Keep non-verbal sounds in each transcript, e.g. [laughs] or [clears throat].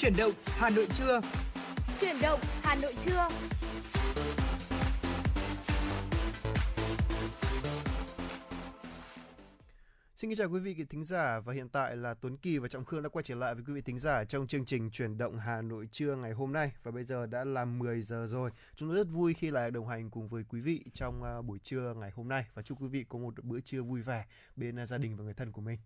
Chuyển động Hà Nội trưa. Chuyển động Hà Nội trưa. Xin kính chào quý vị thính giả và hiện tại là Tuấn Kỳ và Trọng Khương đã quay trở lại với quý vị thính giả trong chương trình chuyển động Hà Nội trưa ngày hôm nay và bây giờ đã là 10 giờ rồi. Chúng tôi rất vui khi lại đồng hành cùng với quý vị trong uh, buổi trưa ngày hôm nay và chúc quý vị có một bữa trưa vui vẻ bên uh, gia đình và người thân của mình.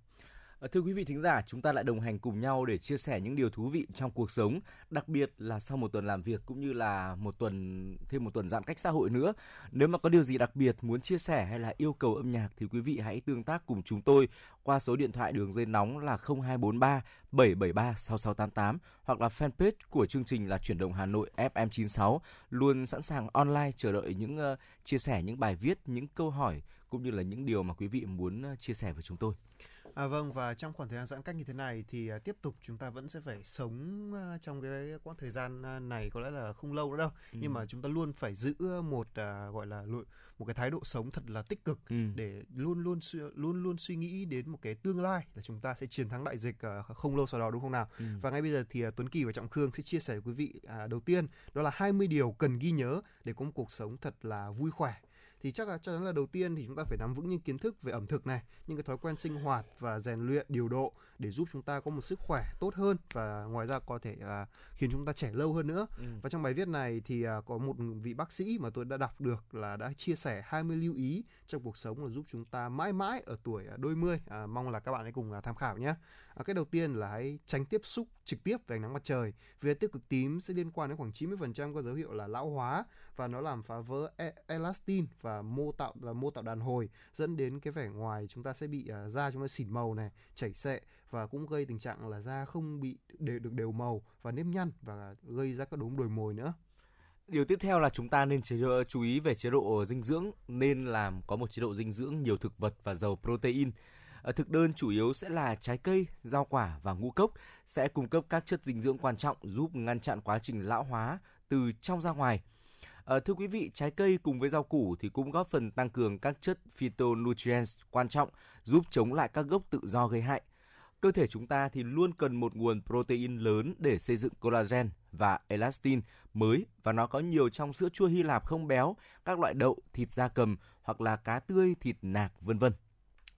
Ờ, thưa quý vị thính giả, chúng ta lại đồng hành cùng nhau để chia sẻ những điều thú vị trong cuộc sống, đặc biệt là sau một tuần làm việc cũng như là một tuần thêm một tuần giãn cách xã hội nữa. Nếu mà có điều gì đặc biệt muốn chia sẻ hay là yêu cầu âm nhạc thì quý vị hãy tương tác cùng chúng tôi qua số điện thoại đường dây nóng là 0243 773 6688 hoặc là fanpage của chương trình là chuyển động Hà Nội FM96 luôn sẵn sàng online chờ đợi những uh, chia sẻ những bài viết, những câu hỏi cũng như là những điều mà quý vị muốn ờ, chia sẻ với chúng tôi. À vâng và trong khoảng thời gian giãn cách như thế này thì uh, tiếp tục chúng ta vẫn sẽ phải sống uh, trong cái quãng thời gian uh, này có lẽ là không lâu nữa đâu ừ. nhưng mà chúng ta luôn phải giữ một uh, gọi là một cái thái độ sống thật là tích cực ừ. để luôn luôn luôn luôn suy nghĩ đến một cái tương lai là chúng ta sẽ chiến thắng đại dịch không lâu sau đó đúng không nào ừ. và ngay bây giờ thì Tuấn Kỳ và Trọng Khương sẽ chia sẻ với quý vị uh, đầu tiên đó là 20 điều cần ghi nhớ để có một cuộc sống thật là vui khỏe thì chắc là chắc chắn là đầu tiên thì chúng ta phải nắm vững những kiến thức về ẩm thực này, những cái thói quen sinh hoạt và rèn luyện điều độ để giúp chúng ta có một sức khỏe tốt hơn và ngoài ra có thể là khiến chúng ta trẻ lâu hơn nữa. Ừ. Và trong bài viết này thì à, có một vị bác sĩ mà tôi đã đọc được là đã chia sẻ 20 lưu ý trong cuộc sống là giúp chúng ta mãi mãi ở tuổi à, đôi mươi. À, mong là các bạn hãy cùng à, tham khảo nhé. À, cái đầu tiên là hãy tránh tiếp xúc trực tiếp với ánh nắng mặt trời. Vì tiêu cực tím sẽ liên quan đến khoảng 90% có dấu hiệu là lão hóa và nó làm phá vỡ e-, elastin và mô tạo là mô tạo đàn hồi dẫn đến cái vẻ ngoài chúng ta sẽ bị uh, da chúng ta xỉn màu này, chảy xệ và cũng gây tình trạng là da không bị đều được đều màu và nếp nhăn và gây ra các đốm đồi mồi nữa. Điều tiếp theo là chúng ta nên chế độ, chú ý về chế độ dinh dưỡng, nên làm có một chế độ dinh dưỡng nhiều thực vật và giàu protein. À, thực đơn chủ yếu sẽ là trái cây, rau quả và ngũ cốc sẽ cung cấp các chất dinh dưỡng quan trọng giúp ngăn chặn quá trình lão hóa từ trong ra ngoài. À, thưa quý vị, trái cây cùng với rau củ thì cũng góp phần tăng cường các chất phytonutrients quan trọng giúp chống lại các gốc tự do gây hại. Cơ thể chúng ta thì luôn cần một nguồn protein lớn để xây dựng collagen và elastin mới và nó có nhiều trong sữa chua Hy Lạp không béo, các loại đậu, thịt da cầm hoặc là cá tươi, thịt nạc vân vân.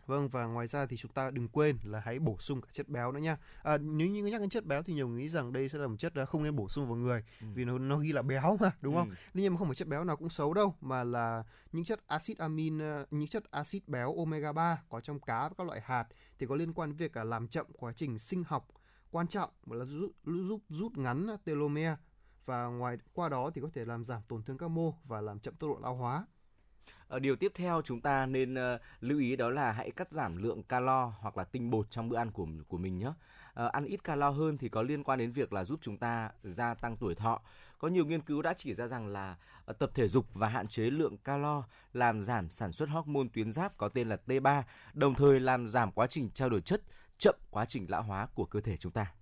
Vâng và ngoài ra thì chúng ta đừng quên là hãy bổ sung cả chất béo nữa nha. À, nếu như nhắc đến chất béo thì nhiều người nghĩ rằng đây sẽ là một chất không nên bổ sung vào người ừ. vì nó nó ghi là béo mà đúng không? Ừ. Nhưng mà không phải chất béo nào cũng xấu đâu mà là những chất axit amin ờ, những chất axit béo omega 3 có trong cá và các loại hạt thì có liên quan đến việc làm chậm quá trình sinh học quan trọng và là giúp giúp rút ngắn telomere và ngoài qua đó thì có thể làm giảm tổn thương các mô và làm chậm tốc độ lão hóa. Ờ, điều tiếp theo chúng ta nên ờ, lưu ý đó là hãy cắt giảm lượng calo hoặc là tinh bột trong bữa ăn của của mình nhé. à, ăn ít calo hơn thì có liên quan đến việc là giúp chúng ta gia tăng tuổi thọ. Có nhiều nghiên cứu đã chỉ ra rằng là tập thể dục và hạn chế lượng calo làm giảm sản xuất hormone tuyến giáp có tên là T3, đồng thời làm giảm quá trình trao đổi chất, chậm quá trình lão hóa của cơ thể chúng ta.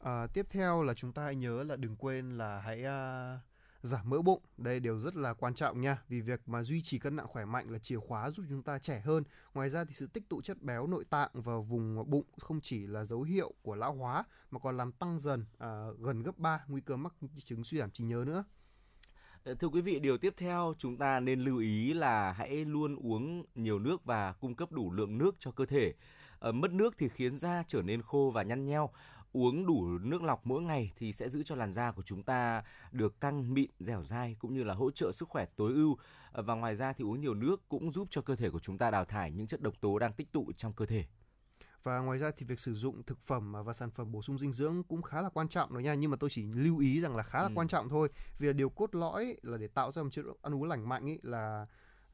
À, tiếp theo là chúng ta hãy nhớ là đừng quên là hãy uh giảm mỡ bụng đây đều rất là quan trọng nha. Vì việc mà duy trì cân nặng khỏe mạnh là chìa khóa giúp chúng ta trẻ hơn. Ngoài ra thì sự tích tụ chất béo nội tạng vào vùng bụng không chỉ là dấu hiệu của lão hóa mà còn làm tăng dần à, gần gấp 3 nguy cơ mắc chứng suy giảm trí nhớ nữa. Ờ, thưa quý vị, điều tiếp theo chúng ta nên lưu ý là hãy luôn uống nhiều nước và cung cấp đủ lượng nước cho cơ thể. Ờ, mất nước thì khiến da trở nên khô và nhăn nheo uống đủ nước lọc mỗi ngày thì sẽ giữ cho làn da của chúng ta được căng mịn dẻo dai cũng như là hỗ trợ sức khỏe tối ưu. Và ngoài ra thì uống nhiều nước cũng giúp cho cơ thể của chúng ta đào thải những chất độc tố đang tích tụ trong cơ thể. Và ngoài ra thì việc sử dụng thực phẩm và sản phẩm bổ sung dinh dưỡng cũng khá là quan trọng rồi nha. Nhưng mà tôi chỉ lưu ý rằng là khá là ừ. quan trọng thôi. Vì điều cốt lõi là để tạo ra một chế độ ăn uống lành mạnh ấy là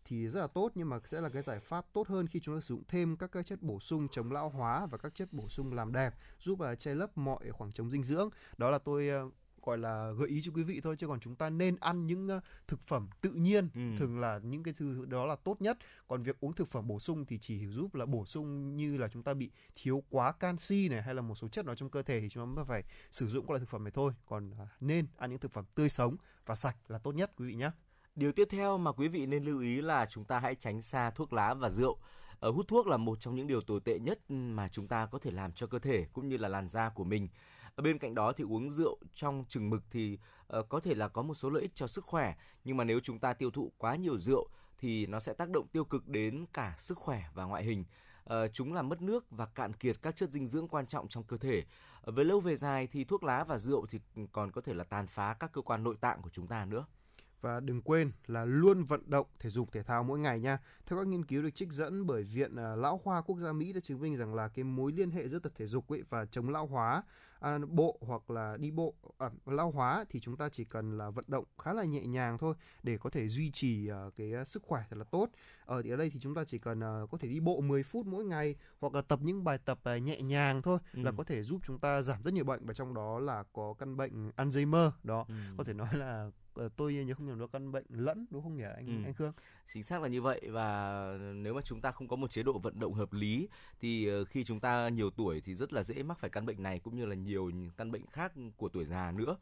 thì rất là tốt nhưng mà sẽ là cái giải pháp tốt hơn khi chúng ta sử dụng thêm các cái chất bổ sung chống lão hóa và các chất bổ sung làm đẹp giúp là che lấp mọi khoảng trống dinh dưỡng. Đó là tôi uh, gọi là gợi ý cho quý vị thôi chứ còn chúng ta nên ăn những uh, thực phẩm tự nhiên ừ. thường là những cái thứ đó là tốt nhất. Còn việc uống thực phẩm bổ sung thì chỉ giúp là bổ sung như là chúng ta bị thiếu quá canxi này hay là một số chất đó trong cơ thể thì chúng ta phải sử dụng các loại thực phẩm này thôi. Còn uh, nên ăn những thực phẩm tươi sống và sạch là tốt nhất quý vị nhé Điều tiếp theo mà quý vị nên lưu ý là chúng ta hãy tránh xa thuốc lá và rượu. Ở hút thuốc là một trong những điều tồi tệ nhất ừ, mà chúng ta có thể làm cho cơ thể cũng như là làn da của mình. ở bên cạnh đó thì uống rượu trong chừng mực thì uh, có thể là có một số lợi ích cho sức khỏe nhưng mà nếu chúng ta tiêu thụ quá nhiều rượu thì nó sẽ tác động tiêu cực đến cả sức khỏe và ngoại hình. Uh, chúng làm mất nước và cạn kiệt các chất dinh dưỡng quan trọng trong cơ thể. Uh, về lâu về dài thì thuốc lá và rượu thì ừ, còn có thể là tàn phá các cơ quan nội tạng của chúng ta nữa. Và đừng quên là luôn vận động thể dục thể thao mỗi ngày nha. Theo các nghiên cứu được trích dẫn bởi Viện à, Lão Hoa Quốc gia Mỹ đã chứng minh rằng là cái mối liên hệ giữa tập thể dục ấy và chống lão hóa à, bộ hoặc là đi bộ à, lão hóa thì chúng ta chỉ cần là vận động khá là nhẹ nhàng thôi để có thể duy trì uh, cái uh, sức khỏe thật là tốt. Ở thì ở đây thì chúng ta chỉ cần uh, có thể đi bộ 10 phút mỗi ngày hoặc là tập những bài tập uh, nhẹ nhàng thôi ừ. là có thể giúp chúng ta giảm rất nhiều bệnh và trong đó là có căn bệnh Alzheimer đó. Ừ. Có thể nói là tôi nhớ không nhầm nó căn bệnh lẫn đúng không nhỉ anh ừ. anh Khương? Chính xác là như vậy và nếu mà chúng ta không có một chế độ vận động hợp lý thì ờ, khi chúng ta nhiều tuổi thì rất là dễ mắc phải căn bệnh này cũng như là nhiều căn bệnh khác của tuổi già nữa.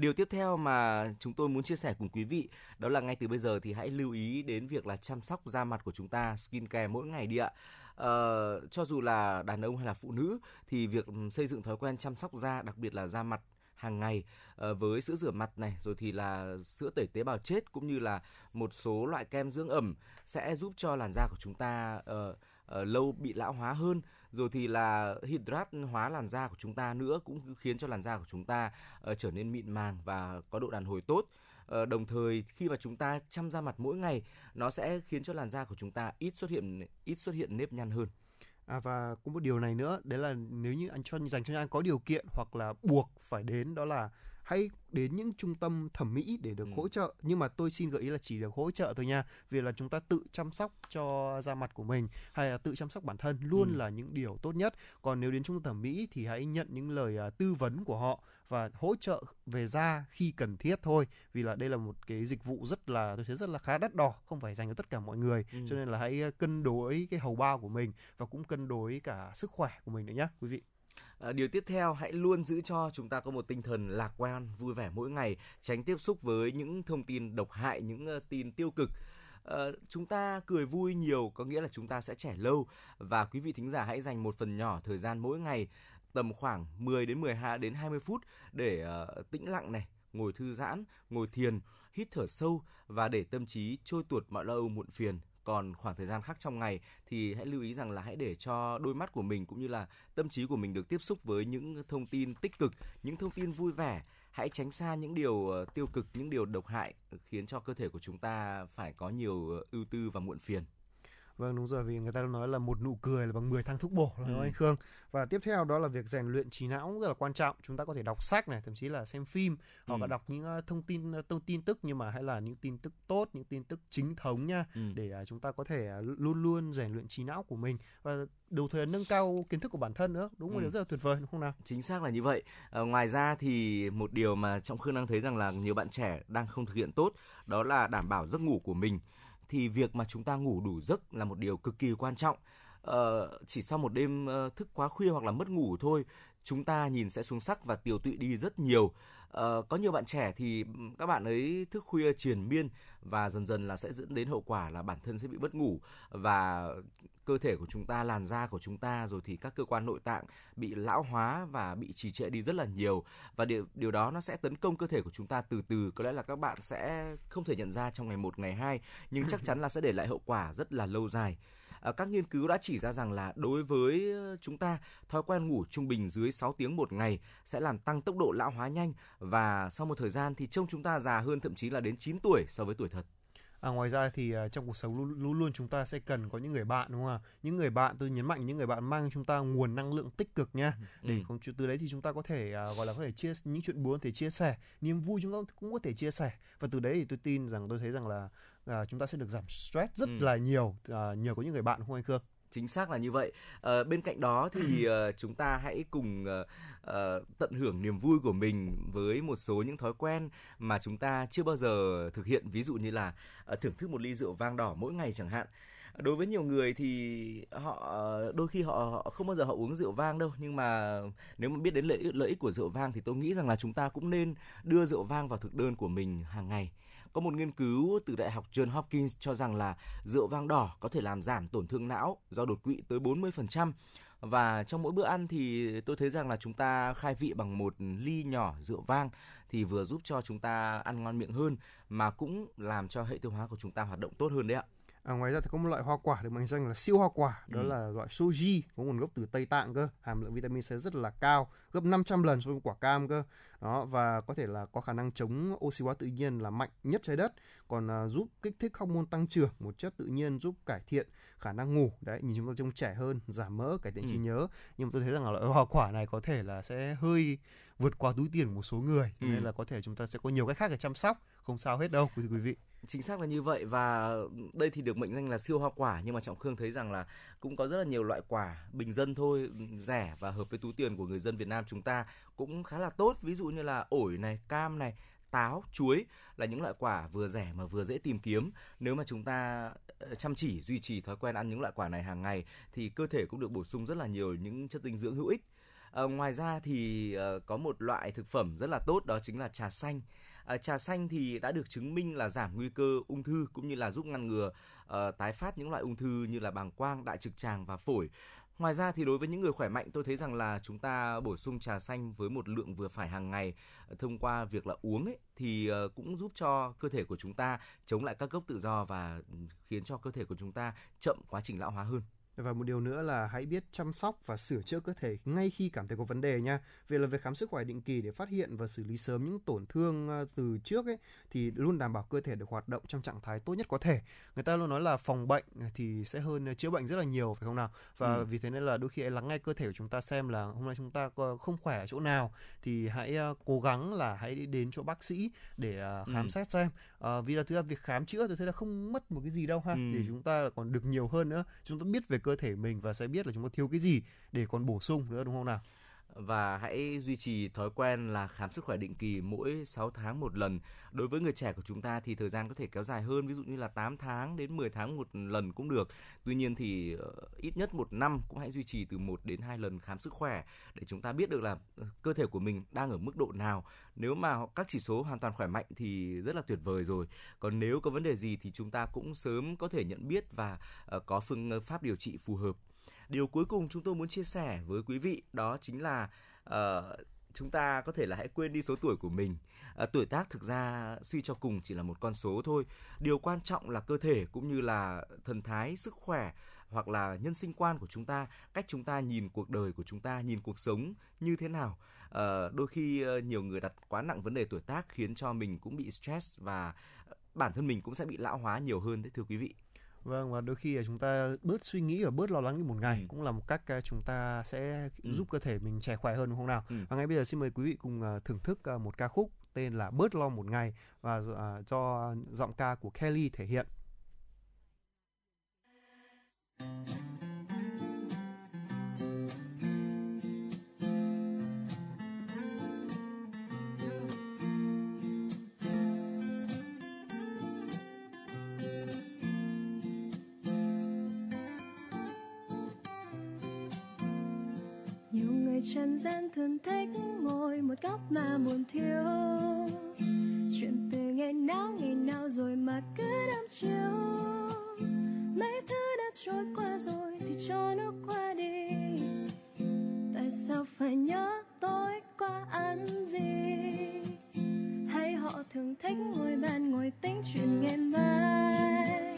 Điều tiếp theo mà chúng tôi muốn chia sẻ cùng quý vị đó là ngay từ bây giờ thì hãy lưu ý đến việc là chăm sóc da mặt của chúng ta skin care mỗi ngày đi ạ. Uh, cho dù là đàn ông hay là phụ nữ thì việc xây dựng thói quen chăm sóc da đặc biệt là da mặt hàng ngày ờ, với sữa rửa mặt này rồi thì là sữa tẩy tế bào chết cũng như là một số loại kem dưỡng ẩm sẽ giúp cho làn da của chúng ta uh, uh, lâu bị lão hóa hơn. Rồi thì là hydrat hóa làn da của chúng ta nữa cũng khiến cho làn da của chúng ta uh, trở nên mịn màng và có độ đàn hồi tốt. Uh, đồng thời khi mà chúng ta chăm da mặt mỗi ngày nó sẽ khiến cho làn da của chúng ta ít xuất hiện ít xuất hiện nếp nhăn hơn. À và cũng một điều này nữa, đấy là nếu như anh cho dành cho anh có điều kiện hoặc là buộc phải đến đó là hãy đến những trung tâm thẩm mỹ để được ừ. hỗ trợ nhưng mà tôi xin gợi ý là chỉ được hỗ trợ thôi nha vì là chúng ta tự chăm sóc cho da mặt của mình hay là tự chăm sóc bản thân luôn ừ. là những điều tốt nhất còn nếu đến trung tâm thẩm mỹ thì hãy nhận những lời uh, tư vấn của họ và hỗ trợ về da khi cần thiết thôi. Vì là đây là một cái dịch vụ rất là tôi thấy rất là khá đắt đỏ không phải dành cho tất cả mọi người. Ừ. cho nên là hãy cân đối cái hầu bao của mình và cũng cân đối cả sức khỏe của mình nữa nhé quý vị. À, điều tiếp theo hãy luôn giữ cho chúng ta có một tinh thần lạc quan vui vẻ mỗi ngày tránh tiếp xúc với những thông tin độc hại những uh, tin tiêu cực. Uh, chúng ta cười vui nhiều có nghĩa là chúng ta sẽ trẻ lâu. Và quý vị thính giả hãy dành một phần nhỏ thời gian mỗi ngày tầm khoảng 10 đến 12 đến 20 phút để uh, tĩnh lặng này ngồi thư giãn ngồi thiền hít thở sâu và để tâm trí trôi tuột mọi lo âu muộn phiền còn khoảng thời gian khác trong ngày thì hãy lưu ý rằng là hãy để cho đôi mắt của mình cũng như là tâm trí của mình được tiếp xúc với những thông tin tích cực, những thông tin vui vẻ. Hãy tránh xa những điều ờ, tiêu cực, những điều độc hại khiến cho cơ thể của chúng ta phải có nhiều ờ, ưu tư và muộn phiền. Vâng đúng rồi vì người ta nói là một nụ cười là bằng 10 thang thuốc bổ không ừ. anh Khương? Và tiếp theo đó là việc rèn luyện trí não rất là quan trọng. Chúng ta có thể đọc sách này, thậm chí là xem phim hoặc ừ. là đọc những uh, thông tin uh, thông tin tức nhưng mà hay là những tin tức tốt, những tin tức chính thống nha ừ. để uh, chúng ta có thể uh, luôn luôn rèn luyện trí não của mình và đồng thời nâng cao kiến thức của bản thân nữa. Đúng một ừ. điều rất là tuyệt vời đúng không nào? Chính xác là như vậy. À, ngoài ra thì một điều mà Trọng Khương đang thấy rằng là nhiều bạn trẻ đang không thực hiện tốt đó là đảm bảo giấc ngủ của mình thì việc mà chúng ta ngủ đủ giấc là một điều cực kỳ quan trọng. Ờ, chỉ sau một đêm ờ, thức quá khuya hoặc là mất ngủ thôi, chúng ta nhìn sẽ xuống sắc và tiều tụy đi rất nhiều uh, có nhiều bạn trẻ thì các bạn ấy thức khuya triền miên và dần dần là sẽ dẫn đến hậu quả là bản thân sẽ bị mất ngủ và cơ thể của chúng ta, làn da của chúng ta rồi thì các cơ quan nội tạng bị lão hóa và bị trì trệ đi rất là nhiều. Và điều điều đó nó sẽ tấn công cơ thể của chúng ta từ từ có lẽ là các bạn sẽ không thể nhận ra trong ngày một ngày hai nhưng chắc chắn là sẽ để lại hậu quả rất là lâu dài. Ờ, các nghiên cứu đã chỉ ra rằng là đối với ờ, chúng ta, thói quen ngủ trung bình dưới 6 tiếng một ngày sẽ làm tăng tốc độ lão hóa nhanh và sau một thời gian thì trông chúng ta già hơn thậm chí là đến 9 tuổi so với tuổi thật. À, ngoài ra thì uh, trong cuộc sống luôn, luôn luôn chúng ta sẽ cần có những người bạn đúng không ạ? Những người bạn tôi nhấn mạnh những người bạn mang chúng ta nguồn năng lượng tích cực nha. Ừ. Để ừ. từ đấy thì chúng ta có thể uh, gọi là có thể chia những chuyện buồn thể chia sẻ, niềm vui chúng ta cũng có thể chia sẻ. Và từ đấy thì tôi tin rằng tôi thấy rằng là uh, chúng ta sẽ được giảm stress rất ừ. là nhiều uh, nhờ có những người bạn không anh Khương? Chính xác là như vậy. À, bên cạnh đó thì uh, chúng ta hãy cùng uh, uh, tận hưởng niềm vui của mình với một số những thói quen mà chúng ta chưa bao giờ thực hiện. Ví dụ như là uh, thưởng thức một ly rượu vang đỏ mỗi ngày chẳng hạn. Đối với nhiều người thì họ đôi khi họ không bao giờ họ uống rượu vang đâu. Nhưng mà nếu mà biết đến lợi lợi ích của rượu vang thì tôi nghĩ rằng là chúng ta cũng nên đưa rượu vang vào thực đơn của mình hàng ngày có một nghiên cứu từ Đại học John Hopkins cho rằng là rượu vang đỏ có thể làm giảm tổn thương não do đột quỵ tới 40% và trong mỗi bữa ăn thì tôi thấy rằng là chúng ta khai vị bằng một ly nhỏ rượu vang thì vừa giúp cho chúng ta ăn ngon miệng hơn, mà cũng làm cho hệ tiêu hóa của chúng ta hoạt động tốt hơn đấy ạ. À, ngoài ra thì có một loại hoa quả được mệnh danh là siêu hoa quả, đó ừ. là loại soji, có nguồn gốc từ Tây Tạng cơ, hàm lượng vitamin C rất là cao, gấp 500 lần so với quả cam cơ. Đó và có thể là có khả năng chống oxy hóa tự nhiên là mạnh nhất trái đất, còn uh, giúp kích thích hormone tăng trưởng, một chất tự nhiên giúp cải thiện khả năng ngủ. Đấy, nhìn chúng ta trông trẻ hơn, giảm mỡ, cải thiện ừ. trí nhớ. Nhưng mà tôi thấy rằng là loại hoa quả này có thể là sẽ hơi vượt qua túi tiền của một số người, ừ. nên là có thể chúng ta sẽ có nhiều cách khác để chăm sóc, không sao hết đâu quý vị chính xác là như vậy. Và đây thì được mệnh danh là siêu hoa quả nhưng mà trọng khương thấy rằng là cũng có rất là nhiều loại quả bình dân thôi rẻ và hợp với túi tiền của người dân việt nam chúng ta cũng khá là tốt. Ví dụ như là ổi này cam này táo chuối là những loại quả vừa rẻ mà vừa dễ tìm kiếm. Nếu mà chúng ta ờ, chăm chỉ duy trì thói quen ăn những loại quả này hàng ngày thì cơ thể cũng được bổ sung rất là nhiều những chất dinh dưỡng hữu ích. À, ngoài ra thì ờ, có một loại thực phẩm rất là tốt đó chính là trà xanh. À, trà xanh thì đã được chứng minh là giảm nguy cơ ung thư cũng như là giúp ngăn ngừa uh, tái phát những loại ung thư như là bàng quang, đại trực tràng và phổi. Ngoài ra thì đối với những người khỏe mạnh tôi thấy rằng là chúng ta bổ sung trà xanh với một lượng vừa phải hàng ngày ờ, thông qua việc là uống ấy thì cũng giúp cho cơ thể của chúng ta chống lại các gốc tự do và ừ, khiến cho cơ thể của chúng ta chậm quá trình lão hóa hơn. Và một điều nữa là hãy biết chăm sóc và sửa chữa cơ thể ngay khi cảm thấy có vấn đề nha. Vì là việc khám sức khỏe định kỳ để phát hiện và xử lý sớm những tổn thương ờ, từ trước ấy thì luôn đảm bảo cơ thể được hoạt động trong trạng thái tốt nhất có thể. Người ta luôn nói là phòng bệnh thì sẽ hơn chữa bệnh rất là nhiều phải không nào? Và ừ. vì thế nên là đôi khi hãy lắng nghe cơ thể của chúng ta xem là hôm nay chúng ta không khỏe ở chỗ nào thì hãy ờ, cố gắng là hãy đến chỗ bác sĩ để ờ, khám ừ. xét xem. À, vì là thứ việc khám chữa tôi thấy là không mất một cái gì đâu ha. Ừ. Thì chúng ta còn được nhiều hơn nữa. Chúng ta biết về cơ thể mình và sẽ biết là chúng ta thiếu cái gì để còn bổ sung nữa, đúng không nào? Và hãy duy trì thói quen là khám sức khỏe định kỳ mỗi 6 tháng một lần. Đối với người trẻ của chúng ta thì thời gian có thể kéo dài hơn, ví dụ như là 8 tháng đến 10 tháng một lần cũng được. Tuy nhiên thì ờ, ít nhất một năm cũng hãy duy trì từ 1 đến 2 lần khám sức khỏe để chúng ta biết được là ờ, cơ thể của mình đang ở mức độ nào. Nếu mà các chỉ số hoàn toàn khỏe mạnh thì rất là tuyệt vời rồi. Còn nếu có vấn đề gì thì chúng ta cũng sớm có thể nhận biết và ờ, có phương pháp điều trị phù hợp điều cuối cùng chúng tôi muốn chia sẻ với quý vị đó chính là uh, chúng ta có thể là hãy quên đi số tuổi của mình. À, tuổi tác thực ra suy cho cùng chỉ là một con số thôi. Điều quan trọng là cơ thể cũng như là thần thái sức khỏe hoặc là nhân sinh quan của chúng ta cách chúng ta nhìn cuộc đời của chúng ta nhìn cuộc sống như thế nào. À, đôi khi nhiều người đặt quá nặng vấn đề tuổi tác khiến cho mình cũng bị stress và bản thân mình cũng sẽ bị lão hóa nhiều hơn đấy thưa quý vị. Vâng và đôi khi là chúng ta bớt suy nghĩ và bớt lo lắng đi một ngày ừ. cũng là một cách à, chúng ta sẽ ừ. giúp cơ thể mình trẻ khỏe hơn đúng không nào? Ừ. Và ngay bây giờ xin mời quý vị cùng à, thưởng thức à, một ca khúc tên là Bớt lo một ngày và do giọng ca của Kelly thể hiện. trần gian thường thích ngồi một góc mà buồn thiếu. Chuyện từ ngày nào ngày nào rồi mà cứ đắm chiều. Mấy thứ đã trôi qua rồi thì cho nó qua đi. Tại sao phải nhớ tối qua ăn gì? Hay họ thường thích ngồi bàn ngồi tính chuyện ngày mai?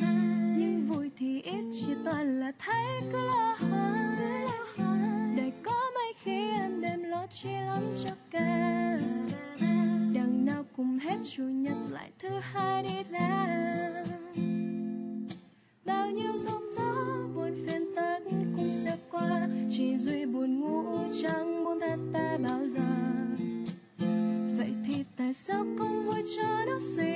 Nhưng vui thì ít, chỉ toàn là thấy cứ lo chủ nhật lại thứ hai đi làm bao nhiêu giông gió buồn phiền tất cũng sẽ qua chỉ duy buồn ngủ chẳng buồn thật ta bao giờ vậy thì tại sao không vui cho nó suy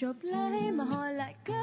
chộp lấy mà lại cứ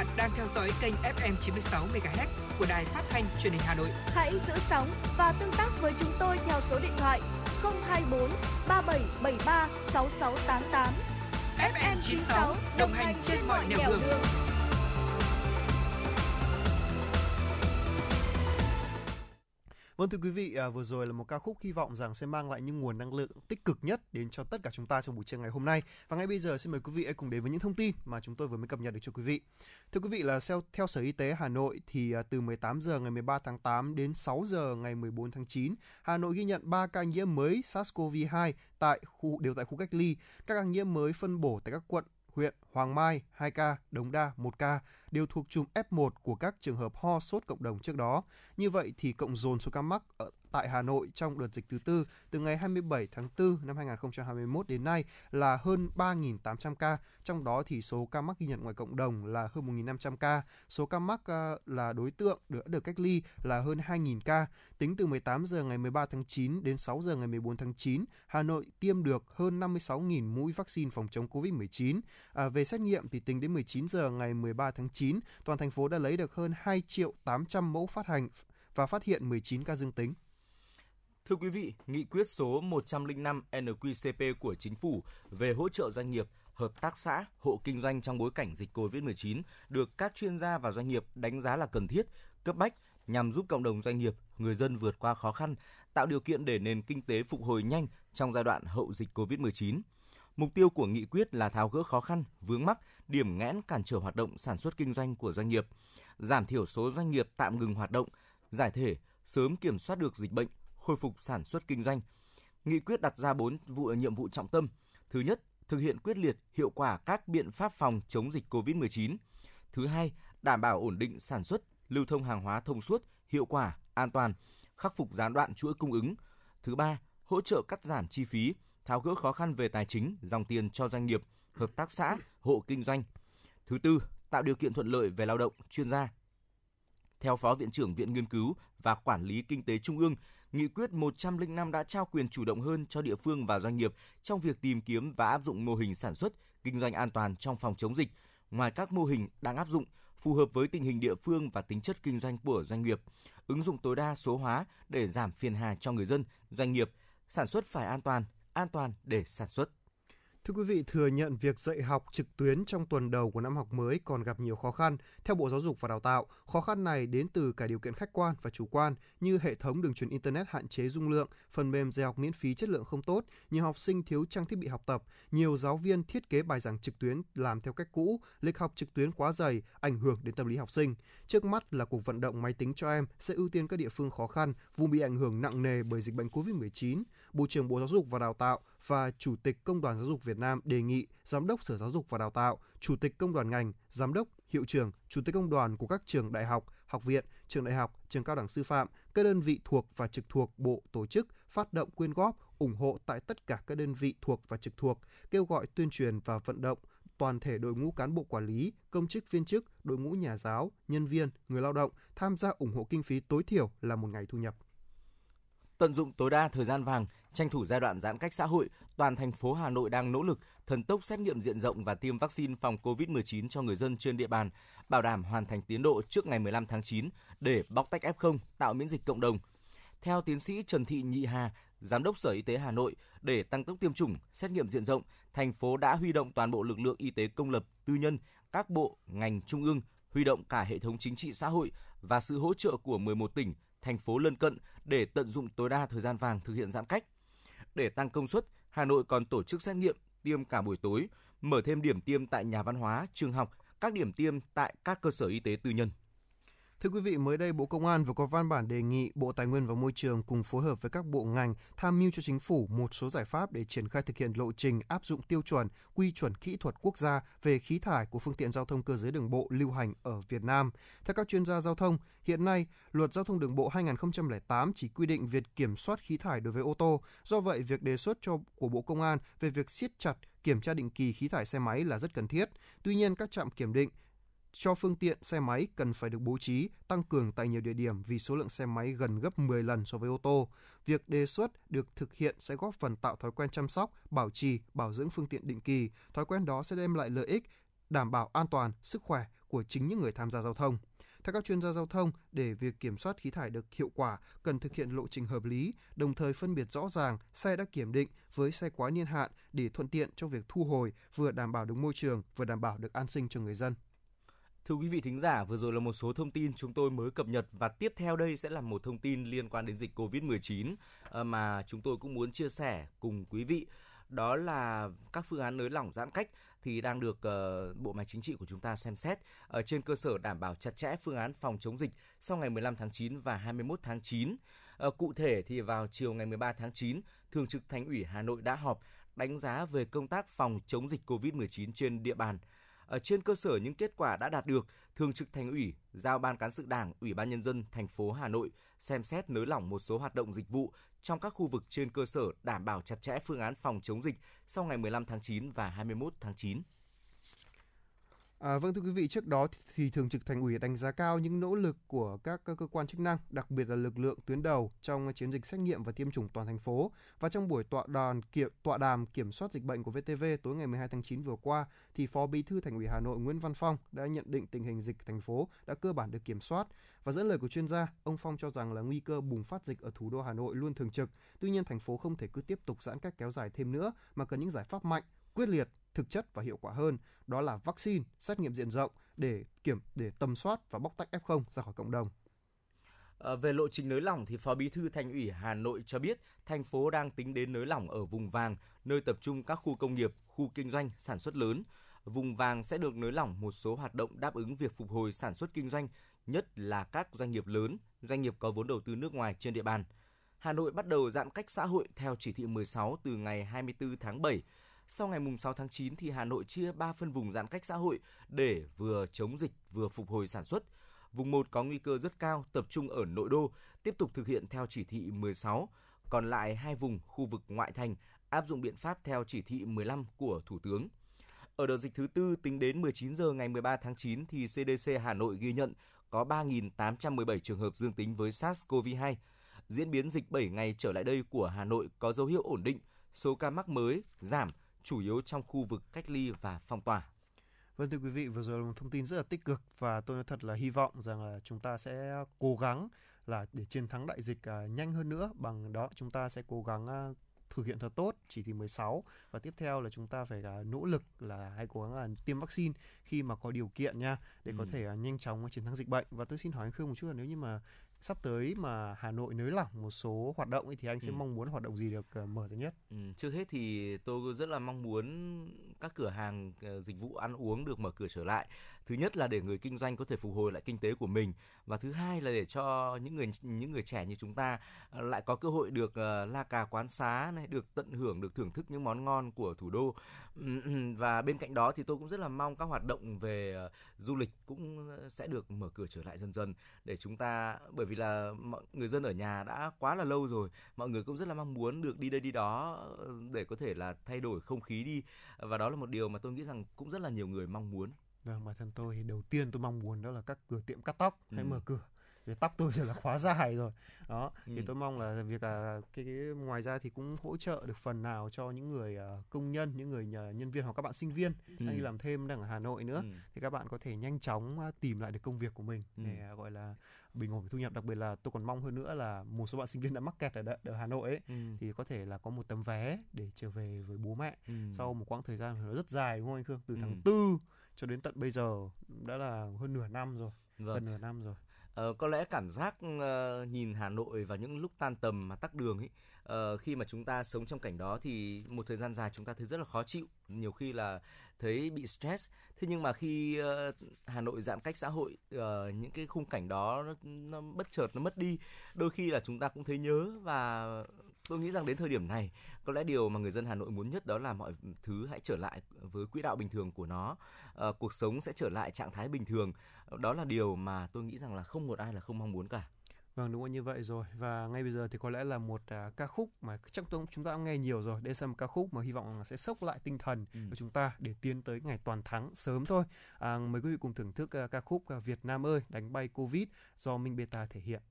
bạn đang theo dõi kênh FM 96 MHz của đài phát thanh truyền hình Hà Nội. Hãy giữ sóng và tương tác với chúng tôi theo số điện thoại 024 3773 6688. FM 96 đồng hành trên mọi nẻo đường. Vâng thưa quý vị, à, vừa rồi là một ca khúc hy vọng rằng sẽ mang lại những nguồn năng lượng tích cực nhất đến cho tất cả chúng ta trong buổi trưa ngày hôm nay. Và ngay bây giờ xin mời quý vị hãy cùng đến với những thông tin mà chúng tôi vừa mới cập nhật được cho quý vị. Thưa quý vị là theo, theo Sở Y tế Hà Nội thì à, từ 18 giờ ngày 13 tháng 8 đến 6 giờ ngày 14 tháng 9, Hà Nội ghi nhận 3 ca nhiễm mới SARS-CoV-2 tại khu đều tại khu cách ly. Các ca nhiễm mới phân bổ tại các quận huyện Hoàng Mai 2 ca, Đống Đa 1 ca đều thuộc chùm F1 của các trường hợp ho sốt cộng đồng trước đó. Như vậy thì cộng dồn số ca mắc ở tại Hà Nội trong đợt dịch thứ tư từ ngày 27 tháng 4 năm 2021 đến nay là hơn 3.800 ca, trong đó thì số ca mắc ghi nhận ngoài cộng đồng là hơn 1.500 ca, số ca mắc ờ, là đối tượng được được cách ly là hơn 2.000 ca. Tính từ 18 giờ ngày 13 tháng 9 đến 6 giờ ngày 14 tháng 9, Hà Nội tiêm được hơn 56.000 mũi vaccine phòng chống COVID-19. À, về xét nghiệm thì tính đến 19 giờ ngày 13 tháng 9, toàn thành phố đã lấy được hơn 2 triệu 800 mẫu phát hành và phát hiện 19 ca dương tính. Thưa quý vị, nghị quyết số 105 NQCP của Chính phủ về hỗ trợ doanh nghiệp, hợp tác xã, hộ kinh doanh trong bối cảnh dịch COVID-19 được các chuyên gia và doanh nghiệp đánh giá là cần thiết, cấp bách nhằm giúp cộng đồng doanh nghiệp, người dân vượt qua khó khăn, tạo điều kiện để nền kinh tế phục hồi nhanh trong giai đoạn hậu dịch COVID-19. Mục tiêu của nghị quyết là tháo gỡ khó khăn, vướng mắc, điểm nghẽn cản trở hoạt động sản xuất kinh doanh của doanh nghiệp, giảm thiểu số doanh nghiệp tạm ngừng hoạt động, giải thể, sớm kiểm soát được dịch bệnh, khôi phục sản xuất kinh doanh. Nghị quyết đặt ra 4 vụ nhiệm vụ trọng tâm. Thứ nhất, thực hiện quyết liệt, hiệu quả các biện pháp phòng chống dịch COVID-19. Thứ hai, đảm bảo ổn định sản xuất, lưu thông hàng hóa thông suốt, hiệu quả, an toàn, khắc phục gián đoạn chuỗi cung ứng. Thứ ba, hỗ trợ cắt giảm chi phí, tháo gỡ khó khăn về tài chính, dòng tiền cho doanh nghiệp, hợp tác xã, hộ kinh doanh. Thứ tư, tạo điều kiện thuận lợi về lao động, chuyên gia. Theo Phó Viện trưởng Viện Nghiên cứu và Quản lý Kinh tế Trung ương, Nghị quyết 105 đã trao quyền chủ động hơn cho địa phương và doanh nghiệp trong việc tìm kiếm và áp dụng mô hình sản xuất, kinh doanh an toàn trong phòng chống dịch. Ngoài các mô hình đang áp dụng, phù hợp với tình hình địa phương và tính chất kinh doanh của doanh nghiệp, ứng dụng tối đa số hóa để giảm phiền hà cho người dân, doanh nghiệp, sản xuất phải an toàn, an toàn để sản xuất. Thưa quý vị, thừa nhận việc dạy học trực tuyến trong tuần đầu của năm học mới còn gặp nhiều khó khăn. Theo Bộ Giáo dục và Đào tạo, khó khăn này đến từ cả điều kiện khách quan và chủ quan như hệ thống đường truyền Internet hạn chế dung lượng, phần mềm dạy học miễn phí chất lượng không tốt, nhiều học sinh thiếu trang thiết bị học tập, nhiều giáo viên thiết kế bài giảng trực tuyến làm theo cách cũ, lịch học trực tuyến quá dày, ảnh hưởng đến tâm lý học sinh. Trước mắt là cuộc vận động máy tính cho em sẽ ưu tiên các địa phương khó khăn, vùng bị ảnh hưởng nặng nề bởi dịch bệnh COVID-19. Bộ trưởng Bộ Giáo dục và Đào tạo và Chủ tịch Công đoàn Giáo dục Việt Nam đề nghị Giám đốc Sở Giáo dục và Đào tạo, Chủ tịch Công đoàn ngành, Giám đốc, Hiệu trưởng, Chủ tịch Công đoàn của các trường đại học, học viện, trường đại học, trường cao đẳng sư phạm, các đơn vị thuộc và trực thuộc Bộ tổ chức phát động quyên góp, ủng hộ tại tất cả các đơn vị thuộc và trực thuộc, kêu gọi tuyên truyền và vận động toàn thể đội ngũ cán bộ quản lý, công chức viên chức, đội ngũ nhà giáo, nhân viên, người lao động tham gia ủng hộ kinh phí tối thiểu là một ngày thu nhập. Tận dụng tối đa thời gian vàng, tranh thủ giai đoạn giãn cách xã hội, toàn thành phố Hà Nội đang nỗ lực thần tốc xét nghiệm diện rộng và tiêm vaccine phòng COVID-19 cho người dân trên địa bàn, bảo đảm hoàn thành tiến độ trước ngày 15 tháng 9 để bóc tách F0, tạo miễn dịch cộng đồng. Theo tiến sĩ Trần Thị Nhị Hà, Giám đốc Sở Y tế Hà Nội, để tăng tốc tiêm chủng, xét nghiệm diện rộng, thành phố đã huy động toàn bộ lực lượng y tế công lập, tư nhân, các bộ, ngành trung ương, huy động cả hệ thống chính trị xã hội và sự hỗ trợ của 11 tỉnh, thành phố lân cận để tận dụng tối đa thời gian vàng thực hiện giãn cách. Để tăng công suất, Hà Nội còn tổ chức xét nghiệm tiêm cả buổi tối, mở thêm điểm tiêm tại nhà văn hóa, trường học, các điểm tiêm tại các cơ sở y tế tư nhân. Thưa quý vị, mới đây Bộ Công an vừa có văn bản đề nghị Bộ Tài nguyên và Môi trường cùng phối hợp với các bộ ngành tham mưu cho chính phủ một số giải pháp để triển khai thực hiện lộ trình áp dụng tiêu chuẩn, quy chuẩn kỹ thuật quốc gia về khí thải của phương tiện giao thông cơ giới đường bộ lưu hành ở Việt Nam. Theo các chuyên gia giao thông, hiện nay, Luật Giao thông đường bộ 2008 chỉ quy định việc kiểm soát khí thải đối với ô tô. Do vậy, việc đề xuất cho của Bộ Công an về việc siết chặt kiểm tra định kỳ khí thải xe máy là rất cần thiết. Tuy nhiên, các trạm kiểm định cho phương tiện xe máy cần phải được bố trí tăng cường tại nhiều địa điểm vì số lượng xe máy gần gấp 10 lần so với ô tô. Việc đề xuất được thực hiện sẽ góp phần tạo thói quen chăm sóc, bảo trì, bảo dưỡng phương tiện định kỳ. Thói quen đó sẽ đem lại lợi ích, đảm bảo an toàn, sức khỏe của chính những người tham gia giao thông. Theo các chuyên gia giao thông, để việc kiểm soát khí thải được hiệu quả, cần thực hiện lộ trình hợp lý, đồng thời phân biệt rõ ràng xe đã kiểm định với xe quá niên hạn để thuận tiện cho việc thu hồi, vừa đảm bảo được môi trường, vừa đảm bảo được an sinh cho người dân. Thưa quý vị thính giả, vừa rồi là một số thông tin chúng tôi mới cập nhật và tiếp theo đây sẽ là một thông tin liên quan đến dịch Covid-19 ờ, mà chúng tôi cũng muốn chia sẻ cùng quý vị. Đó là các phương án nới lỏng giãn cách thì đang được uh, Bộ Máy Chính trị của chúng ta xem xét ở trên cơ sở đảm bảo chặt chẽ phương án phòng chống dịch sau ngày 15 tháng 9 và 21 tháng 9. Uh, cụ thể thì vào chiều ngày 13 tháng 9, Thường trực Thành ủy Hà Nội đã họp đánh giá về công tác phòng chống dịch COVID-19 trên địa bàn. Ở trên cơ sở những kết quả đã đạt được, Thường trực Thành ủy giao Ban cán sự Đảng, Ủy ban nhân dân thành phố Hà Nội xem xét nới lỏng một số hoạt động dịch vụ trong các khu vực trên cơ sở đảm bảo chặt chẽ phương án phòng chống dịch sau ngày 15 tháng 9 và 21 tháng 9. À, vâng thưa quý vị, trước đó thì Thường trực Thành ủy đánh giá cao những nỗ lực của các cơ quan chức năng, đặc biệt là lực lượng tuyến đầu trong chiến dịch xét nghiệm và tiêm chủng toàn thành phố. Và trong buổi tọa đàm kiểm tọa đàm kiểm soát dịch bệnh của VTV tối ngày 12 tháng 9 vừa qua, thì Phó Bí thư Thành ủy Hà Nội Nguyễn Văn Phong đã nhận định tình hình dịch thành phố đã cơ bản được kiểm soát. Và dẫn lời của chuyên gia, ông Phong cho rằng là nguy cơ bùng phát dịch ở thủ đô Hà Nội luôn thường trực. Tuy nhiên thành phố không thể cứ tiếp tục giãn cách kéo dài thêm nữa mà cần những giải pháp mạnh, quyết liệt thực chất và hiệu quả hơn, đó là vaccine, xét nghiệm diện rộng để kiểm để tầm soát và bóc tách F0 ra khỏi cộng đồng. À, về lộ trình nới lỏng thì Phó Bí thư Thành ủy Hà Nội cho biết thành phố đang tính đến nới lỏng ở vùng vàng, nơi tập trung các khu công nghiệp, khu kinh doanh, sản xuất lớn. Vùng vàng sẽ được nới lỏng một số hoạt động đáp ứng việc phục hồi sản xuất kinh doanh, nhất là các doanh nghiệp lớn, doanh nghiệp có vốn đầu tư nước ngoài trên địa bàn. Hà Nội bắt đầu giãn cách xã hội theo chỉ thị 16 từ ngày 24 tháng 7 sau ngày mùng 6 tháng 9 thì Hà Nội chia 3 phân vùng giãn cách xã hội để vừa chống dịch vừa phục hồi sản xuất. Vùng 1 có nguy cơ rất cao tập trung ở nội đô, tiếp tục thực hiện theo chỉ thị 16, còn lại hai vùng khu vực ngoại thành áp dụng biện pháp theo chỉ thị 15 của Thủ tướng. Ở đợt dịch thứ tư tính đến 19 giờ ngày 13 tháng 9 thì CDC Hà Nội ghi nhận có 3.817 trường hợp dương tính với SARS-CoV-2. Diễn biến dịch 7 ngày trở lại đây của Hà Nội có dấu hiệu ổn định, số ca mắc mới giảm chủ yếu trong khu vực cách ly và phong tỏa. Vâng thưa quý vị, vừa rồi là một thông tin rất là tích cực và tôi nói thật là hy vọng rằng là chúng ta sẽ cố gắng là để chiến thắng đại dịch uh, nhanh hơn nữa bằng đó chúng ta sẽ cố gắng uh, thực hiện thật tốt chỉ thị 16 và tiếp theo là chúng ta phải uh, nỗ lực là hãy cố gắng uh, tiêm vaccine khi mà có điều kiện nha để ừ. có thể uh, nhanh chóng chiến thắng dịch bệnh và tôi xin hỏi anh Khương một chút là nếu như mà sắp tới mà Hà Nội nới lỏng một số hoạt động ấy, thì anh sẽ ừ. mong muốn hoạt động gì được uh, mở ra nhất? Ừ, trước hết thì tôi rất là mong muốn các cửa hàng uh, dịch vụ ăn uống được mở cửa trở lại. Thứ nhất là để người kinh doanh có thể phục hồi lại kinh tế của mình và thứ hai là để cho những người những người trẻ như chúng ta à, lại có cơ hội được uh, la cà quán xá này, được tận hưởng được thưởng thức những món ngon của thủ đô. Và bên cạnh đó thì tôi cũng rất là mong các hoạt động về uh, du lịch cũng ờ, sẽ được mở cửa trở lại dần dần để chúng ta bởi vì là mọi người dân ở nhà đã quá là lâu rồi, mọi người cũng rất là mong muốn được đi đây đi đó để có thể là thay đổi không khí đi và đó là một điều mà tôi nghĩ rằng cũng rất là nhiều người mong muốn. Vâng, bản thân tôi thì đầu tiên tôi mong muốn đó là các cửa tiệm cắt tóc hãy ừ. mở cửa vì tóc tôi giờ là quá dài rồi đó ừ. thì tôi mong là việc là cái, cái ngoài ra thì cũng hỗ trợ được phần nào cho những người uh, công nhân những người uh, nhân viên hoặc các bạn sinh viên ừ. đang đi làm thêm đang ở Hà Nội nữa ừ. thì các bạn có thể nhanh chóng uh, tìm lại được công việc của mình ừ. để uh, gọi là bình ổn thu nhập đặc biệt là tôi còn mong hơn nữa là một số bạn sinh viên đã mắc kẹt ở, đ- ở Hà Nội ấy ừ. thì có thể là có một tấm vé để trở về với bố mẹ ừ. sau một quãng thời gian nó rất dài đúng không anh Khương từ tháng ừ. Cho đến tận bây giờ đã là hơn nửa năm rồi. Vâng. gần nửa năm rồi. Ờ, có lẽ cảm giác uh, nhìn Hà Nội vào những lúc tan tầm mà tắc đường ấy uh, khi mà chúng ta sống trong cảnh đó thì một thời gian dài chúng ta thấy rất là khó chịu. Nhiều khi là thấy bị stress. Thế nhưng mà khi uh, Hà Nội giãn cách xã hội uh, những cái khung cảnh đó nó, nó bất chợt nó mất đi đôi khi là chúng ta cũng thấy nhớ và tôi nghĩ rằng đến thời điểm này có lẽ điều mà người dân Hà Nội muốn nhất đó là mọi thứ hãy trở lại với quỹ đạo bình thường của nó. À, cuộc sống sẽ trở lại trạng thái bình thường. Đó là điều mà tôi nghĩ rằng là không một ai là không mong muốn cả. Vâng đúng là như vậy rồi. Và ngay bây giờ thì có lẽ là một uh, ca khúc mà chắc chúng ta cũng nghe nhiều rồi đây là một ca khúc mà hy vọng là sẽ sốc lại tinh thần ừ. của chúng ta để tiến tới ngày toàn thắng sớm thôi. À, mời quý vị cùng thưởng thức uh, ca khúc uh, Việt Nam ơi đánh bay Covid do Minh Beta thể hiện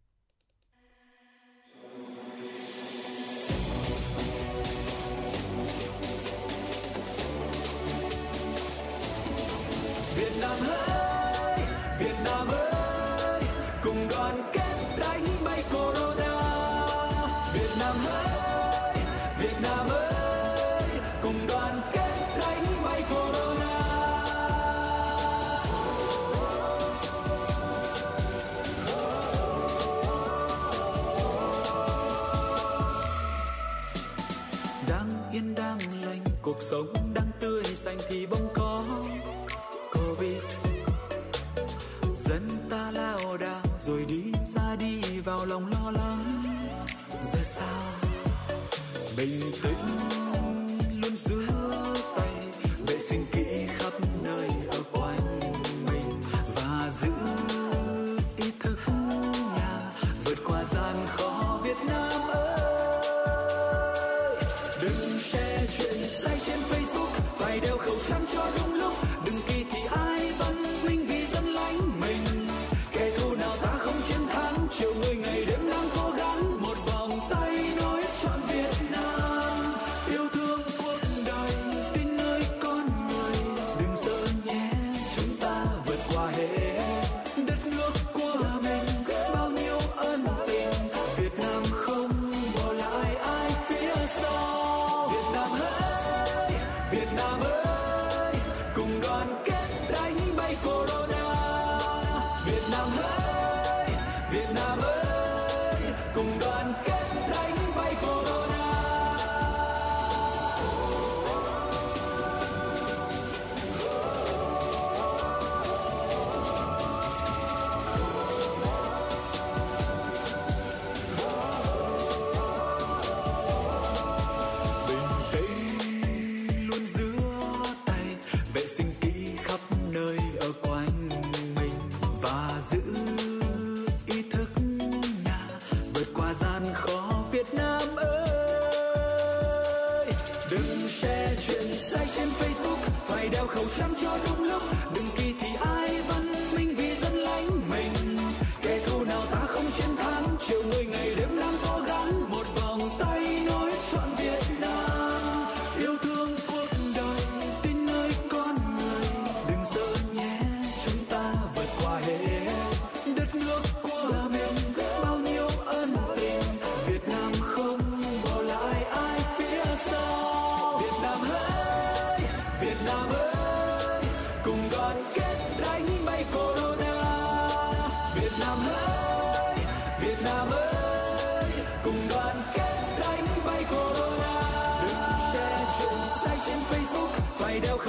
sống đang tươi xanh thì bông có covid. Dân ta lao đao rồi đi ra đi vào lòng lo lắng. Giờ sao? Bình tĩnh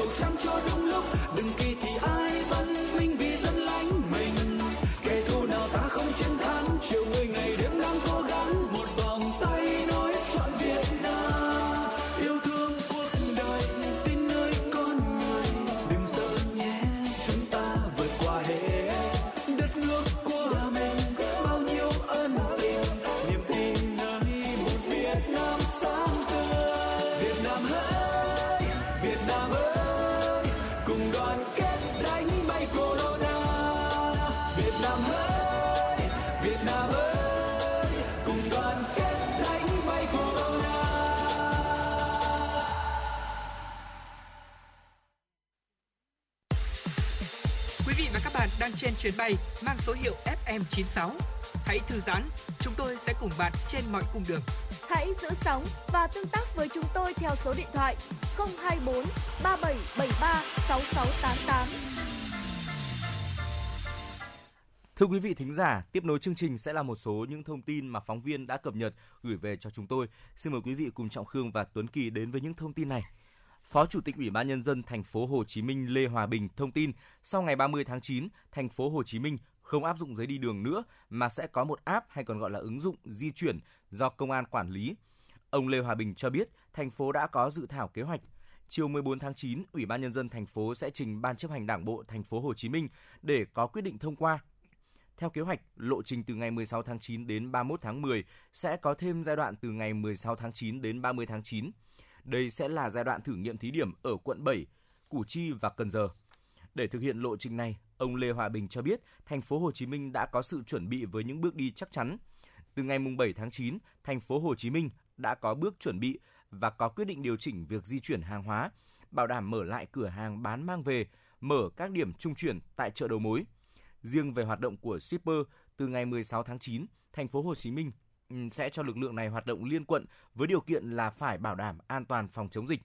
Chẳng. Chuyến bay mang số hiệu FM96. Hãy thư giãn, chúng tôi sẽ cùng bạn trên mọi cung đường. Hãy giữ sóng và tương tác với chúng tôi theo số điện thoại 024 3773 6688. Thưa quý vị thính giả, tiếp nối chương trình sẽ là một số những thông tin mà phóng viên đã cập nhật gửi về cho chúng tôi. Xin mời quý vị cùng Trọng Khương và Tuấn Kỳ đến với những thông tin này. Phó Chủ tịch Ủy ban nhân dân thành phố Hồ Chí Minh Lê Hòa Bình thông tin, sau ngày 30 tháng 9, thành phố Hồ Chí Minh không áp dụng giấy đi đường nữa mà sẽ có một app hay còn gọi là ứng dụng di chuyển do công an quản lý. Ông Lê Hòa Bình cho biết, thành phố đã có dự thảo kế hoạch chiều 14 tháng 9, Ủy ban nhân dân thành phố sẽ trình Ban chấp hành Đảng bộ thành phố Hồ Chí Minh để có quyết định thông qua. Theo kế hoạch, lộ trình từ ngày 16 tháng 9 đến 31 tháng 10 sẽ có thêm giai đoạn từ ngày 16 tháng 9 đến 30 tháng 9. Đây sẽ là giai đoạn thử nghiệm thí điểm ở quận 7, Củ Chi và Cần Giờ. Để thực hiện lộ trình này, ông Lê Hòa Bình cho biết thành phố Hồ Chí Minh đã có sự chuẩn bị với những bước đi chắc chắn. Từ ngày mùng 7 tháng 9, thành phố Hồ Chí Minh đã có bước chuẩn bị và có quyết định điều chỉnh việc di chuyển hàng hóa, bảo đảm mở lại cửa hàng bán mang về, mở các điểm trung chuyển tại chợ đầu mối. Riêng về hoạt động của shipper, từ ngày 16 tháng 9, thành phố Hồ Chí Minh Ừ, sẽ cho lực lượng này hoạt động liên quận với điều kiện là phải bảo đảm an toàn phòng chống dịch.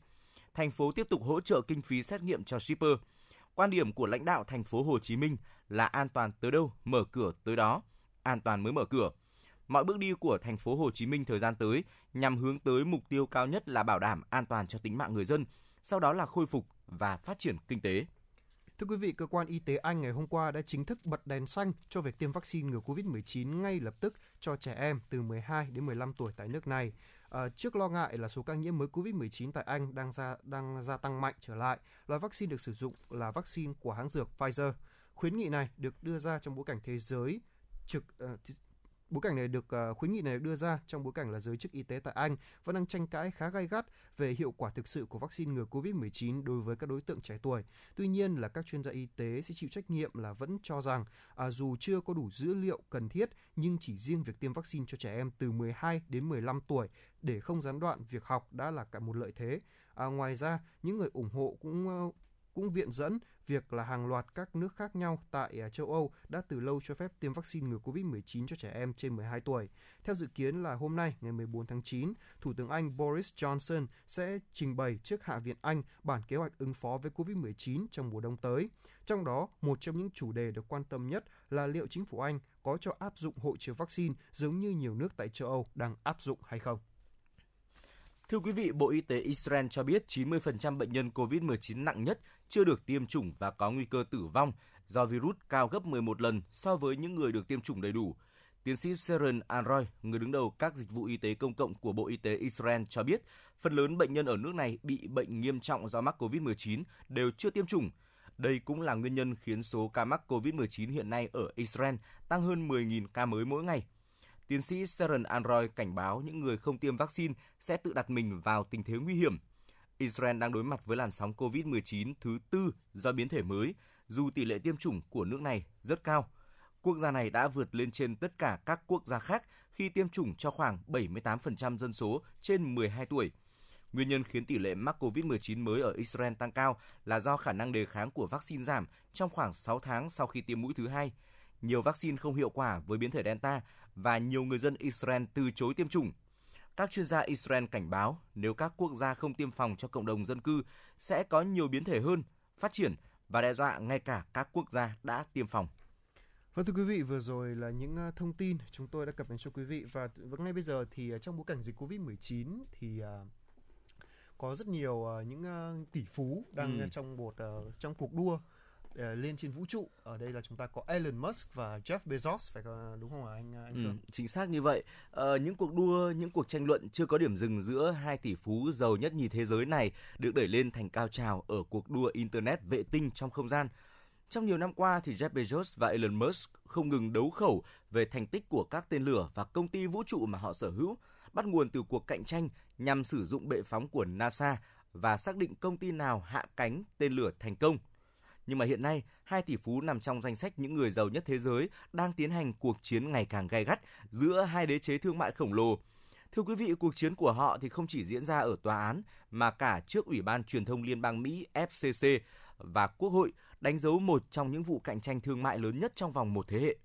Thành phố tiếp tục hỗ trợ kinh phí xét nghiệm cho shipper. Quan điểm của lãnh đạo thành phố Hồ Chí Minh là an toàn tới đâu, mở cửa tới đó, an toàn mới mở cửa. Mọi bước đi của thành phố Hồ Chí Minh thời gian tới nhằm hướng tới mục tiêu cao nhất là bảo đảm an toàn cho tính mạng người dân, sau đó là khôi phục và phát triển kinh tế. Thưa quý vị, cơ quan y tế Anh ngày hôm qua đã chính thức bật đèn xanh cho việc tiêm vaccine ngừa COVID-19 ngay lập tức cho trẻ em từ 12 đến 15 tuổi tại nước này. À, trước lo ngại là số ca nhiễm mới COVID-19 tại Anh đang gia đang gia tăng mạnh trở lại, loại vaccine được sử dụng là vaccine của hãng dược Pfizer. Khuyến nghị này được đưa ra trong bối cảnh thế giới trực uh, Bối cảnh này được ờ, khuyến nghị này đưa ra trong bối cảnh là giới chức y tế tại Anh vẫn đang tranh cãi khá gay gắt về hiệu quả thực sự của vaccine ngừa COVID-19 đối với các đối tượng trẻ tuổi. Tuy nhiên là các chuyên gia y tế sẽ chịu trách nhiệm là vẫn cho rằng à, dù chưa có đủ dữ liệu cần thiết nhưng chỉ riêng việc tiêm vaccine cho trẻ em từ 12 đến 15 tuổi để không gián đoạn việc học đã là cả một lợi thế. À, ngoài ra, những người ủng hộ cũng cũng viện dẫn việc là hàng loạt các nước khác nhau tại à, châu Âu đã từ lâu cho phép tiêm vaccine ngừa COVID-19 cho trẻ em trên 12 tuổi. Theo dự kiến là hôm nay, ngày 14 tháng 9, Thủ tướng Anh Boris Johnson sẽ trình bày trước Hạ viện Anh bản kế hoạch ứng phó với COVID-19 trong mùa đông tới. Trong đó, một trong những chủ đề được quan tâm nhất là liệu chính phủ Anh có cho áp dụng hộ chiếu vaccine giống như nhiều nước tại châu Âu đang áp dụng hay không. Thưa quý vị, Bộ Y tế Israel cho biết 90% bệnh nhân COVID-19 nặng nhất chưa được tiêm chủng và có nguy cơ tử vong do virus cao gấp 11 lần so với những người được tiêm chủng đầy đủ. Tiến sĩ Sharon Anroy, người đứng đầu các dịch vụ y tế công cộng của Bộ Y tế Israel cho biết, phần lớn bệnh nhân ở nước này bị bệnh nghiêm trọng do mắc COVID-19 đều chưa tiêm chủng. Đây cũng là nguyên nhân khiến số ca mắc COVID-19 hiện nay ở Israel tăng hơn 10.000 ca mới mỗi ngày. Tiến sĩ Sharon Anroy cảnh báo những người không tiêm vaccine sẽ tự đặt mình vào tình thế nguy hiểm. Israel đang đối mặt với làn sóng COVID-19 thứ tư do biến thể mới, dù tỷ lệ tiêm chủng của nước này rất cao. Quốc gia này đã vượt lên trên tất cả các quốc gia khác khi tiêm chủng cho khoảng 78% dân số trên 12 tuổi. Nguyên nhân khiến tỷ lệ mắc COVID-19 mới ở Israel tăng cao là do khả năng đề kháng của vaccine giảm trong khoảng 6 tháng sau khi tiêm mũi thứ hai. Nhiều vaccine không hiệu quả với biến thể Delta và nhiều người dân Israel từ chối tiêm chủng. Các chuyên gia Israel cảnh báo nếu các quốc gia không tiêm phòng cho cộng đồng dân cư sẽ có nhiều biến thể hơn, phát triển và đe dọa ngay cả các quốc gia đã tiêm phòng. Vâng thưa quý vị, vừa rồi là những ờ, thông tin chúng tôi đã cập nhật cho quý vị và ngay bây giờ thì ờ, trong bối cảnh dịch Covid-19 thì ờ, có rất nhiều những tỷ phú đang Ừ. trong một trong cuộc đua uh, lên trên vũ trụ. Ở đây là chúng ta có Elon Musk và Jeff Bezos phải có đúng không ạ anh anh Ừ, Cường? chính xác như vậy. Ờ, những cuộc đua, những cuộc tranh luận chưa có điểm dừng giữa hai tỷ phú giàu nhất nhì thế giới này được đẩy lên thành cao trào ở cuộc đua internet vệ tinh trong không gian. Trong nhiều năm qua thì Jeff Bezos và Elon Musk không ngừng đấu khẩu về thành tích của các tên lửa và công ty vũ trụ mà họ sở hữu, bắt nguồn từ cuộc cạnh tranh nhằm sử dụng bệ phóng của NASA và xác định công ty nào hạ cánh tên lửa thành công. Nhưng mà hiện nay, hai tỷ phú nằm trong danh sách những người giàu nhất thế giới đang tiến hành cuộc chiến ngày càng gay gắt giữa hai đế chế thương mại khổng lồ. Thưa quý vị, cuộc chiến của họ thì không chỉ diễn ra ở tòa án mà cả trước Ủy ban Truyền thông Liên bang Mỹ FCC và Quốc hội đánh dấu một trong những vụ cạnh tranh thương mại lớn nhất trong vòng một thế hệ.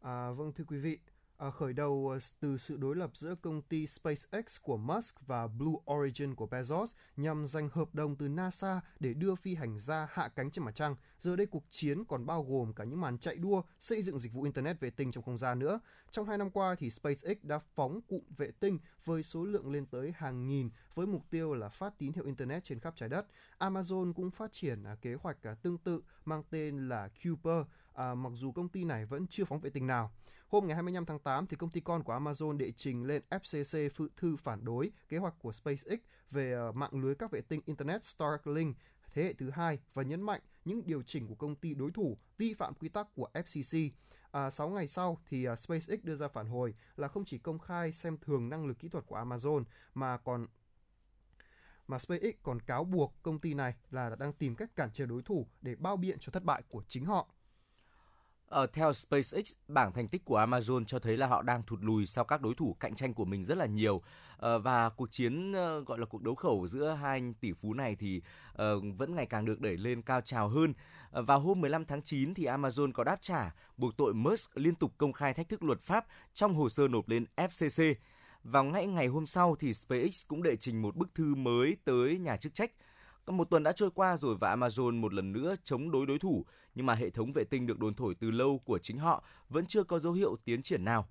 À, vâng thưa quý vị, à, khởi đầu ờ, từ sự đối lập giữa công ty SpaceX của Musk và Blue Origin của Bezos nhằm giành hợp đồng từ NASA để đưa phi hành gia hạ cánh trên mặt trăng. Giờ đây cuộc chiến còn bao gồm cả những màn chạy đua xây dựng dịch vụ Internet vệ tinh trong không gian nữa. Trong hai năm qua thì SpaceX đã phóng cụm vệ tinh với số lượng lên tới hàng nghìn với mục tiêu là phát tín hiệu Internet trên khắp trái đất. Amazon cũng phát triển à, kế hoạch à, tương tự mang tên là Kuiper, à, mặc dù công ty này vẫn chưa phóng vệ tinh nào. Hôm ngày 25 tháng 8 thì công ty con của Amazon đệ trình lên FCC phụ thư phản đối kế hoạch của SpaceX về ờ, mạng lưới các vệ tinh Internet Starlink thế hệ thứ hai và nhấn mạnh những điều chỉnh của công ty đối thủ vi phạm quy tắc của FCC. À, 6 ngày sau thì ờ, SpaceX đưa ra phản hồi là không chỉ công khai xem thường năng lực kỹ thuật của Amazon mà còn mà SpaceX còn cáo buộc công ty này là đang tìm cách cản trở đối thủ để bao biện cho thất bại của chính họ. Ờ, theo SpaceX, bảng thành tích của Amazon cho thấy là họ đang thụt lùi sau các đối thủ cạnh tranh của mình rất là nhiều Ờ, và cuộc chiến ờ, gọi là cuộc đấu khẩu giữa hai tỷ phú này thì uh, vẫn ngày càng được đẩy lên cao trào hơn. Ờ, vào hôm 15 tháng 9 thì Amazon có đáp trả buộc tội Musk liên tục công khai thách thức luật pháp trong hồ sơ nộp lên FCC. Vào ngay ngày hôm sau thì SpaceX cũng đệ trình một bức thư mới tới nhà chức trách một tuần đã trôi qua rồi và Amazon một lần nữa chống đối đối thủ, nhưng mà hệ thống vệ tinh được đồn thổi từ lâu của chính họ vẫn chưa có dấu hiệu tiến triển nào.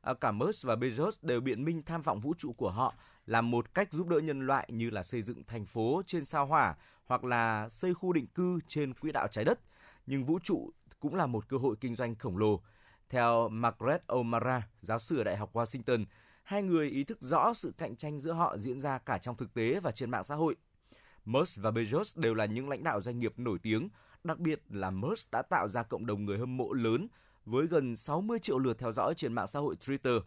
À, cả Musk và Bezos đều biện minh tham vọng vũ trụ của họ là một cách giúp đỡ nhân loại như là xây dựng thành phố trên sao hỏa hoặc là xây khu định cư trên quỹ đạo trái đất. Nhưng vũ trụ cũng là một cơ hội kinh doanh khổng lồ. Theo Margaret O'Mara, giáo sư ở Đại học Washington, hai người ý thức rõ sự cạnh tranh giữa họ diễn ra cả trong thực tế và trên mạng xã hội. Musk và Bezos đều là những lãnh đạo doanh nghiệp nổi tiếng, đặc biệt là Musk đã tạo ra cộng đồng người hâm mộ lớn với gần 60 triệu lượt theo dõi trên mạng xã hội Twitter.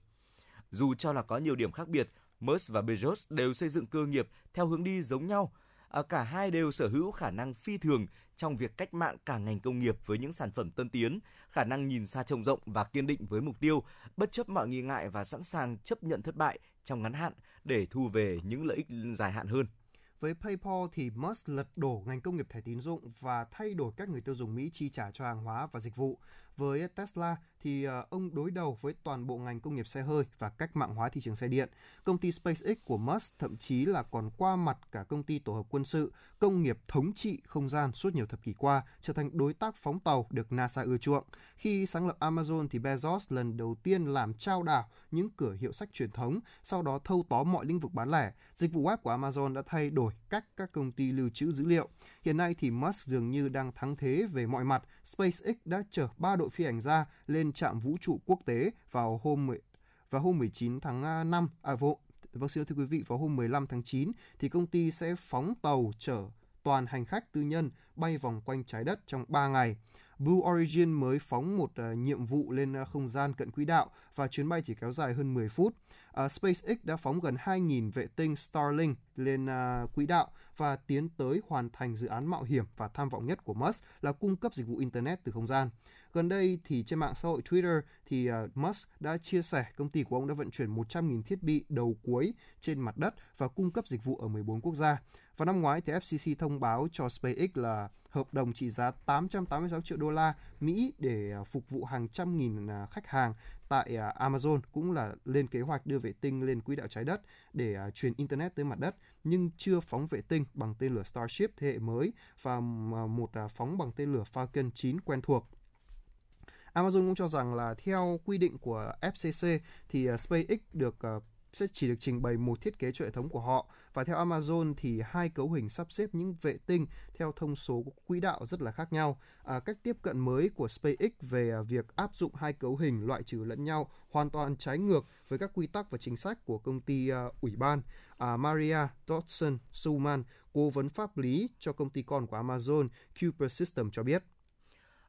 Dù cho là có nhiều điểm khác biệt, Musk và Bezos đều xây dựng cơ nghiệp theo hướng đi giống nhau. À, cả hai đều sở hữu khả năng phi thường trong việc cách mạng cả ngành công nghiệp với những sản phẩm tân tiến, khả năng nhìn xa trông rộng và kiên định với mục tiêu, bất chấp mọi nghi ngại và sẵn sàng chấp nhận thất bại trong ngắn hạn để thu về những lợi ích dài hạn hơn. Với PayPal thì Musk lật đổ ngành công nghiệp thẻ tín dụng và thay đổi cách người tiêu dùng Mỹ chi trả cho hàng hóa và dịch vụ. Với Tesla thì ờ, ông đối đầu với toàn bộ ngành công nghiệp xe hơi và cách mạng hóa thị trường xe điện. Công ty SpaceX của Musk thậm chí là còn qua mặt cả công ty tổ hợp quân sự, công nghiệp thống trị không gian suốt nhiều thập kỷ qua, trở thành đối tác phóng tàu được NASA ưa chuộng. Khi sáng lập Amazon thì Bezos lần đầu tiên làm trao đảo những cửa hiệu sách truyền thống, sau đó thâu tóm mọi lĩnh vực bán lẻ. Dịch vụ web của Amazon đã thay đổi cách các công ty lưu trữ dữ liệu. Hiện nay thì Musk dường như đang thắng thế về mọi mặt. SpaceX đã chở ba đội phi hành gia lên trạm vũ trụ quốc tế vào hôm 10 vào hôm 19 tháng 5 à, à vô, vâng, vâng xin thưa quý vị vào hôm 15 tháng 9 thì công ty sẽ phóng tàu chở toàn hành khách tư nhân bay vòng quanh trái đất trong 3 ngày. Blue Origin mới phóng một uh, nhiệm vụ lên uh, không gian cận quỹ đạo và chuyến bay chỉ kéo dài hơn 10 phút. Uh, SpaceX đã phóng gần 2.000 vệ tinh Starlink lên uh, quỹ đạo và tiến tới hoàn thành dự án mạo hiểm và tham vọng nhất của Musk là cung cấp dịch vụ Internet từ không gian. Gần đây thì trên mạng xã hội Twitter thì uh, Musk đã chia sẻ công ty của ông đã vận chuyển 100.000 thiết bị đầu cuối trên mặt đất và cung cấp dịch vụ ở 14 quốc gia. Vào năm ngoái thì FCC thông báo cho SpaceX là hợp đồng trị giá 886 triệu đô la Mỹ để à, phục vụ hàng trăm nghìn à, khách hàng tại Amazon cũng là lên kế hoạch đưa vệ tinh lên quỹ đạo trái đất để truyền internet tới mặt đất nhưng chưa phóng vệ tinh bằng tên lửa Starship thế hệ mới và một phóng bằng tên lửa Falcon 9 quen thuộc. Amazon cũng cho rằng là theo quy định của FCC thì à, SpaceX được à, sẽ chỉ được trình bày một thiết kế cho hệ thống của họ và theo Amazon thì hai cấu hình sắp xếp những vệ tinh theo thông số quỹ đạo rất là khác nhau. À, cách tiếp cận mới của SpaceX về à, việc áp dụng hai cấu hình loại trừ lẫn nhau hoàn toàn trái ngược với các quy tắc và chính sách của công ty uh, ủy ban. À, Maria Dodson Suman, cố vấn pháp lý cho công ty con của Amazon, Cooper System cho biết.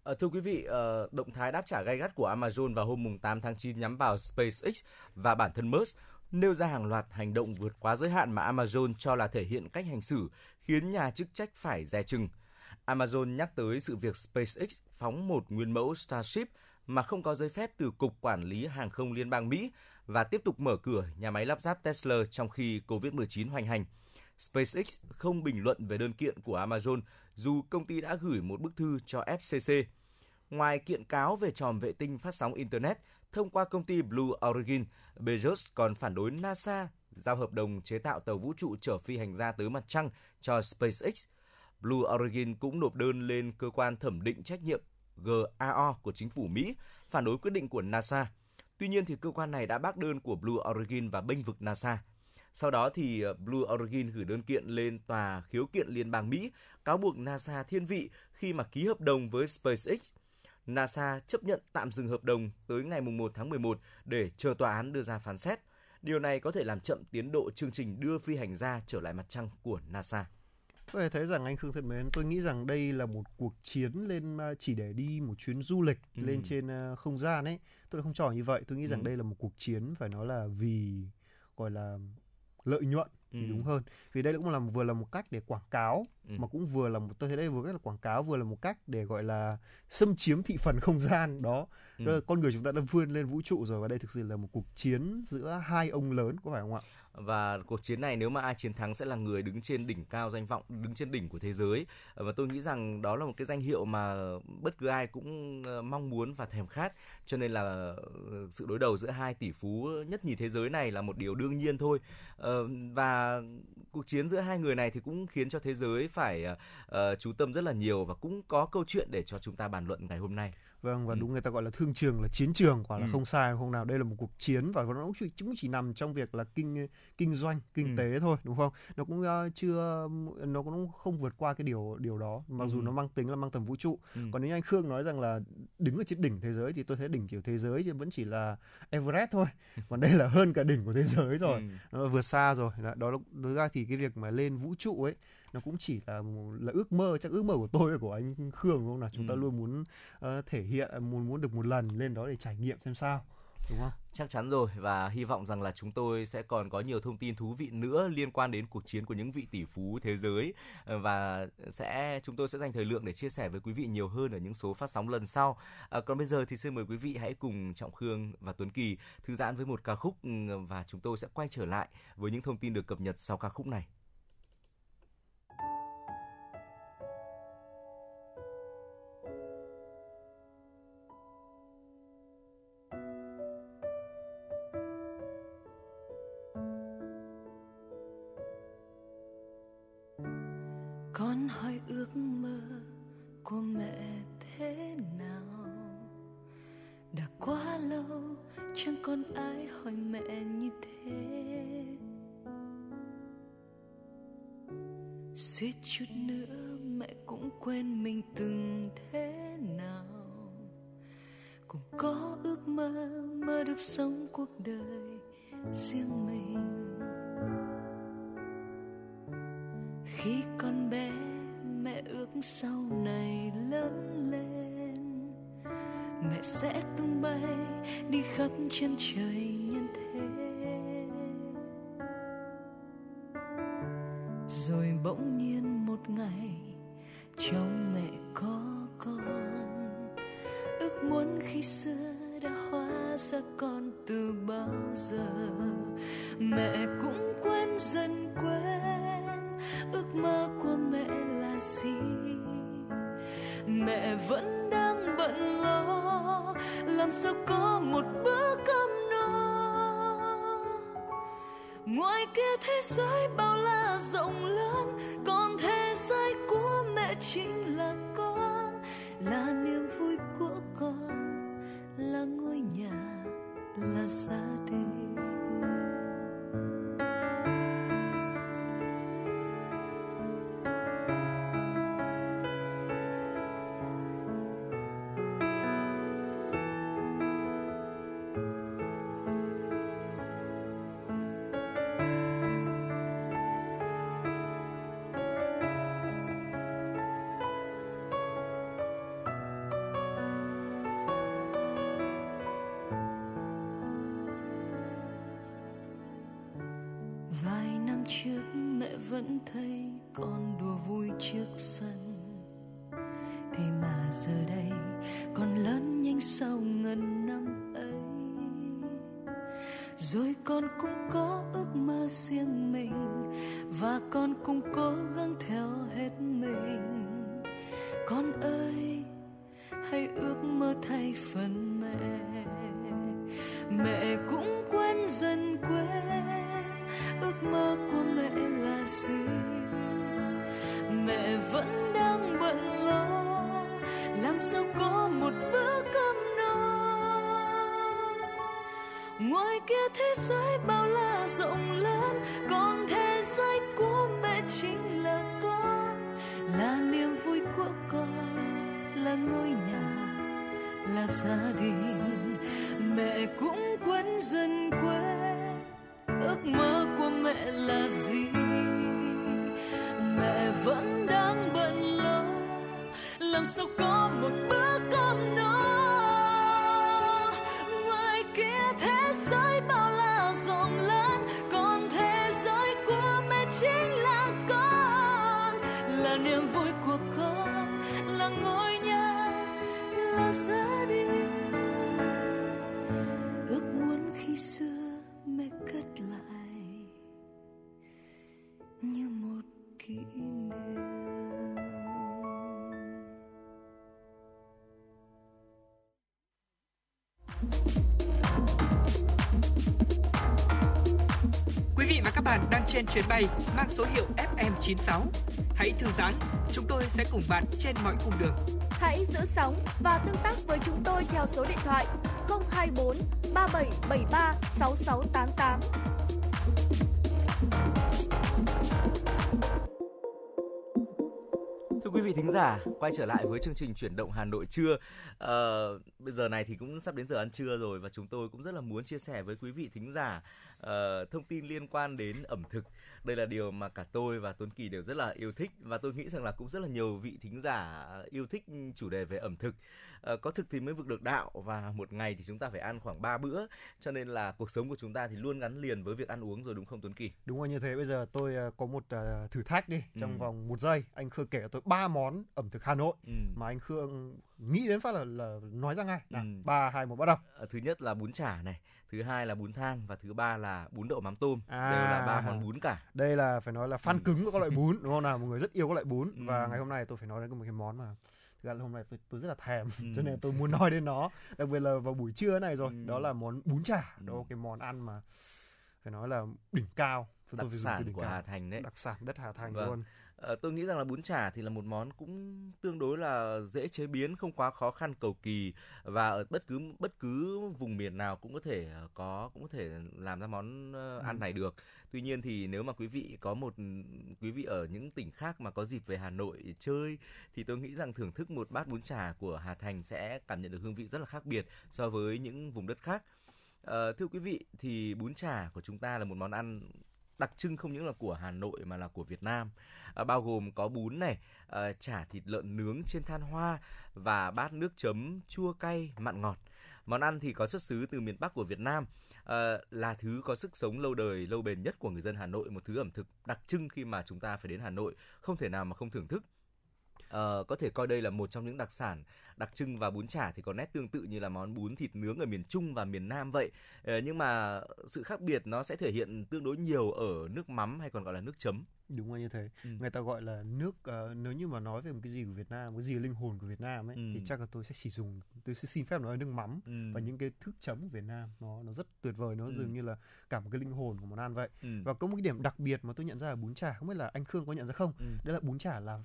À, thưa quý vị, ờ, động thái đáp trả gay gắt của Amazon vào hôm 8 tháng 9 nhắm vào SpaceX và bản thân Musk nêu ra hàng loạt hành động vượt quá giới hạn mà Amazon cho là thể hiện cách hành xử khiến nhà chức trách phải dè chừng. Amazon nhắc tới sự việc SpaceX phóng một nguyên mẫu Starship mà không có giấy phép từ Cục Quản lý Hàng không Liên bang Mỹ và tiếp tục mở cửa nhà máy lắp ráp Tesla trong khi COVID-19 hoành hành. SpaceX không bình luận về đơn kiện của Amazon dù công ty đã gửi một bức thư cho FCC. Ngoài kiện cáo về tròm vệ tinh phát sóng Internet, thông qua công ty Blue Origin, Bezos còn phản đối NASA giao hợp đồng chế tạo tàu vũ trụ chở phi hành gia tới mặt trăng cho SpaceX. Blue Origin cũng nộp đơn lên cơ quan thẩm định trách nhiệm GAO của chính phủ Mỹ phản đối quyết định của NASA. Tuy nhiên thì cơ quan này đã bác đơn của Blue Origin và bênh vực NASA. Sau đó thì ờ, Blue Origin gửi đơn kiện lên tòa khiếu kiện liên bang Mỹ cáo buộc NASA thiên vị khi mà ký hợp đồng với SpaceX. NASA chấp nhận tạm dừng hợp đồng tới ngày 1 tháng 11 để chờ tòa án đưa ra phán xét. Điều này có thể làm chậm tiến độ chương trình đưa phi hành gia trở lại mặt trăng của NASA. Thể thấy rằng anh Khương thân mến, tôi nghĩ rằng đây là một cuộc chiến lên à, chỉ để đi một chuyến du lịch ừ. lên trên à, không gian ấy. Tôi không cho như vậy. Tôi nghĩ rằng ừ. đây là một cuộc chiến phải nói là vì gọi là lợi nhuận thì ừ. đúng hơn vì đây cũng là vừa là một cách để quảng cáo ừ. mà cũng vừa là một tôi thấy đây vừa là quảng cáo vừa là một cách để gọi là xâm chiếm thị phần không gian đó. Ừ. con người chúng ta đã vươn lên vũ trụ rồi và đây thực sự là một cuộc chiến giữa hai ông lớn có phải không ạ? Và cuộc chiến này nếu mà ai chiến thắng sẽ là người đứng trên đỉnh cao danh vọng đứng trên đỉnh của thế giới. Và tôi nghĩ rằng đó là một cái danh hiệu mà bất cứ ai cũng ờ, mong muốn và thèm khát. Cho nên là ờ, sự đối đầu giữa hai tỷ phú nhất nhì thế giới này là một điều đương nhiên thôi. Ờ, và cuộc chiến giữa hai người này thì cũng khiến cho thế giới phải chú tâm rất là nhiều và cũng có câu chuyện để cho chúng ta bàn luận ngày hôm nay vâng và ừ. đúng người ta gọi là thương trường là chiến trường quả là ừ. không sai không nào đây là một cuộc chiến và nó cũng chỉ, cũng chỉ nằm trong việc là kinh kinh doanh kinh ừ. tế thôi đúng không nó cũng uh, chưa nó cũng không vượt qua cái điều điều đó mặc ừ. dù nó mang tính là mang tầm vũ trụ ừ. còn nếu anh Khương nói rằng là đứng ở trên đỉnh thế giới thì tôi thấy đỉnh kiểu thế giới thì vẫn chỉ là Everest thôi [laughs] còn đây là hơn cả đỉnh của thế giới rồi ừ. nó vượt xa rồi đó đối ra thì cái việc mà lên vũ trụ ấy nó cũng chỉ là là ước mơ chắc ước mơ của tôi và của anh Khương đúng không nào chúng ừ. ta luôn muốn uh, thể hiện muốn muốn được một lần lên đó để trải nghiệm xem sao đúng không? Chắc chắn rồi và hy vọng rằng là chúng tôi sẽ còn có nhiều thông tin thú vị nữa liên quan đến cuộc chiến của những vị tỷ phú thế giới ờ, và sẽ chúng tôi sẽ dành thời lượng để chia sẻ với quý vị nhiều hơn ở những số phát sóng lần sau. À, còn bây giờ thì xin mời quý vị hãy cùng Trọng Khương và Tuấn Kỳ thư giãn với một ca khúc ừ, và chúng tôi sẽ quay trở lại với những thông tin được cập nhật sau ca khúc này. Quên mình từng thế nào. Cũng có ước mơ mơ được sống cuộc đời riêng mình. Khi con bé, mẹ ước sau này lớn lên, mẹ sẽ tung bay đi khắp chân trời. Trước mẹ vẫn thấy con đùa vui trước sân. Thế mà giờ đây con lớn nhanh sau ngần năm ấy. Rồi con cũng có ước mơ riêng mình, và con cũng cố gắng theo hết mình. Con ơi, hãy ước mơ thay phần trên chuyến bay mang số hiệu FM96. Hãy thư giãn, chúng tôi sẽ cùng bạn trên mọi cung đường. Hãy giữ sóng và tương tác với chúng tôi theo số điện thoại 024 3773 6688. Thưa quý vị thính giả, quay trở lại với chương trình chuyển động Hà Nội trưa. Ờ, bây giờ này thì cũng sắp đến giờ ăn trưa rồi và chúng tôi cũng rất là muốn chia sẻ với quý vị thính giả ờ, thông tin liên quan đến ẩm thực. Đây là điều mà cả tôi và Tuấn Kỳ đều rất là yêu thích và tôi nghĩ rằng là cũng rất là nhiều vị thính giả yêu thích chủ đề về ẩm thực. Ờ, có thực thì mới vực được đạo và một ngày thì chúng ta phải ăn khoảng 3 bữa cho nên là cuộc sống của chúng ta thì luôn gắn liền với việc ăn uống rồi đúng không Tuấn Kỳ? Đúng rồi như thế bây giờ tôi ờ, có một ờ, thử thách đi trong Ừ. vòng một giây anh Khương kể cho tôi ba món ẩm thực Hà Nội Ừ. mà anh Khương nghĩ đến phát là, là nói ra ngay Ừ. ba hai một bắt đầu thứ nhất là bún chả này, thứ hai là bún thang và thứ ba là bún đậu mắm tôm. À. Đều là ba món bún cả. đây là phải nói là fan Ừ. cứng của các loại bún đúng không nào một người rất yêu các loại bún Ừ. và ngày hôm nay tôi phải nói đến một cái món mà thực ra là hôm nay tôi, tôi rất là thèm Ừ. cho nên tôi muốn nói đến nó đặc biệt là vào buổi trưa này rồi Ừ. đó là món bún chả Ừ. đó là cái món ăn mà phải nói là đỉnh cao Tôi- Đặc tôi sản của cao. Hà Thành đấy. đặc sản đất Hà Thành Vâng. luôn Ờ, tôi nghĩ rằng là bún chả thì là một món cũng tương đối là dễ chế biến, không quá khó khăn cầu kỳ và ở bất cứ bất cứ vùng miền nào cũng có thể ờ, có cũng có thể làm ra món ờ, ăn Ừ. này được. Tuy nhiên thì nếu mà quý vị có một quý vị ở những tỉnh khác mà có dịp về Hà Nội chơi thì tôi nghĩ rằng thưởng thức một bát bún chả của Hà Thành sẽ cảm nhận được hương vị rất là khác biệt so với những vùng đất khác. Ờ, thưa quý vị thì bún chả của chúng ta là một món ăn đặc trưng không những là của Hà Nội mà là của Việt Nam. À, bao gồm có bún này à, chả thịt lợn nướng trên than hoa và bát nước chấm chua cay mặn ngọt. Món ăn thì có xuất xứ từ miền Bắc của Việt Nam à, là thứ có sức sống lâu đời lâu bền nhất của người dân Hà Nội một thứ ẩm thực đặc trưng khi mà chúng ta phải đến Hà Nội không thể nào mà không thưởng thức. Ờ, có thể coi đây là một trong những đặc sản đặc trưng và bún chả thì có nét tương tự như là món bún thịt nướng ở miền Trung và miền Nam vậy Ờ, nhưng mà sự khác biệt nó sẽ thể hiện tương đối nhiều ở nước mắm hay còn gọi là nước chấm đúng rồi như thế Ừ. người ta gọi là nước ờ, nếu như mà nói về một cái gì của Việt Nam cái gì là linh hồn của Việt Nam ấy Ừ. thì chắc là tôi sẽ chỉ dùng tôi sẽ xin phép nói nước mắm Ừ. và những cái thức chấm của Việt Nam nó nó rất tuyệt vời nó Ừ. dường như là cả một cái linh hồn của món ăn vậy Ừ. và có một cái điểm đặc biệt mà tôi nhận ra ở bún chả không biết là anh Khương có nhận ra không Ừ. đấy là bún chả là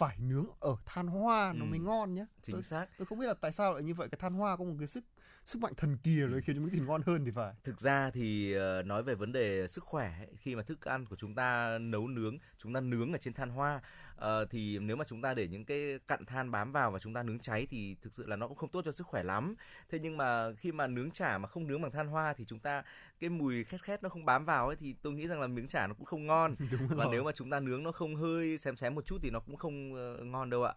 phải nướng ở than hoa nó Ừ. mới ngon nhé chính tôi, xác tôi không biết là tại sao lại như vậy cái than hoa có một cái sức sức mạnh thần kỳ rồi khiến cho miếng thịt ngon hơn thì phải thực ra thì ờ, nói về vấn đề sức khỏe ấy, khi mà thức ăn của chúng ta nấu nướng chúng ta nướng ở trên than hoa Ờ, thì nếu mà chúng ta để những cái cặn than bám vào và chúng ta nướng cháy thì thực sự là nó cũng không tốt cho sức khỏe lắm. Thế nhưng mà khi mà nướng chả mà không nướng bằng than hoa thì chúng ta cái mùi khét khét nó không bám vào ấy thì tôi nghĩ rằng là miếng chả nó cũng không ngon. [laughs] Đúng và rồi. nếu mà chúng ta nướng nó không hơi xém xém một chút thì nó cũng không ờ, ngon đâu ạ.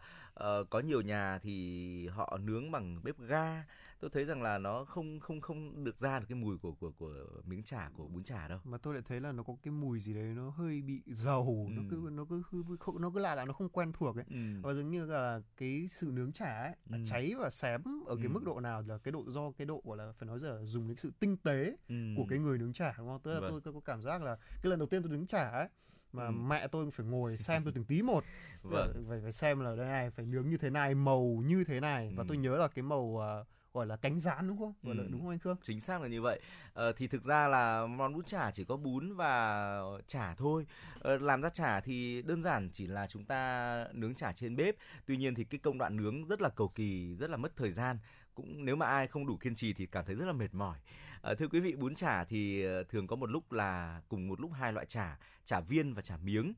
Có nhiều nhà thì họ nướng bằng bếp ga. Tôi thấy rằng là nó không không không được ra được cái mùi của của của miếng chả của bún chả đâu. mà tôi lại thấy là nó có cái mùi gì đấy nó hơi bị dầu nó Ừ. cứ nó cứ hư- không- nó cứ lạ là nó không quen thuộc ấy Ừ. và dường như là cái sự nướng chả ấy là Ừ. cháy và xém ở cái Ừ. mức độ nào là cái độ do cái độ gọi là phải nói là dùng đến sự tinh tế Ừ. của cái người nướng chả đúng không? Tức là Vâng. tôi, có cảm giác là cái lần đầu tiên tôi nướng chả ấy mà Ừ. mẹ tôi phải ngồi xem tôi từng tí một Vâng. phải phải xem là đây này phải nướng như thế này màu như thế này và Ừ. tôi nhớ là cái màu ờ, gọi là cánh rán đúng không? Gọi là Ừ. đúng không anh Khương? Chính xác là như vậy. Ờ, thì thực ra là món bún chả chỉ có bún và chả thôi. Ờ, làm ra chả thì đơn giản chỉ là chúng ta nướng chả trên bếp. Tuy nhiên thì cái công đoạn nướng rất là cầu kỳ rất là mất thời gian. Cũng nếu mà ai không đủ kiên trì thì cảm thấy rất là mệt mỏi. Ờ, thưa quý vị bún chả thì ờ, thường có một lúc là cùng một lúc hai loại chả chả viên và chả miếng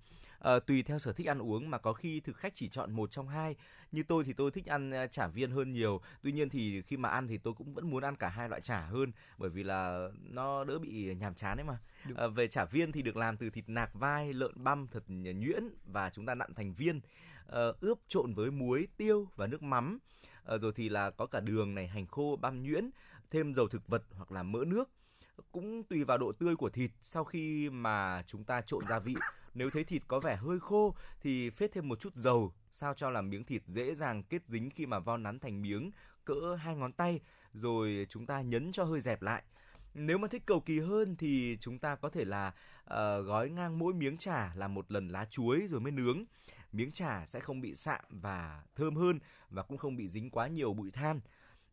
Ờ, tùy theo sở thích ăn uống mà có khi thực khách chỉ chọn một trong hai. Như tôi thì tôi thích ăn ờ, chả viên hơn nhiều. Tuy nhiên thì khi mà ăn thì tôi cũng vẫn muốn ăn cả hai loại chả hơn bởi vì là nó đỡ bị nhàm chán ấy mà. Đúng. Ờ, về chả viên thì được làm từ thịt nạc vai lợn băm thật nhuyễn và chúng ta nặn thành viên. Ờ, ướp trộn với muối tiêu và nước mắm. Ờ, rồi thì là có cả đường này hành khô băm nhuyễn thêm dầu thực vật hoặc là mỡ nước. Cũng tùy vào độ tươi của thịt. Sau khi mà chúng ta trộn gia vị nếu thấy thịt có vẻ hơi khô thì phết thêm một chút dầu sao cho làm miếng thịt dễ dàng kết dính khi mà vo nắn thành miếng cỡ hai ngón tay rồi chúng ta nhấn cho hơi dẹp lại. Nếu mà thích cầu kỳ hơn thì chúng ta có thể là uh, gói ngang mỗi miếng chả là một lần lá chuối rồi mới nướng. Miếng chả sẽ không bị sạm và thơm hơn và cũng không bị dính quá nhiều bụi than.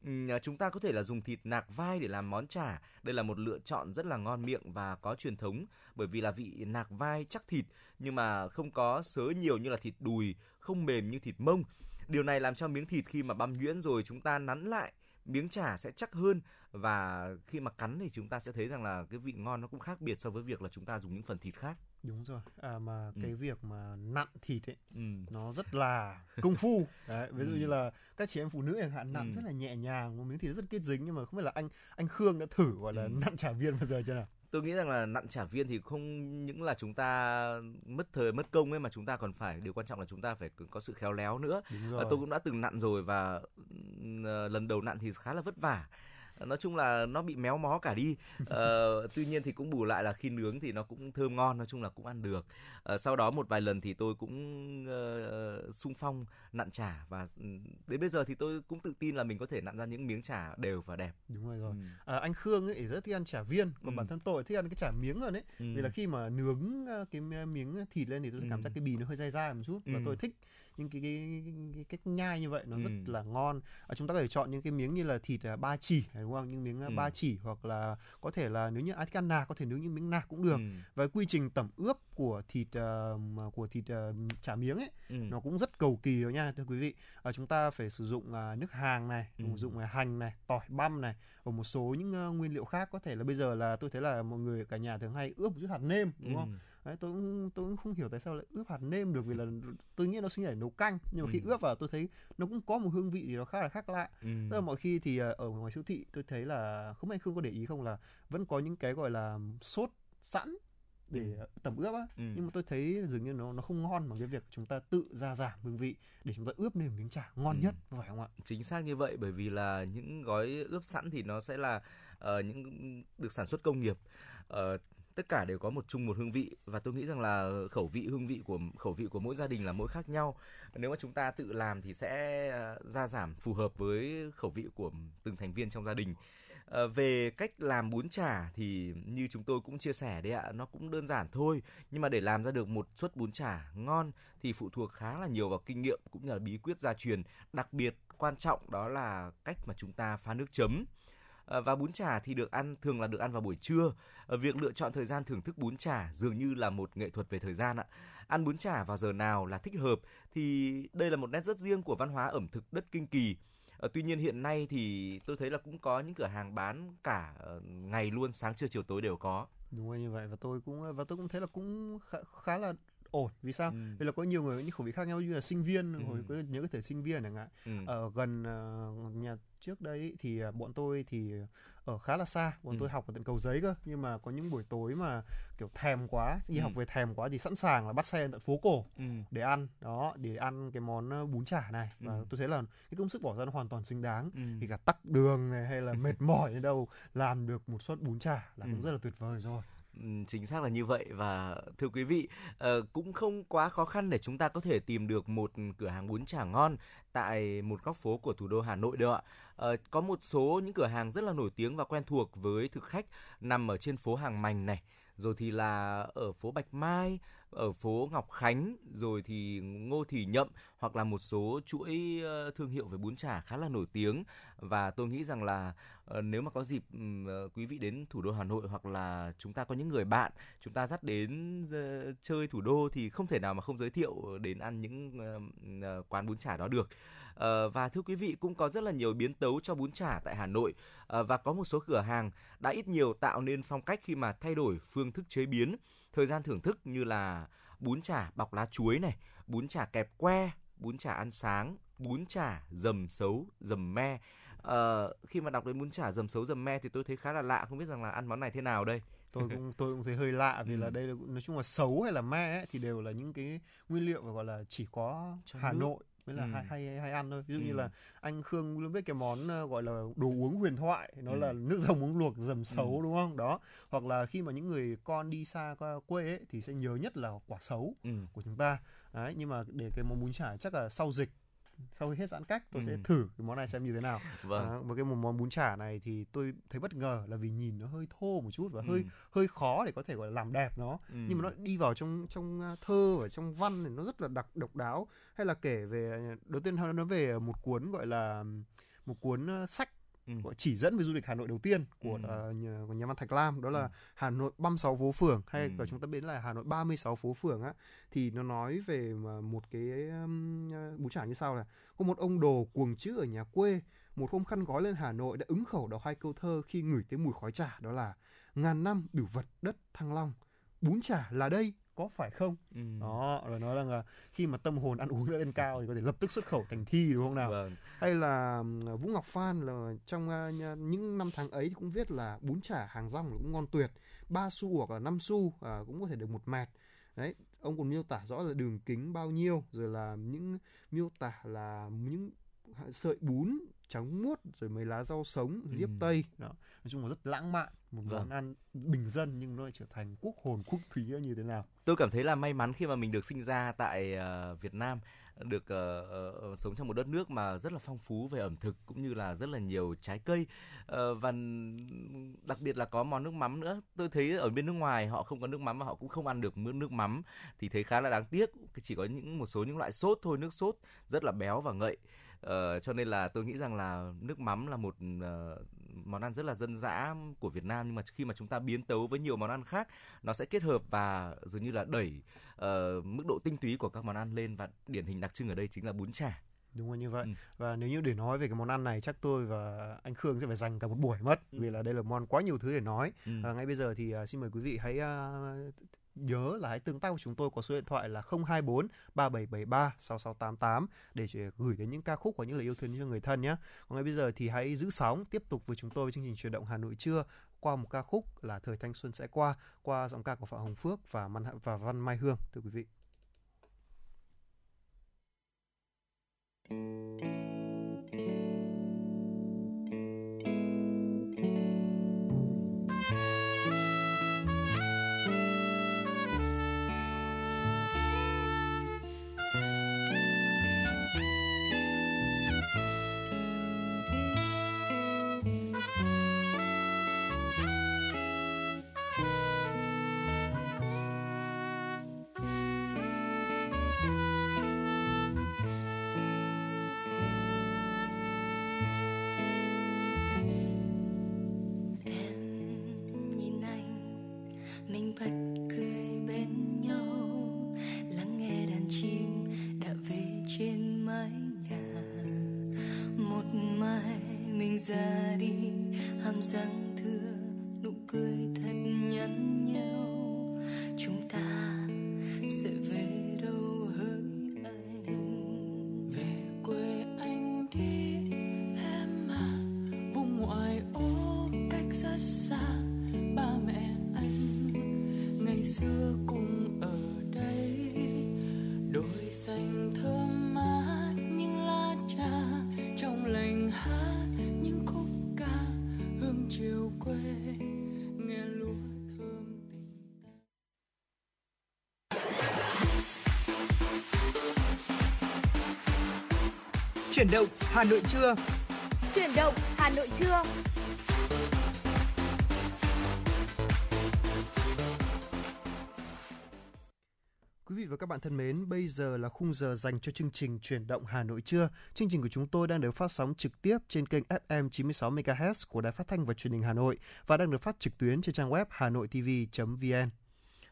À, chúng ta có thể là dùng thịt nạc vai để làm món chả. Đây là một lựa chọn rất là ngon miệng và có truyền thống. Bởi vì là vị nạc vai chắc thịt, nhưng mà không có sớ nhiều như là thịt đùi, không mềm như thịt mông. Điều này làm cho miếng thịt khi mà băm nhuyễn rồi chúng ta nắn lại miếng chả sẽ chắc hơn và khi mà cắn thì chúng ta sẽ thấy rằng là cái vị ngon nó cũng khác biệt so với việc là chúng ta dùng những phần thịt khác đúng rồi à, mà Ừ. cái việc mà nặn thịt ấy ừ. nó rất là công phu đấy ví dụ Ừ. như là các chị em phụ nữ chẳng hạn nặn Ừ. rất là nhẹ nhàng một miếng thịt rất kết dính nhưng mà không biết là anh anh Khương đã thử gọi là Ừ. nặn chả viên bao giờ chưa nào tôi nghĩ rằng là nặn chả viên thì không những là chúng ta mất thời mất công ấy mà chúng ta còn phải điều quan trọng là chúng ta phải có sự khéo léo nữa. Rồi tôi cũng đã từng nặn rồi và ờ, lần đầu nặn thì khá là vất vả nói chung là nó bị méo mó cả đi. Ờ, tuy nhiên thì cũng bù lại là khi nướng thì nó cũng thơm ngon nói chung là cũng ăn được. Ờ, sau đó một vài lần thì tôi cũng uh, sung phong nặn chả và ừm, đến bây giờ thì tôi cũng tự tin là mình có thể nặn ra những miếng chả đều và đẹp. Đúng rồi rồi. Ừm, à, anh Khương ấy rất thích ăn chả viên. Còn Ừ. bản thân tôi thích ăn cái chả miếng hơn ấy. Ừm, vì là khi mà nướng ờ, cái miếng thịt lên thì tôi Ừ. cảm giác cái bì nó hơi dai dai một chút và Ừ. tôi thích những cái, cái, cái, cách nhai như vậy nó rất Ừ. là ngon. À, chúng ta có thể chọn những cái miếng như là thịt à, ba chỉ đúng không? Những miếng à, Ừ. ba chỉ hoặc là có thể là nếu như ai thích ăn nạc có thể nướng những miếng nạc cũng được. Ừm, và quy trình tẩm ướp của thịt mà của thịt ờ, chả miếng ấy ừm, nó cũng rất cầu kỳ đó nha thưa quý vị. À, chúng ta phải sử dụng à, nước hàng này Ừ. sử dụng à, hành này tỏi băm này và một số những ờ, nguyên liệu khác. Có thể là bây giờ là tôi thấy là mọi người cả nhà thường hay ướp một chút hạt nêm đúng không? ừm, đấy tôi cũng tôi cũng không hiểu tại sao lại ướp hạt nêm được vì là tôi nghĩ nó sinh để nấu canh nhưng mà khi Ừ. ướp vào tôi thấy nó cũng có một hương vị gì đó khá là khác lạ ừm. tức là mọi khi thì ờ, ở ngoài siêu thị tôi thấy là không anh Khương có để ý không là vẫn có những cái gọi là sốt sẵn để Ừ. tẩm ướp á Ừ. nhưng mà tôi thấy dường như nó nó không ngon bằng cái việc chúng ta tự gia giảm hương vị để chúng ta ướp nên miếng chả ngon Ừ. nhất phải không ạ chính xác như vậy bởi vì là những gói ướp sẵn thì nó sẽ là ờ, những được sản xuất công nghiệp Ờ, tất cả đều có một chung một hương vị. Và tôi nghĩ rằng là khẩu vị, hương vị của, khẩu vị của mỗi gia đình là mỗi khác nhau. Nếu mà chúng ta tự làm thì sẽ ờ, gia giảm phù hợp với khẩu vị của từng thành viên trong gia đình. Ờ, về cách làm bún chả thì như chúng tôi cũng chia sẻ đấy ạ, nó cũng đơn giản thôi. Nhưng mà để làm ra được một suất bún chả ngon thì phụ thuộc khá là nhiều vào kinh nghiệm cũng như là bí quyết gia truyền. Đặc biệt quan trọng đó là cách mà chúng ta pha nước chấm và bún chả thì được ăn thường là được ăn vào buổi trưa. Ờ, việc lựa chọn thời gian thưởng thức bún chả dường như là một nghệ thuật về thời gian ạ. Ăn bún chả vào giờ nào là thích hợp thì đây là một nét rất riêng của văn hóa ẩm thực đất kinh kỳ. Ờ, tuy nhiên hiện nay thì tôi thấy là cũng có những cửa hàng bán cả ờ, ngày luôn sáng trưa chiều tối đều có. Đúng rồi như vậy. Và tôi cũng và tôi cũng thấy là cũng khá, khá là ổn. Vì sao? Ừ. vì là có nhiều người những khẩu vị khác nhau như là sinh viên Ừ. hồi có nhớ cái thời sinh viên chẳng hạn. Ừ. ở gần ờ, nhà trước đây thì ờ, bọn tôi thì ở khá là xa bọn Ừ. tôi học ở tận cầu giấy cơ nhưng mà có những buổi tối mà kiểu thèm quá đi Ừ. học về thèm quá thì sẵn sàng là bắt xe tận phố cổ Ừ. để ăn đó để ăn cái món bún chả này và Ừ. tôi thấy là cái công sức bỏ ra nó hoàn toàn xứng đáng Ừ. thì cả tắc đường này hay là mệt [laughs] mỏi đến đâu làm được một suất bún chả là cũng Ừ. rất là tuyệt vời rồi Ừm, chính xác là như vậy và thưa quý vị ờ, cũng không quá khó khăn để chúng ta có thể tìm được một cửa hàng bún chả ngon tại một góc phố của thủ đô Hà Nội đâu ạ uh, có một số những cửa hàng rất là nổi tiếng và quen thuộc với thực khách nằm ở trên phố Hàng Mành này, rồi thì là ở phố Bạch Mai, ở phố Ngọc Khánh, rồi thì Ngô Thị Nhậm hoặc là một số chuỗi ờ, thương hiệu về bún chả khá là nổi tiếng và tôi nghĩ rằng là ờ, nếu mà có dịp quý vị đến thủ đô Hà Nội hoặc là chúng ta có những người bạn chúng ta dắt đến chơi thủ đô thì không thể nào mà không giới thiệu đến ăn những quán bún chả đó được. Ờ, và thưa quý vị cũng có rất là nhiều biến tấu cho bún chả tại Hà Nội Ờ, và có một số cửa hàng đã ít nhiều tạo nên phong cách khi mà thay đổi phương thức chế biến, thời gian thưởng thức như là bún chả bọc lá chuối này, bún chả kẹp que, bún chả ăn sáng, bún chả dầm xấu, dầm me. Ờ, khi mà đọc đến bún chả dầm xấu dầm me thì tôi thấy khá là lạ, không biết rằng là ăn món này thế nào đây. tôi cũng tôi cũng thấy hơi lạ vì [laughs] Ừ. là đây là, nói chung là xấu hay là me ấy, thì đều là những cái nguyên liệu gọi là chỉ có Trong Hà nước. Nội mới là Ừ. hay, hay hay ăn thôi ví dụ như Ừ. là anh Khương luôn biết cái món ờ, gọi là đồ uống huyền thoại nó Ừ. là nước dòng uống luộc dầm xấu Ừ. đúng không đó hoặc là khi mà những người con đi xa quê ấy, thì sẽ nhớ nhất là quả xấu Ừ. của chúng ta đấy nhưng mà để cái món bún chả chắc là sau dịch sau khi hết giãn cách tôi sẽ Ừ. thử cái món này xem như thế nào Vâng. Đó, một cái một món bún chả này thì tôi thấy bất ngờ là vì nhìn nó hơi thô một chút và Ừ. hơi hơi khó để có thể gọi là làm đẹp nó Ừ. nhưng mà nó đi vào trong trong uh, thơ và trong văn này nó rất là đặc độc đáo hay là kể về đầu tiên nó nói về một cuốn gọi là một cuốn uh, sách Ừ. chỉ dẫn về du lịch Hà Nội đầu tiên của, Ừ. uh, nhà, của nhà văn Thạch Lam đó là Ừ. Hà Nội 36 phố phường hay Ừ. chúng ta biết là Hà Nội 36 phố phường á thì nó nói về một cái um, uh, bún chả như sau là có một ông đồ cuồng chữ ở nhà quê một hôm khăn gói lên Hà Nội đã ứng khẩu đọc hai câu thơ khi ngửi thấy mùi khói chả đó là ngàn năm bửu vật đất thăng long bún chả là đây có phải không Ừ. đó rồi nói rằng là khi mà tâm hồn ăn uống đã lên cao thì có thể lập tức xuất khẩu thành thi đúng không nào Vâng. hay là ừm, Vũ Ngọc Phan là trong à, những năm tháng ấy thì cũng viết là bún chả hàng rong là cũng ngon tuyệt ba xu hoặc là năm xu à, cũng có thể được một mẹt đấy ông còn miêu tả rõ là đường kính bao nhiêu rồi là những miêu tả là những sợi bún trắng muốt rồi mấy lá rau sống diếp Ừ. tây đó nói chung là rất lãng mạn một Vâng. món ăn bình dân nhưng nó lại trở thành quốc hồn quốc thúy như thế nào Tôi cảm thấy là may mắn khi mà mình được sinh ra tại ờ, Việt Nam, được ờ, ờ, sống trong một đất nước mà rất là phong phú về ẩm thực cũng như là rất là nhiều trái cây Ờ, và đặc biệt là có món nước mắm nữa. Tôi thấy ở bên nước ngoài họ không có nước mắm và họ cũng không ăn được nước nước mắm thì thấy khá là đáng tiếc. Chỉ có những một số những loại sốt thôi, nước sốt rất là béo và ngậy. Ờ, cho nên là tôi nghĩ rằng là nước mắm là một uh, món ăn rất là dân dã của Việt Nam nhưng mà khi mà chúng ta biến tấu với nhiều món ăn khác nó sẽ kết hợp và dường như là đẩy uh, mức độ tinh túy của các món ăn lên và điển hình đặc trưng ở đây chính là bún chả đúng là như vậy Ừ. và nếu như để nói về cái món ăn này chắc tôi và anh Khương sẽ phải dành cả một buổi mất vì là đây là món quá nhiều thứ để nói Ừ. À, ngay bây giờ thì à, xin mời quý vị hãy à, nhớ là hãy tương tác với chúng tôi có số điện thoại là 024 3773 6688 để gửi đến những ca khúc và những lời yêu thương cho người thân nhé. Còn ngay bây giờ thì hãy giữ sóng tiếp tục với chúng tôi với chương trình chuyển động Hà Nội trưa qua một ca khúc là thời thanh xuân sẽ qua qua giọng ca của Phạm Hồng Phước và Man và Văn Mai Hương thưa quý vị. Em Chuyển động Hà Nội trưa. Chuyển động Hà Nội trưa. Quý vị và các bạn thân mến, bây giờ là khung giờ dành cho chương trình Chuyển động Hà Nội trưa. Chương trình của chúng tôi đang được phát sóng trực tiếp trên kênh FM 96 MHz của Đài Phát thanh và Truyền hình Hà Nội và đang được phát trực tuyến trên trang web hanoitv.vn.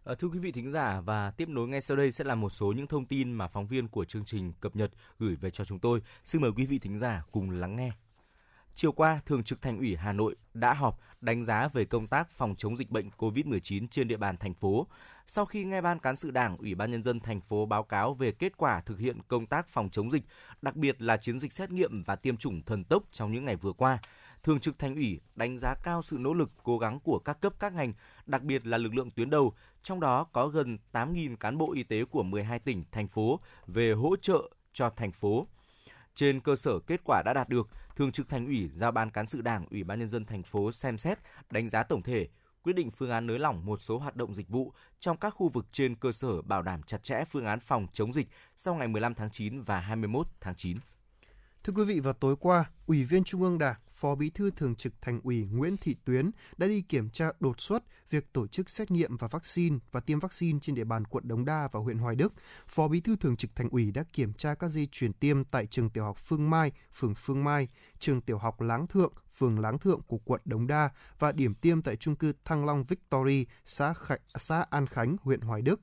À, thưa quý vị thính giả và tiếp nối ngay sau đây sẽ là một số những thông tin mà phóng viên của chương trình cập nhật gửi về cho chúng tôi. Xin mời quý vị thính giả cùng lắng nghe. Chiều qua, Thường trực Thành ủy Hà Nội đã họp đánh giá về công tác phòng chống dịch bệnh COVID-19 trên địa bàn thành phố. Sau khi nghe Ban Cán sự Đảng, Ủy ban Nhân dân thành phố báo cáo về kết quả thực hiện công tác phòng chống dịch, đặc biệt là chiến dịch xét nghiệm và tiêm chủng thần tốc trong những ngày vừa qua, Thường trực Thành ủy đánh giá cao sự nỗ lực, cố gắng của các cấp các ngành, đặc biệt là lực lượng tuyến đầu, trong đó có gần 8.000 cán bộ y tế của 12 tỉnh, thành phố về hỗ trợ cho thành phố. Trên cơ sở kết quả đã đạt được, Thường trực Thành ủy giao Ban cán sự Đảng, Ủy ban nhân dân thành phố xem xét, đánh giá tổng thể, quyết định phương án nới lỏng một số hoạt động dịch vụ trong các khu vực trên cơ sở bảo đảm chặt chẽ phương án phòng chống dịch sau ngày 15 tháng 9 và 21 tháng 9. Thưa quý vị, vào tối qua, Ủy viên Trung ương Đảng, Phó Bí thư Thường trực Thành ủy Nguyễn Thị Tuyến đã đi kiểm tra đột xuất việc tổ chức xét nghiệm và vaccine và tiêm vaccine trên địa bàn quận Đống Đa và huyện Hoài Đức. Phó Bí thư Thường trực Thành ủy đã kiểm tra các dây chuyển tiêm tại trường tiểu học Phương Mai, phường Phương Mai, trường tiểu học Láng Thượng, phường Láng Thượng của quận Đống Đa và điểm tiêm tại trung cư Thăng Long Victory, xã, Khánh, xã An Khánh, huyện Hoài Đức.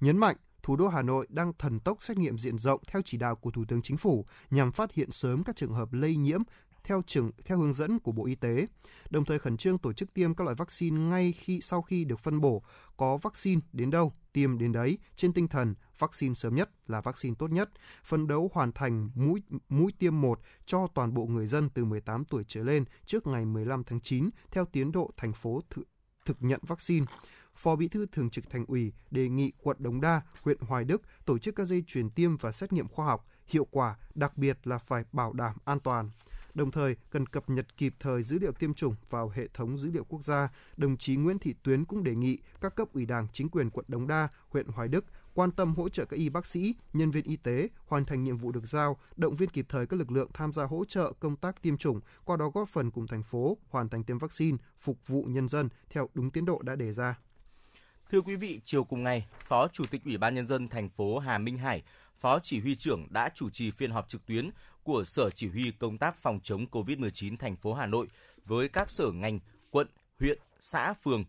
Nhấn mạnh thủ đô Hà Nội đang thần tốc xét nghiệm diện rộng theo chỉ đạo của Thủ tướng Chính phủ nhằm phát hiện sớm các trường hợp lây nhiễm theo trường theo hướng dẫn của Bộ Y tế, đồng thời khẩn trương tổ chức tiêm các loại vaccine ngay khi sau khi được phân bổ, có vaccine đến đâu tiêm đến đấy trên tinh thần vaccine sớm nhất là vaccine tốt nhất, phấn đấu hoàn thành mũi mũi tiêm 1 cho toàn bộ người dân từ 18 tuổi trở lên trước ngày 15 tháng 9 theo tiến độ thành phố thực, thực nhận vaccine. Phó Bí thư Thường trực Thành ủy đề nghị quận Đống Đa, huyện Hoài Đức tổ chức các dây chuyển tiêm và xét nghiệm khoa học, hiệu quả, đặc biệt là phải bảo đảm an toàn. Đồng thời, cần cập nhật kịp thời dữ liệu tiêm chủng vào hệ thống dữ liệu quốc gia. Đồng chí Nguyễn Thị Tuyến cũng đề nghị các cấp ủy Đảng, chính quyền quận Đống Đa, huyện Hoài Đức quan tâm hỗ trợ các y bác sĩ, nhân viên y tế hoàn thành nhiệm vụ được giao, động viên kịp thời các lực lượng tham gia hỗ trợ công tác tiêm chủng, qua đó góp phần cùng thành phố hoàn thành tiêm vaccine, phục vụ nhân dân theo đúng tiến độ đã đề ra. Thưa quý vị, chiều cùng ngày, Phó Chủ tịch Ủy ban nhân dân thành phố Hà Minh Hải, Phó Chỉ huy trưởng đã chủ trì phiên họp trực tuyến của Sở Chỉ huy Công tác phòng chống COVID-19 thành phố Hà Nội với các sở ngành, quận, huyện, xã, phường.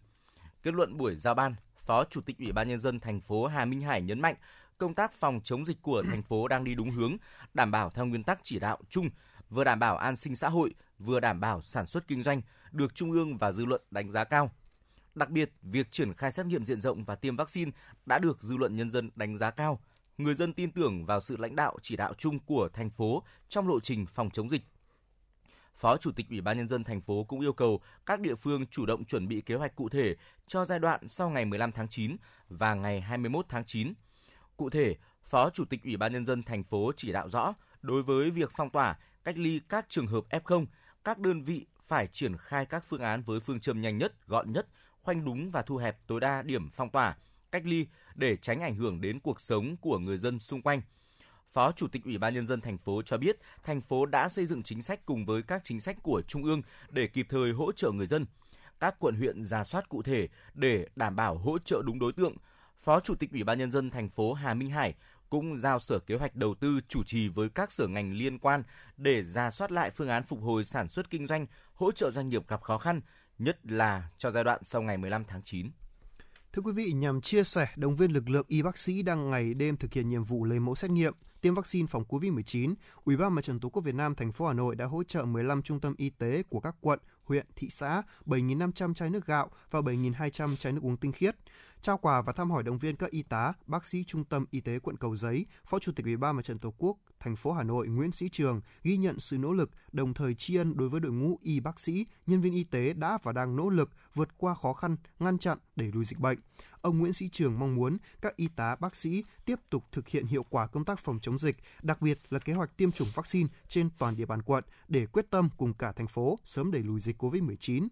Kết luận buổi giao ban, Phó Chủ tịch Ủy ban nhân dân thành phố Hà Minh Hải nhấn mạnh công tác phòng chống dịch của thành phố đang đi đúng hướng, đảm bảo theo nguyên tắc chỉ đạo chung, vừa đảm bảo an sinh xã hội, vừa đảm bảo sản xuất kinh doanh, được Trung ương và dư luận đánh giá cao. Đặc biệt, việc triển khai xét nghiệm diện rộng và tiêm vaccine đã được dư luận nhân dân đánh giá cao. Người dân tin tưởng vào sự lãnh đạo chỉ đạo chung của thành phố trong lộ trình phòng chống dịch. Phó Chủ tịch Ủy ban nhân dân thành phố cũng yêu cầu các địa phương chủ động chuẩn bị kế hoạch cụ thể cho giai đoạn sau ngày 15 tháng 9 và ngày 21 tháng 9. Cụ thể, Phó Chủ tịch Ủy ban nhân dân thành phố chỉ đạo rõ đối với việc phong tỏa, cách ly các trường hợp F0, các đơn vị phải triển khai các phương án với phương châm nhanh nhất, gọn nhất, khoanh đúng và thu hẹp tối đa điểm phong tỏa, cách ly để tránh ảnh hưởng đến cuộc sống của người dân xung quanh. Phó Chủ tịch Ủy ban nhân dân thành phố cho biết, thành phố đã xây dựng chính sách cùng với các chính sách của trung ương để kịp thời hỗ trợ người dân. Các quận huyện ra soát cụ thể để đảm bảo hỗ trợ đúng đối tượng. Phó Chủ tịch Ủy ban nhân dân thành phố Hà Minh Hải cũng giao Sở Kế hoạch Đầu tư chủ trì với các sở ngành liên quan để ra soát lại phương án phục hồi sản xuất kinh doanh, hỗ trợ doanh nghiệp gặp khó khăn, nhất là cho giai đoạn sau ngày 15 tháng 9. Thưa quý vị, nhằm chia sẻ động viên lực lượng y bác sĩ đang ngày đêm thực hiện nhiệm vụ lấy mẫu xét nghiệm, tiêm vaccine phòng COVID-19, Ủy ban Mặt trận Tổ quốc Việt Nam thành phố Hà Nội đã hỗ trợ 15 trung tâm y tế của các quận, huyện, thị xã 7.500 chai nước gạo và 7.200 chai nước uống tinh khiết. Trao quà và thăm hỏi động viên các y tá, bác sĩ trung tâm y tế quận Cầu Giấy, Phó Chủ tịch Ủy ban Mặt trận Tổ quốc thành phố Hà Nội Nguyễn Sĩ Trường ghi nhận sự nỗ lực, đồng thời tri ân đối với đội ngũ y bác sĩ, nhân viên y tế đã và đang nỗ lực vượt qua khó khăn, ngăn chặn, đẩy lùi dịch bệnh. Ông Nguyễn Sĩ Trường mong muốn các y tá, bác sĩ tiếp tục thực hiện hiệu quả công tác phòng chống dịch, đặc biệt là kế hoạch tiêm chủng vaccine trên toàn địa bàn quận để quyết tâm cùng cả thành phố sớm đẩy lùi dịch COVID-19.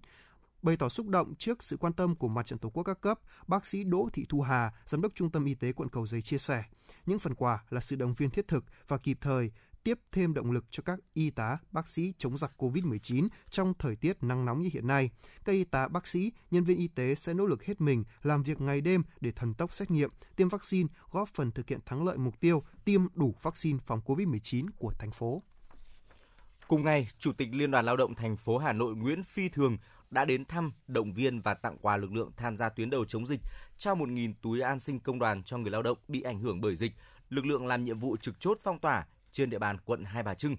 Bày tỏ xúc động trước sự quan tâm của mặt trận Tổ quốc các cấp, bác sĩ Đỗ Thị Thu Hà, giám đốc Trung tâm Y tế quận Cầu Giấy chia sẻ, những phần quà là sự động viên thiết thực và kịp thời tiếp thêm động lực cho các y tá, bác sĩ chống giặc COVID-19 trong thời tiết nắng nóng như hiện nay. Các y tá, bác sĩ, nhân viên y tế sẽ nỗ lực hết mình làm việc ngày đêm để thần tốc xét nghiệm, tiêm vaccine, góp phần thực hiện thắng lợi mục tiêu tiêm đủ vaccine phòng COVID-19 của thành phố. Cùng ngày, Chủ tịch Liên đoàn Lao động thành phố Hà Nội Nguyễn Phi Thường đã đến thăm, động viên và tặng quà lực lượng tham gia tuyến đầu chống dịch, trao 1.000 túi an sinh công đoàn cho người lao động bị ảnh hưởng bởi dịch, lực lượng làm nhiệm vụ trực chốt phong tỏa trên địa bàn quận Hai Bà Trưng.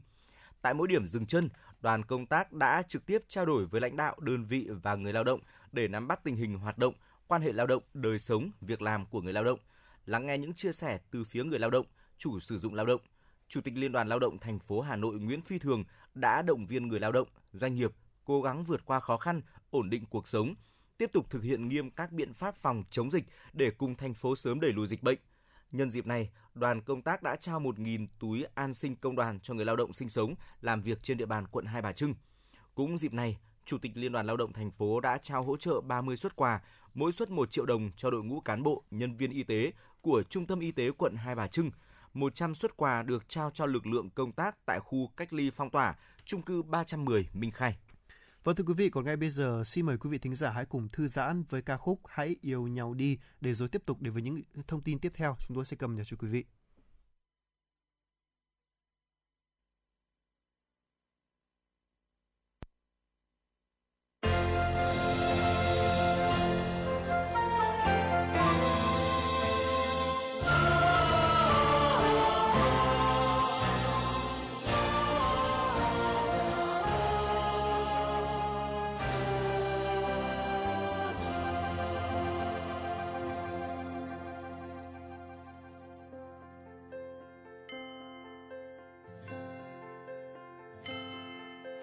Tại mỗi điểm dừng chân, đoàn công tác đã trực tiếp trao đổi với lãnh đạo, đơn vị và người lao động để nắm bắt tình hình hoạt động, quan hệ lao động, đời sống, việc làm của người lao động, lắng nghe những chia sẻ từ phía người lao động, chủ sử dụng lao động. Chủ tịch Liên đoàn Lao động thành phố Hà Nội Nguyễn Phi Thường đã động viên người lao động, doanh nghiệp cố gắng vượt qua khó khăn, ổn định cuộc sống, tiếp tục thực hiện nghiêm các biện pháp phòng chống dịch để cùng thành phố sớm đẩy lùi dịch bệnh. Nhân dịp này, đoàn công tác đã trao 1.000 túi an sinh công đoàn cho người lao động sinh sống, làm việc trên địa bàn quận Hai Bà Trưng. Cũng dịp này, Chủ tịch Liên đoàn Lao động thành phố đã trao hỗ trợ 30 suất quà, mỗi suất 1 triệu đồng cho đội ngũ cán bộ, nhân viên y tế của Trung tâm Y tế quận Hai Bà Trưng. 100 suất quà được trao cho lực lượng công tác tại khu cách ly phong tỏa, trung cư 310 Minh Khai. Vâng thưa quý vị, còn ngay bây giờ xin mời quý vị thính giả hãy cùng thư giãn với ca khúc Hãy yêu nhau đi để rồi tiếp tục đến với những thông tin tiếp theo chúng tôi sẽ cầm nhật cho quý vị.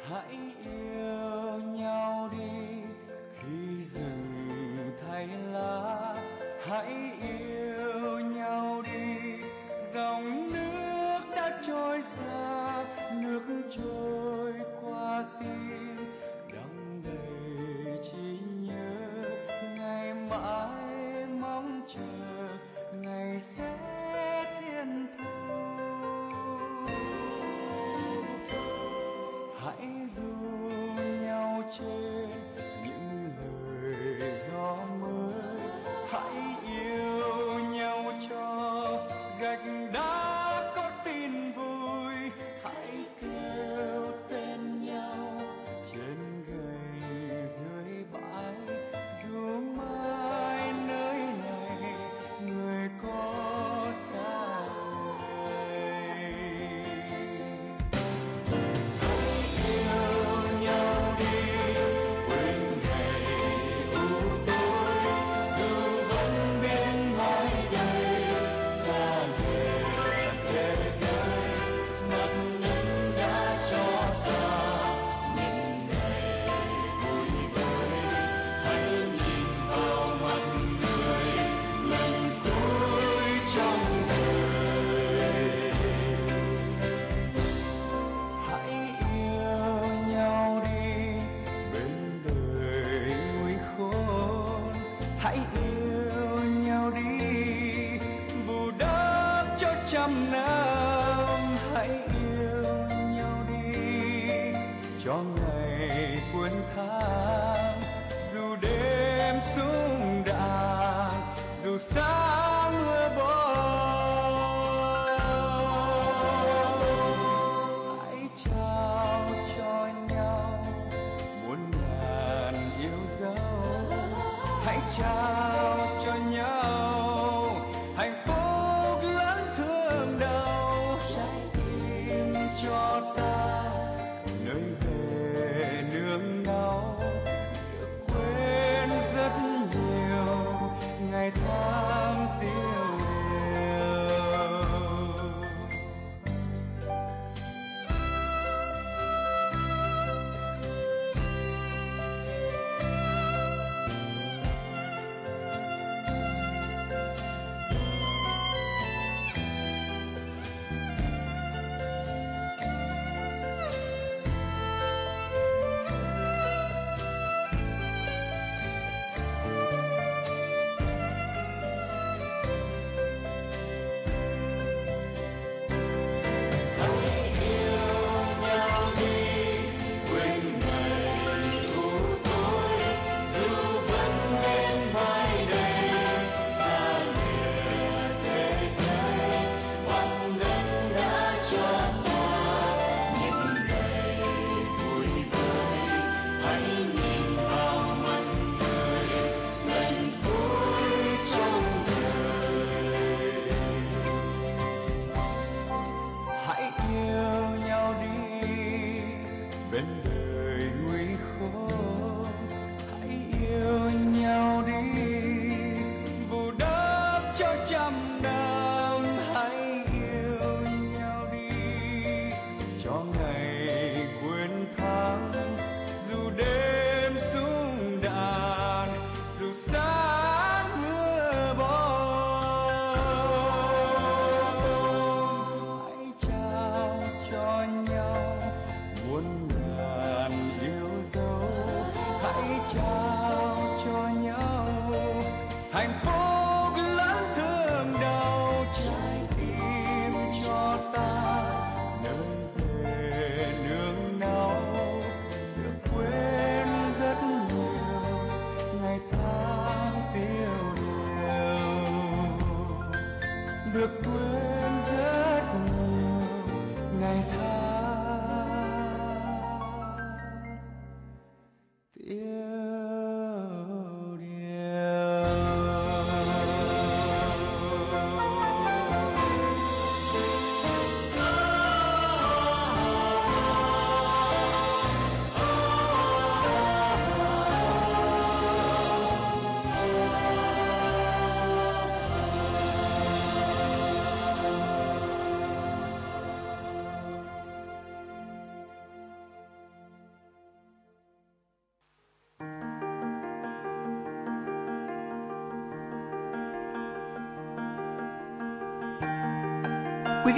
Hãy yêu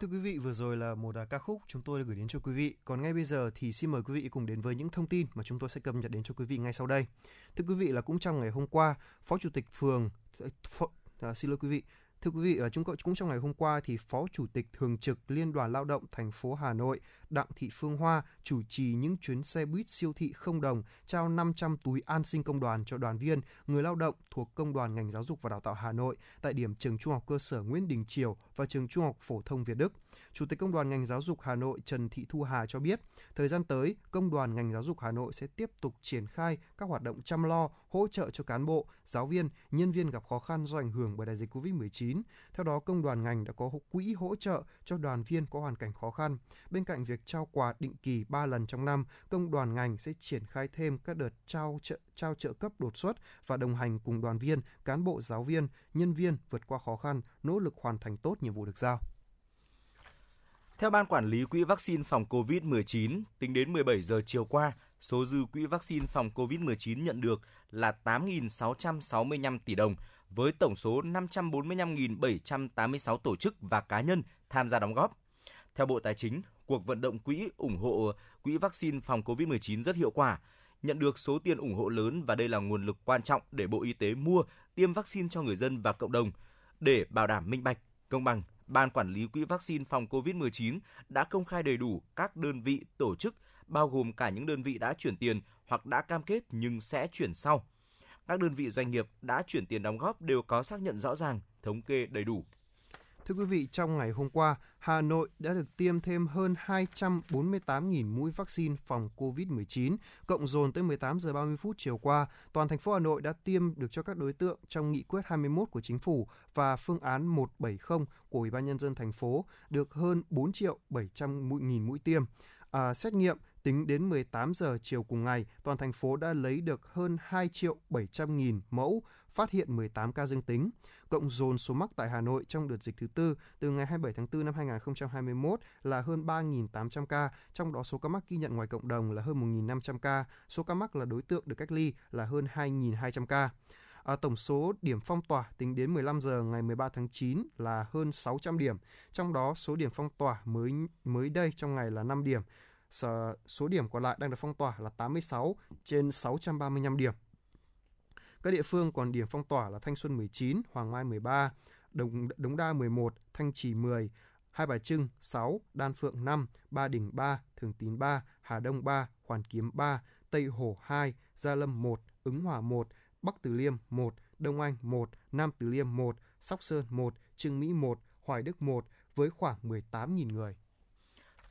thưa quý vị, vừa rồi là một à, ca khúc chúng tôi đã gửi đến cho quý vị. Còn ngay bây giờ thì xin mời quý vị cùng đến với những thông tin mà chúng tôi sẽ cập nhật đến cho quý vị ngay sau đây. Thưa quý vị là cũng trong ngày hôm qua, Phó Chủ tịch phường phó, à, xin lỗi quý vị. Thưa quý vị, ở chúng cũng trong ngày hôm qua thì Phó Chủ tịch Thường trực Liên đoàn Lao động thành phố Hà Nội Đặng Thị Phương Hoa chủ trì những chuyến xe buýt siêu thị không đồng trao 500 túi an sinh công đoàn cho đoàn viên, người lao động thuộc Công đoàn ngành giáo dục và đào tạo Hà Nội tại điểm trường Trung học cơ sở Nguyễn Đình Triều và trường Trung học phổ thông Việt Đức. Chủ tịch Công đoàn ngành giáo dục Hà Nội Trần Thị Thu Hà cho biết, thời gian tới, Công đoàn ngành giáo dục Hà Nội sẽ tiếp tục triển khai các hoạt động chăm lo, hỗ trợ cho cán bộ, giáo viên, nhân viên gặp khó khăn do ảnh hưởng bởi đại dịch Covid-19. Theo đó, Công đoàn ngành đã có quỹ hỗ trợ cho đoàn viên có hoàn cảnh khó khăn. Bên cạnh việc trao quà định kỳ 3 lần trong năm, Công đoàn ngành sẽ triển khai thêm các đợt trao trợ trao trợ cấp đột xuất và đồng hành cùng đoàn viên, cán bộ giáo viên, nhân viên vượt qua khó khăn, nỗ lực hoàn thành tốt nhiệm vụ được giao. Theo Ban Quản lý Quỹ vaccine phòng COVID-19, tính đến 17 giờ chiều qua, số dư quỹ vaccine phòng COVID-19 nhận được là 8.665 tỷ đồng, với tổng số 545.786 tổ chức và cá nhân tham gia đóng góp. Theo Bộ Tài chính, cuộc vận động quỹ ủng hộ quỹ vaccine phòng COVID-19 rất hiệu quả, nhận được số tiền ủng hộ lớn và đây là nguồn lực quan trọng để Bộ Y tế mua, tiêm vaccine cho người dân và cộng đồng. Để bảo đảm minh bạch, công bằng, Ban Quản lý Quỹ vaccine phòng COVID-19 đã công khai đầy đủ các đơn vị tổ chức, bao gồm cả những đơn vị đã chuyển tiền hoặc đã cam kết nhưng sẽ chuyển sau. Các đơn vị doanh nghiệp đã chuyển tiền đóng góp đều có xác nhận rõ ràng, thống kê đầy đủ. Thưa quý vị, trong ngày hôm qua, Hà Nội đã được tiêm thêm hơn 248.000 mũi vaccine phòng COVID-19, cộng dồn tới 18 giờ 30 phút chiều qua. Toàn thành phố Hà Nội đã tiêm được cho các đối tượng trong nghị quyết 21 của chính phủ và phương án 170 của Ủy ban nhân dân thành phố được hơn 4 triệu 700 mũi nghìn mũi tiêm. À, xét nghiệm Tính đến 18 giờ chiều cùng ngày, toàn thành phố đã lấy được hơn 2 triệu 700 nghìn mẫu, phát hiện 18 ca dương tính. Cộng dồn số mắc tại Hà Nội trong đợt dịch thứ tư từ ngày 27 tháng 4 năm 2021 là hơn 3.800 ca, trong đó số ca mắc ghi nhận ngoài cộng đồng là hơn 1.500 ca, số ca mắc là đối tượng được cách ly là hơn 2.200 ca. À, tổng số điểm phong tỏa tính đến 15 giờ ngày 13 tháng 9 là hơn 600 điểm, trong đó số điểm phong tỏa mới mới đây trong ngày là 5 điểm. Sở, số điểm còn lại đang được phong tỏa là 86 trên 635 điểm. Các địa phương còn điểm phong tỏa là Thanh Xuân 19, Hoàng Mai 13, Đồng, Đống Đa 11, Thanh Trì 10, Hai Bà Trưng 6, Đan Phượng 5, Ba Đình 3, Thường Tín 3, Hà Đông 3, Hoàn Kiếm 3, Tây Hồ 2, Gia Lâm 1, Ứng Hòa 1, Bắc Từ Liêm 1, Đông Anh 1, Nam Từ Liêm 1, Sóc Sơn 1, Trương Mỹ 1, Hoài Đức 1 với khoảng 18.000 người.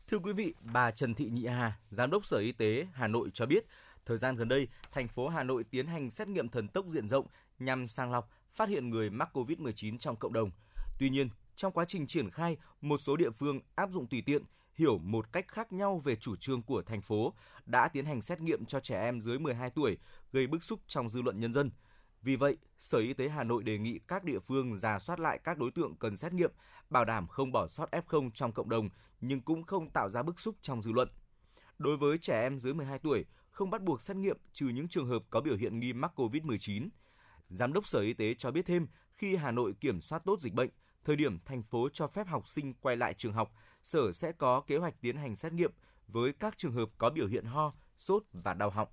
Thưa quý vị, bà Trần Thị Nhị Hà, Giám đốc Sở Y tế Hà Nội cho biết, thời gian gần đây, thành phố Hà Nội tiến hành xét nghiệm thần tốc diện rộng nhằm sàng lọc, phát hiện người mắc COVID-19 trong cộng đồng. Tuy nhiên, trong quá trình triển khai, một số địa phương áp dụng tùy tiện, hiểu một cách khác nhau về chủ trương của thành phố, đã tiến hành xét nghiệm cho trẻ em dưới 12 tuổi, gây bức xúc trong dư luận nhân dân. Vì vậy, Sở Y tế Hà Nội đề nghị các địa phương giả soát lại các đối tượng cần xét nghiệm, bảo đảm không bỏ sót F0 trong cộng đồng nhưng cũng không tạo ra bức xúc trong dư luận. Đối với trẻ em dưới 12 tuổi, không bắt buộc xét nghiệm trừ những trường hợp có biểu hiện nghi mắc COVID-19. Giám đốc Sở Y tế cho biết thêm, khi Hà Nội kiểm soát tốt dịch bệnh, thời điểm thành phố cho phép học sinh quay lại trường học, Sở sẽ có kế hoạch tiến hành xét nghiệm với các trường hợp có biểu hiện ho, sốt và đau họng.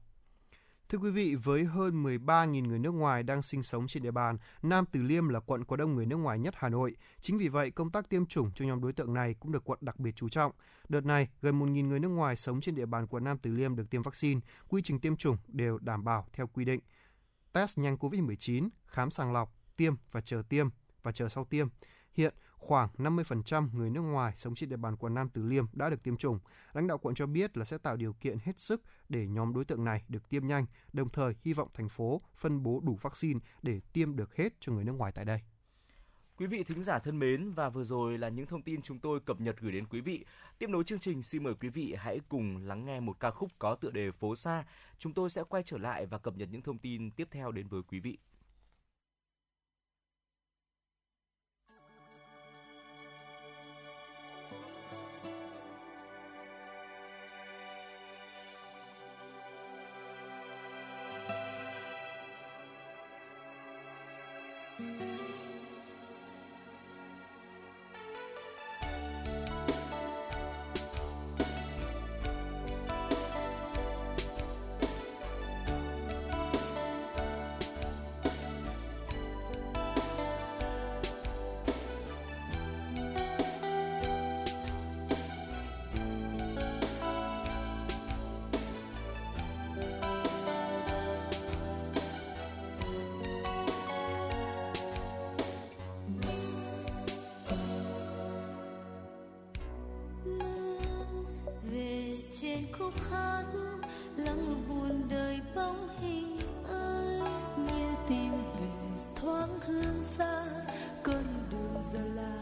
Thưa quý vị, với hơn 13.000 người nước ngoài đang sinh sống trên địa bàn, Nam Từ Liêm là quận có đông người nước ngoài nhất Hà Nội. Chính vì vậy, công tác tiêm chủng cho nhóm đối tượng này cũng được quận đặc biệt chú trọng. Đợt này, gần 1.000 người nước ngoài sống trên địa bàn quận Nam Từ Liêm được tiêm vaccine, quy trình tiêm chủng đều đảm bảo theo quy định. Test nhanh COVID-19, khám sàng lọc, tiêm và chờ tiêm và chờ sau tiêm. Hiện, khoảng 50% người nước ngoài sống trên địa bàn quận Nam Từ Liêm đã được tiêm chủng. Lãnh đạo quận cho biết là sẽ tạo điều kiện hết sức để nhóm đối tượng này được tiêm nhanh, đồng thời hy vọng thành phố phân bố đủ vaccine để tiêm được hết cho người nước ngoài tại đây. Quý vị thính giả thân mến và vừa rồi là những thông tin chúng tôi cập nhật gửi đến quý vị. Tiếp nối chương trình xin mời quý vị hãy cùng lắng nghe một ca khúc có tựa đề Phố xa. Chúng tôi sẽ quay trở lại và cập nhật những thông tin tiếp theo đến với quý vị. Khúc hát lắng buồn đời bóng hình ai, như tìm về thoáng hương xa, con đường giờ là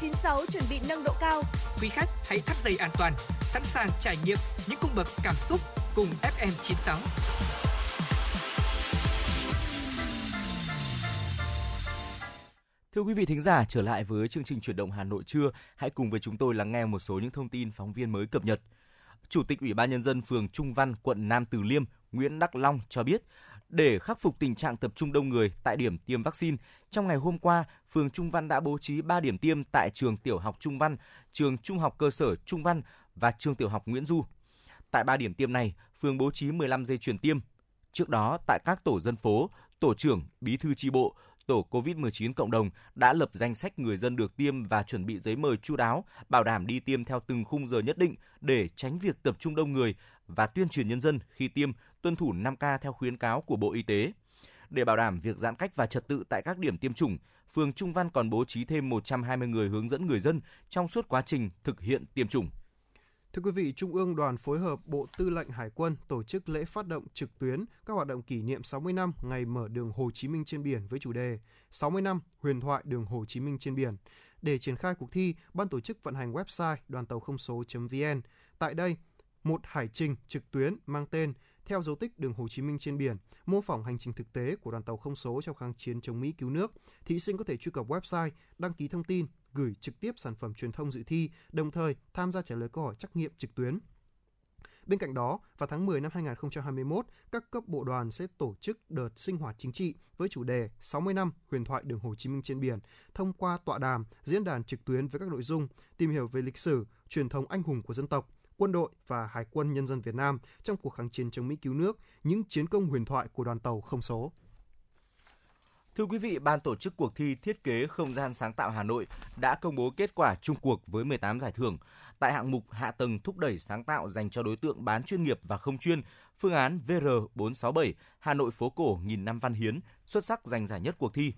96 chuẩn bị nâng độ cao. Quý khách hãy thắt dây an toàn, sẵn sàng trải nghiệm những cung bậc cảm xúc cùng FM 96. Thưa quý vị thính giả, trở lại với chương trình chuyển động Hà Nội trưa, hãy cùng với chúng tôi lắng nghe một số những thông tin phóng viên mới cập nhật. Chủ tịch Ủy ban nhân dân phường Trung Văn, quận Nam Từ Liêm, Nguyễn Đắc Long cho biết, để khắc phục tình trạng tập trung đông người tại điểm tiêm vaccine, trong ngày hôm qua, phường Trung Văn đã bố trí 3 điểm tiêm tại trường tiểu học Trung Văn, trường trung học cơ sở Trung Văn và trường tiểu học Nguyễn Du. Tại 3 điểm tiêm này, phường bố trí 15 dây truyền tiêm. Trước đó, tại các tổ dân phố, tổ trưởng, bí thư chi bộ, tổ COVID-19 cộng đồng đã lập danh sách người dân được tiêm và chuẩn bị giấy mời chu đáo, bảo đảm đi tiêm theo từng khung giờ nhất định để tránh việc tập trung đông người và tuyên truyền nhân dân khi tiêm tuân thủ 5K theo khuyến cáo của Bộ Y tế. Để bảo đảm việc giãn cách và trật tự tại các điểm tiêm chủng, phường Trung Văn còn bố trí thêm 120 người hướng dẫn người dân trong suốt quá trình thực hiện tiêm chủng. Thưa quý vị, Trung ương Đoàn phối hợp Bộ Tư lệnh Hải quân tổ chức lễ phát động trực tuyến các hoạt động kỷ niệm 60 năm ngày mở đường Hồ Chí Minh trên biển với chủ đề 60 năm huyền thoại đường Hồ Chí Minh trên biển. Để triển khai cuộc thi, ban tổ chức vận hành website đoàn tàu không số.vn. Tại đây, một hải trình trực tuyến mang tên theo dấu tích đường Hồ Chí Minh trên biển, mô phỏng hành trình thực tế của đoàn tàu không số trong kháng chiến chống Mỹ cứu nước. Thí sinh có thể truy cập website, đăng ký thông tin, gửi trực tiếp sản phẩm truyền thông dự thi, đồng thời tham gia trả lời câu hỏi trắc nghiệm trực tuyến. Bên cạnh đó, vào tháng 10 năm 2021, các cấp bộ đoàn sẽ tổ chức đợt sinh hoạt chính trị với chủ đề 60 năm huyền thoại đường Hồ Chí Minh trên biển, thông qua tọa đàm, diễn đàn trực tuyến với các nội dung tìm hiểu về lịch sử, truyền thống anh hùng của dân tộc, quân đội và Hải quân Nhân dân Việt Nam trong cuộc kháng chiến chống Mỹ cứu nước, những chiến công huyền thoại của đoàn tàu không số. Thưa quý vị, ban tổ chức cuộc thi thiết kế không gian sáng tạo Hà Nội đã công bố kết quả chung cuộc với 18 giải thưởng. Tại hạng mục hạ tầng thúc đẩy sáng tạo dành cho đối tượng bán chuyên nghiệp và không chuyên, phương án VR467 Hà Nội phố cổ nghìn năm văn hiến xuất sắc giành giải nhất cuộc thi.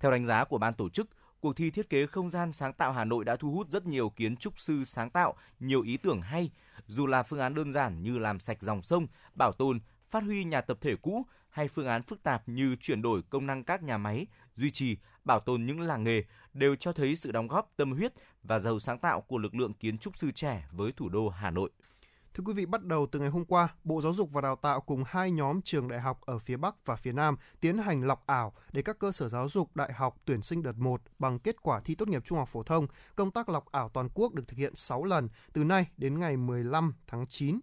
Theo đánh giá của ban tổ chức, cuộc thi thiết kế không gian sáng tạo Hà Nội đã thu hút rất nhiều kiến trúc sư sáng tạo, nhiều ý tưởng hay, dù là phương án đơn giản như làm sạch dòng sông, bảo tồn, phát huy nhà tập thể cũ hay phương án phức tạp như chuyển đổi công năng các nhà máy, duy trì, bảo tồn những làng nghề đều cho thấy sự đóng góp tâm huyết và giàu sáng tạo của lực lượng kiến trúc sư trẻ với thủ đô Hà Nội. Thưa quý vị, bắt đầu từ ngày hôm qua, Bộ Giáo dục và Đào tạo cùng hai nhóm trường đại học ở phía Bắc và phía Nam tiến hành lọc ảo để các cơ sở giáo dục đại học tuyển sinh đợt 1 bằng kết quả thi tốt nghiệp trung học phổ thông. Công tác lọc ảo toàn quốc được thực hiện 6 lần từ nay đến ngày 15 tháng 9.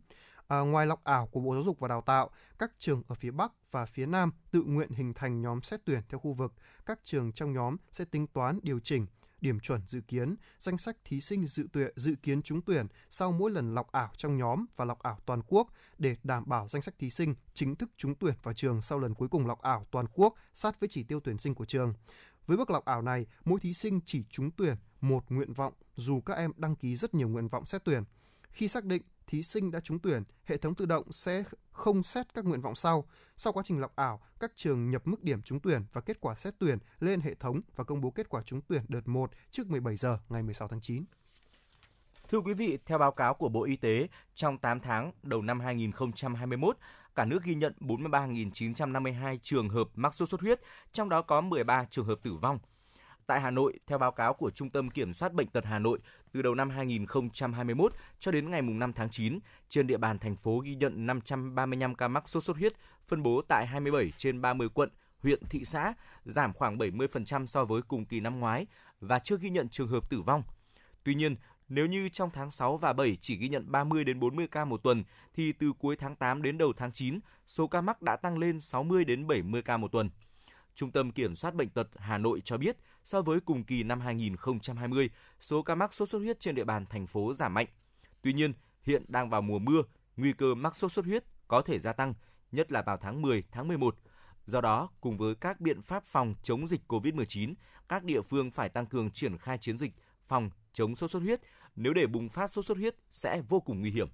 À, ngoài lọc ảo của Bộ Giáo dục và Đào tạo, các trường ở phía Bắc và phía Nam tự nguyện hình thành nhóm xét tuyển theo khu vực. Các trường trong nhóm sẽ tính toán điều chỉnh điểm chuẩn dự kiến, danh sách thí sinh dự tuyển dự kiến trúng tuyển sau mỗi lần lọc ảo trong nhóm và lọc ảo toàn quốc để đảm bảo danh sách thí sinh chính thức trúng tuyển vào trường sau lần cuối cùng lọc ảo toàn quốc sát với chỉ tiêu tuyển sinh của trường. Với bước lọc ảo này, mỗi thí sinh chỉ trúng tuyển một nguyện vọng dù các em đăng ký rất nhiều nguyện vọng xét tuyển. Khi xác định thí sinh đã trúng tuyển, hệ thống tự động sẽ không xét các nguyện vọng sau. Sau quá trình lọc ảo, các trường nhập mức điểm trúng tuyển và kết quả xét tuyển lên hệ thống và công bố kết quả trúng tuyển đợt 1 trước 17 giờ ngày 16 tháng 9. Thưa quý vị, theo báo cáo của Bộ Y tế, trong 8 tháng đầu năm 2021, cả nước ghi nhận 43.952 trường hợp mắc sốt xuất huyết, trong đó có 13 trường hợp tử vong. Tại Hà Nội, theo báo cáo của Trung tâm Kiểm soát Bệnh tật Hà Nội, từ đầu năm 2021 cho đến ngày 5 tháng 9, trên địa bàn thành phố ghi nhận 535 ca mắc sốt xuất huyết, phân bố tại 27 trên 30 quận, huyện, thị xã, giảm khoảng 70% so với cùng kỳ năm ngoái và chưa ghi nhận trường hợp tử vong. Tuy nhiên, nếu như trong tháng 6 và 7 chỉ ghi nhận 30 đến 40 ca một tuần thì từ cuối tháng 8 đến đầu tháng 9, số ca mắc đã tăng lên 60 đến 70 ca một tuần. Trung tâm Kiểm soát Bệnh tật Hà Nội cho biết, so với cùng kỳ năm 2020, số ca mắc sốt xuất huyết trên địa bàn thành phố giảm mạnh. Tuy nhiên, hiện đang vào mùa mưa, nguy cơ mắc sốt xuất huyết có thể gia tăng, nhất là vào tháng 10, tháng 11. Do đó, cùng với các biện pháp phòng chống dịch COVID-19, các địa phương phải tăng cường triển khai chiến dịch phòng chống sốt xuất huyết, nếu để bùng phát sốt xuất huyết sẽ vô cùng nguy hiểm.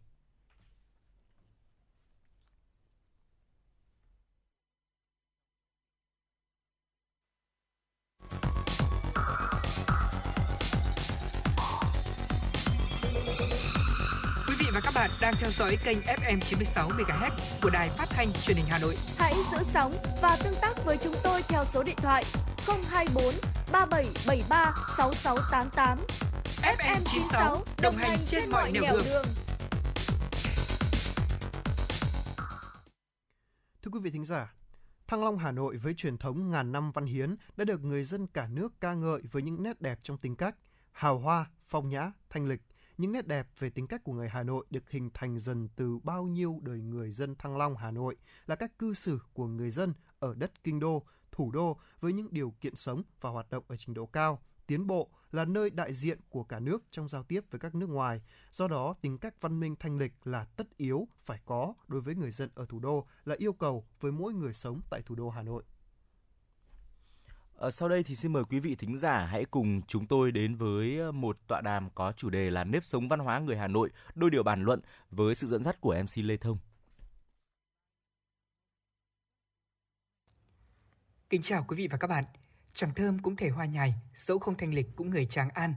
Bạn đang theo dõi kênh FM 96 MHz của đài phát thanh truyền hình Hà Nội. Hãy giữ sóng và tương tác với chúng tôi theo số điện thoại 024 3773 6688. FM 96 đồng hành trên mọi nẻo đường. Thưa quý vị thính giả, Thăng Long Hà Nội với truyền thống ngàn năm văn hiến đã được người dân cả nước ca ngợi với những nét đẹp trong tính cách, hào hoa, phong nhã, thanh lịch. Những nét đẹp về tính cách của người Hà Nội được hình thành dần từ bao nhiêu đời người dân Thăng Long Hà Nội là cách cư xử của người dân ở đất kinh đô, thủ đô với những điều kiện sống và hoạt động ở trình độ cao, tiến bộ là nơi đại diện của cả nước trong giao tiếp với các nước ngoài. Do đó, tính cách văn minh thanh lịch là tất yếu phải có đối với người dân ở thủ đô là yêu cầu với mỗi người sống tại thủ đô Hà Nội. Ở sau đây thì xin mời quý vị thính giả hãy cùng chúng tôi đến với ờ, một tọa đàm có chủ đề là nếp sống văn hóa người Hà Nội, đôi điều bàn luận với sự dẫn dắt của MC Lê Thông. Kính chào quý vị và các bạn. chẳng thơm cũng thể hoa nhài, dẫu không thanh lịch cũng người Tràng An.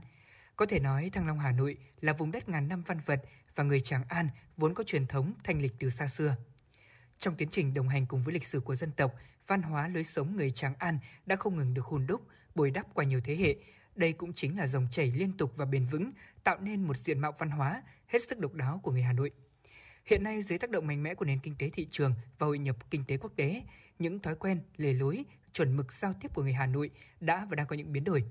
Có thể nói Thăng Long Hà Nội là vùng đất ngàn năm văn vật và người Tràng An vốn có truyền thống thanh lịch từ xa xưa. Trong tiến trình đồng hành cùng với lịch sử của dân tộc, văn hóa lối sống người Tráng An đã không ngừng được hùn đúc, bồi đắp qua nhiều thế hệ. Đây cũng chính là dòng chảy liên tục và bền vững, tạo nên một diện mạo văn hóa hết sức độc đáo của người Hà Nội. Hiện nay dưới tác động mạnh mẽ của nền kinh tế thị trường và hội nhập kinh tế quốc tế, những thói quen, lề lối, chuẩn mực giao tiếp của người Hà Nội đã và đang có những biến đổi.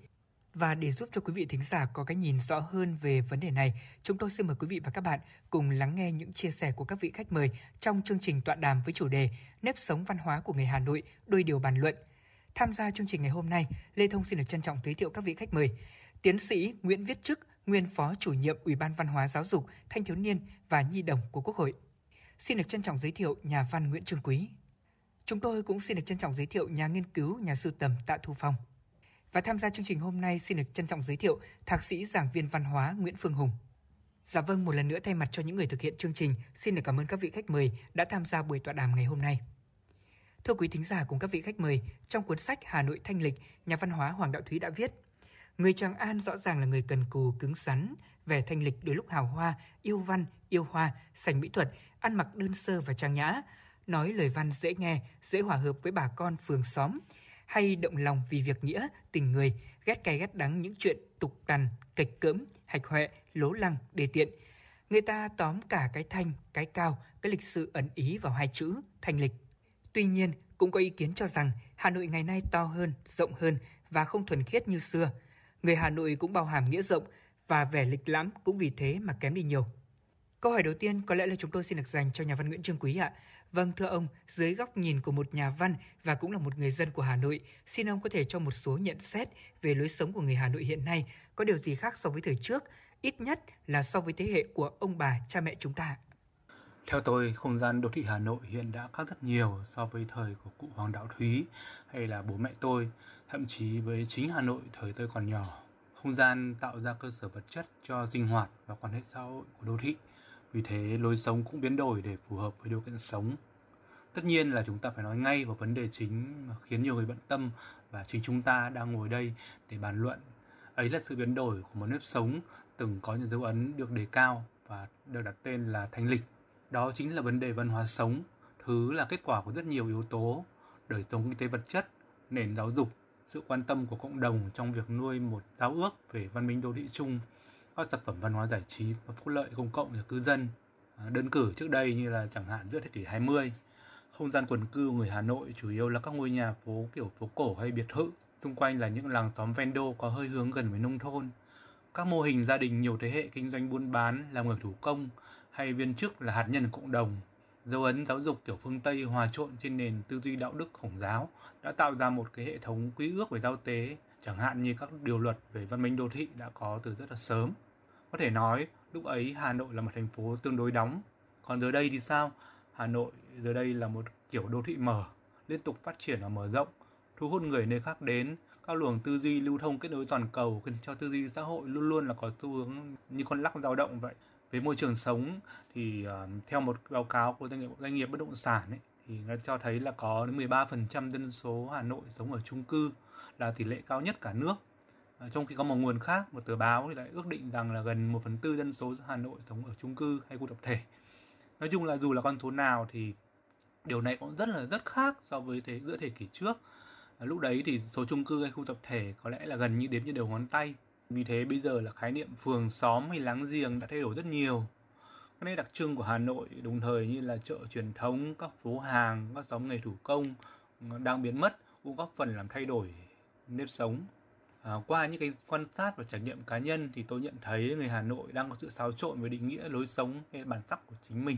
Và để giúp cho quý vị thính giả có cái nhìn rõ hơn về vấn đề này, chúng tôi xin mời quý vị và các bạn cùng lắng nghe những chia sẻ của các vị khách mời trong chương trình tọa đàm với chủ đề Nếp sống văn hóa của người Hà Nội, đôi điều bàn luận. Tham gia chương trình ngày hôm nay, Lê Thông xin được trân trọng giới thiệu các vị khách mời. Tiến sĩ Nguyễn Viết Trức, nguyên phó chủ nhiệm Ủy ban Văn hóa Giáo dục, Thanh thiếu niên và Nhi đồng của Quốc hội. Xin được trân trọng giới thiệu nhà văn Nguyễn trường Quý. Chúng tôi cũng xin được trân trọng giới thiệu nhà nghiên cứu, nhà sưu tầm Tạ Thu Phong. Và tham gia chương trình hôm nay xin được trân trọng giới thiệu Thạc sĩ giảng viên văn hóa Nguyễn Phương Hùng. Dạ vâng, một lần nữa thay mặt cho những người thực hiện chương trình, xin được cảm ơn các vị khách mời đã tham gia buổi tọa đàm ngày hôm nay. Thưa quý thính giả cùng các vị khách mời, trong cuốn sách Hà Nội Thanh Lịch, nhà văn hóa Hoàng Đạo Thúy đã viết Người Tràng An rõ ràng là người cần cù, cứng rắn, vẻ thanh lịch đôi lúc hào hoa, yêu văn, yêu hoa, sành mỹ thuật, ăn mặc đơn sơ và trang nhã, nói lời văn dễ nghe, dễ hòa hợp với bà con phường xóm, hay động lòng vì việc nghĩa, tình người, ghét cay ghét đắng những chuyện tục tằn, kịch cỡm, hạch hoẹ, lố lăng, đề tiện. Người ta tóm cả cái thanh, cái cao, cái lịch sự ẩn ý vào hai chữ thanh lịch. Tuy nhiên, cũng có ý kiến cho rằng Hà Nội ngày nay to hơn, rộng hơn và không thuần khiết như xưa. Người Hà Nội cũng bao hàm nghĩa rộng và vẻ lịch lãm cũng vì thế mà kém đi nhiều. Câu hỏi đầu tiên có lẽ là chúng tôi xin được dành cho nhà văn Nguyễn Trương Quý ạ. Vâng thưa ông, dưới góc nhìn của một nhà văn và cũng là một người dân của Hà Nội, xin ông có thể cho một số nhận xét về lối sống của người Hà Nội hiện nay có điều gì khác so với thời trước, ít nhất là so với thế hệ của ông bà cha mẹ chúng ta. Theo tôi, không gian đô thị Hà Nội hiện đã khác rất nhiều so với thời của cụ Hoàng Đạo Thúy hay là bố mẹ tôi, thậm chí với chính Hà Nội thời tôi còn nhỏ. Không gian tạo ra cơ sở vật chất cho sinh hoạt và quan hệ xã hội của đô thị. Vì thế, lối sống cũng biến đổi để phù hợp với điều kiện sống. Tất nhiên là chúng ta phải nói ngay vào vấn đề chính mà khiến nhiều người bận tâm và chính chúng ta đang ngồi đây để bàn luận. Ấy là sự biến đổi của một nếp sống từng có những dấu ấn được đề cao và được đặt tên là thanh lịch đó chính là vấn đề văn hóa sống, thứ là kết quả của rất nhiều yếu tố, đời sống kinh tế vật chất, nền giáo dục, sự quan tâm của cộng đồng trong việc nuôi một giáo ước về văn minh đô thị chung, các sản phẩm văn hóa giải trí và phúc lợi công cộng cho cư dân. À, đơn cử trước đây như là chẳng hạn giữa thế kỷ 20, không gian quần cư người Hà Nội chủ yếu là các ngôi nhà phố kiểu phố cổ hay biệt thự, xung quanh là những làng xóm ven đô có hơi hướng gần với nông thôn. Các mô hình gia đình nhiều thế hệ kinh doanh buôn bán, làm người thủ công, hay viên chức là hạt nhân cộng đồng. Dấu ấn giáo dục kiểu phương Tây hòa trộn trên nền tư duy đạo đức khổng giáo đã tạo ra một cái hệ thống quý ước về giao tế, chẳng hạn như các điều luật về văn minh đô thị đã có từ rất là sớm. Có thể nói, lúc ấy Hà Nội là một thành phố tương đối đóng. Còn giờ đây thì sao? Hà Nội giờ đây là một kiểu đô thị mở, liên tục phát triển và mở rộng, thu hút người nơi khác đến, các luồng tư duy lưu thông kết nối toàn cầu khiến cho tư duy xã hội luôn luôn là có xu hướng như con lắc dao động vậy về môi trường sống thì uh, theo một báo cáo của doanh nghiệp doanh nghiệp bất động sản ấy, thì nó cho thấy là có đến 13% dân số Hà Nội sống ở chung cư là tỷ lệ cao nhất cả nước. À, trong khi có một nguồn khác, một tờ báo thì lại ước định rằng là gần 1 phần tư dân số Hà Nội sống ở chung cư hay khu tập thể. Nói chung là dù là con số nào thì điều này cũng rất là rất khác so với thế giữa thế kỷ trước. À, lúc đấy thì số chung cư hay khu tập thể có lẽ là gần như đếm trên đầu ngón tay vì thế bây giờ là khái niệm phường xóm hay láng giềng đã thay đổi rất nhiều. Cái nét đặc trưng của Hà Nội đồng thời như là chợ truyền thống, các phố hàng, các xóm nghề thủ công ờ, đang biến mất cũng góp phần làm thay đổi nếp sống. À, qua những cái quan sát và trải nghiệm cá nhân thì tôi nhận thấy người Hà Nội đang có sự xáo trộn với định nghĩa lối sống hay bản sắc của chính mình.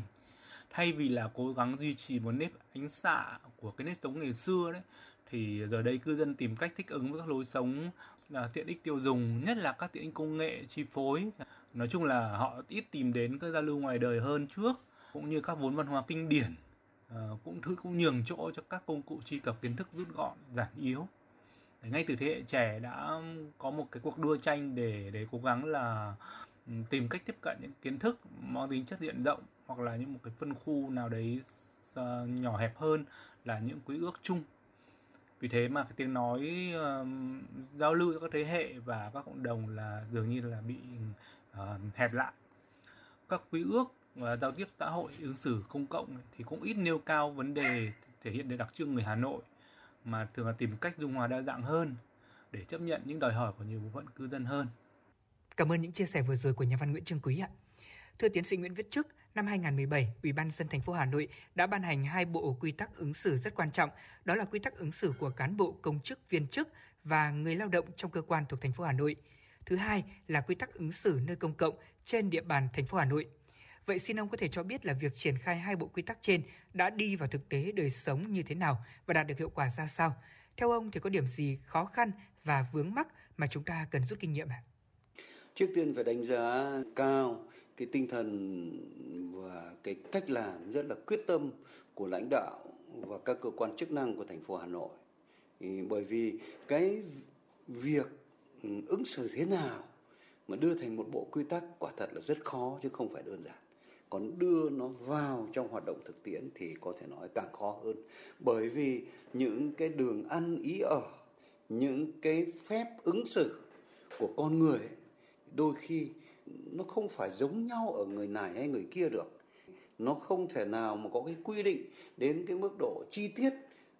Thay vì là cố gắng duy trì một nếp ánh xạ của cái nếp sống ngày xưa đấy thì giờ đây cư dân tìm cách thích ứng với các lối sống là tiện ích tiêu dùng nhất là các tiện ích công nghệ chi phối nói chung là họ ít tìm đến các giao lưu ngoài đời hơn trước cũng như các vốn văn hóa kinh điển à, cũng thứ cũng nhường chỗ cho các công cụ truy cập kiến thức rút gọn giản yếu ngay từ thế hệ trẻ đã có một cái cuộc đua tranh để để cố gắng là ừ, tìm cách tiếp cận những kiến thức mang tính chất diện rộng hoặc là những một cái phân khu nào đấy uh, nhỏ hẹp hơn là những quý ước chung. Vì thế mà cái tiếng nói uh, giao lưu giữa các thế hệ và các cộng đồng là dường như là bị uh, hẹp lại. Các quy ước và giao tiếp xã hội ứng xử công cộng thì cũng ít nêu cao vấn đề thể hiện được đặc trưng người Hà Nội mà thường là tìm cách dung hòa đa dạng hơn để chấp nhận những đòi hỏi của nhiều bộ phận cư dân hơn. Cảm ơn những chia sẻ vừa rồi của nhà văn Nguyễn Trương Quý ạ. Thưa tiến sĩ Nguyễn Viết Trức, năm 2017, Ủy ban dân thành phố Hà Nội đã ban hành hai bộ quy tắc ứng xử rất quan trọng, đó là quy tắc ứng xử của cán bộ, công chức, viên chức và người lao động trong cơ quan thuộc thành phố Hà Nội. Thứ hai là quy tắc ứng xử nơi công cộng trên địa bàn thành phố Hà Nội. Vậy xin ông có thể cho biết là việc triển khai hai bộ quy tắc trên đã đi vào thực tế đời sống như thế nào và đạt được hiệu quả ra sao? Theo ông thì có điểm gì khó khăn và vướng mắc mà chúng ta cần rút kinh nghiệm ạ? Trước tiên phải đánh giá cao cái tinh thần và cái cách làm rất là quyết tâm của lãnh đạo và các cơ quan chức năng của thành phố Hà Nội. Bởi vì cái việc ừ, ứng xử thế nào mà đưa thành một bộ quy tắc quả thật là rất khó chứ không phải đơn giản. Còn đưa nó vào trong hoạt động thực tiễn thì có thể nói càng khó hơn. Bởi vì những cái đường ăn ý ở, những cái phép ứng xử của con người đôi khi nó không phải giống nhau ở người này hay người kia được. Nó không thể nào mà có cái quy định đến cái mức độ chi tiết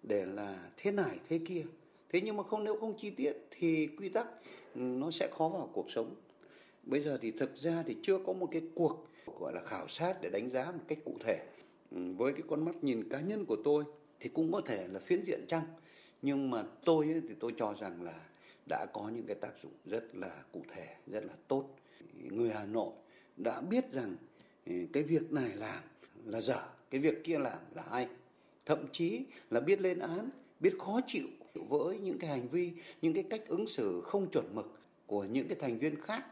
để là thế này thế kia. Thế nhưng mà không nếu không chi tiết thì quy tắc ừ, nó sẽ khó vào cuộc sống. Bây giờ thì thực ra thì chưa có một cái cuộc gọi là khảo sát để đánh giá một cách cụ thể. Ừ, với cái con mắt nhìn cá nhân của tôi thì cũng có thể là phiến diện chăng? Nhưng mà tôi ấy, thì tôi cho rằng là đã có những cái tác dụng rất là cụ thể rất là tốt. Người hà nội đã biết rằng ừ, cái việc này làm là dở cái việc kia làm là hay. Thậm chí là biết lên án biết khó chịu với những cái hành vi những cái cách ứng xử không chuẩn mực của những cái thành viên khác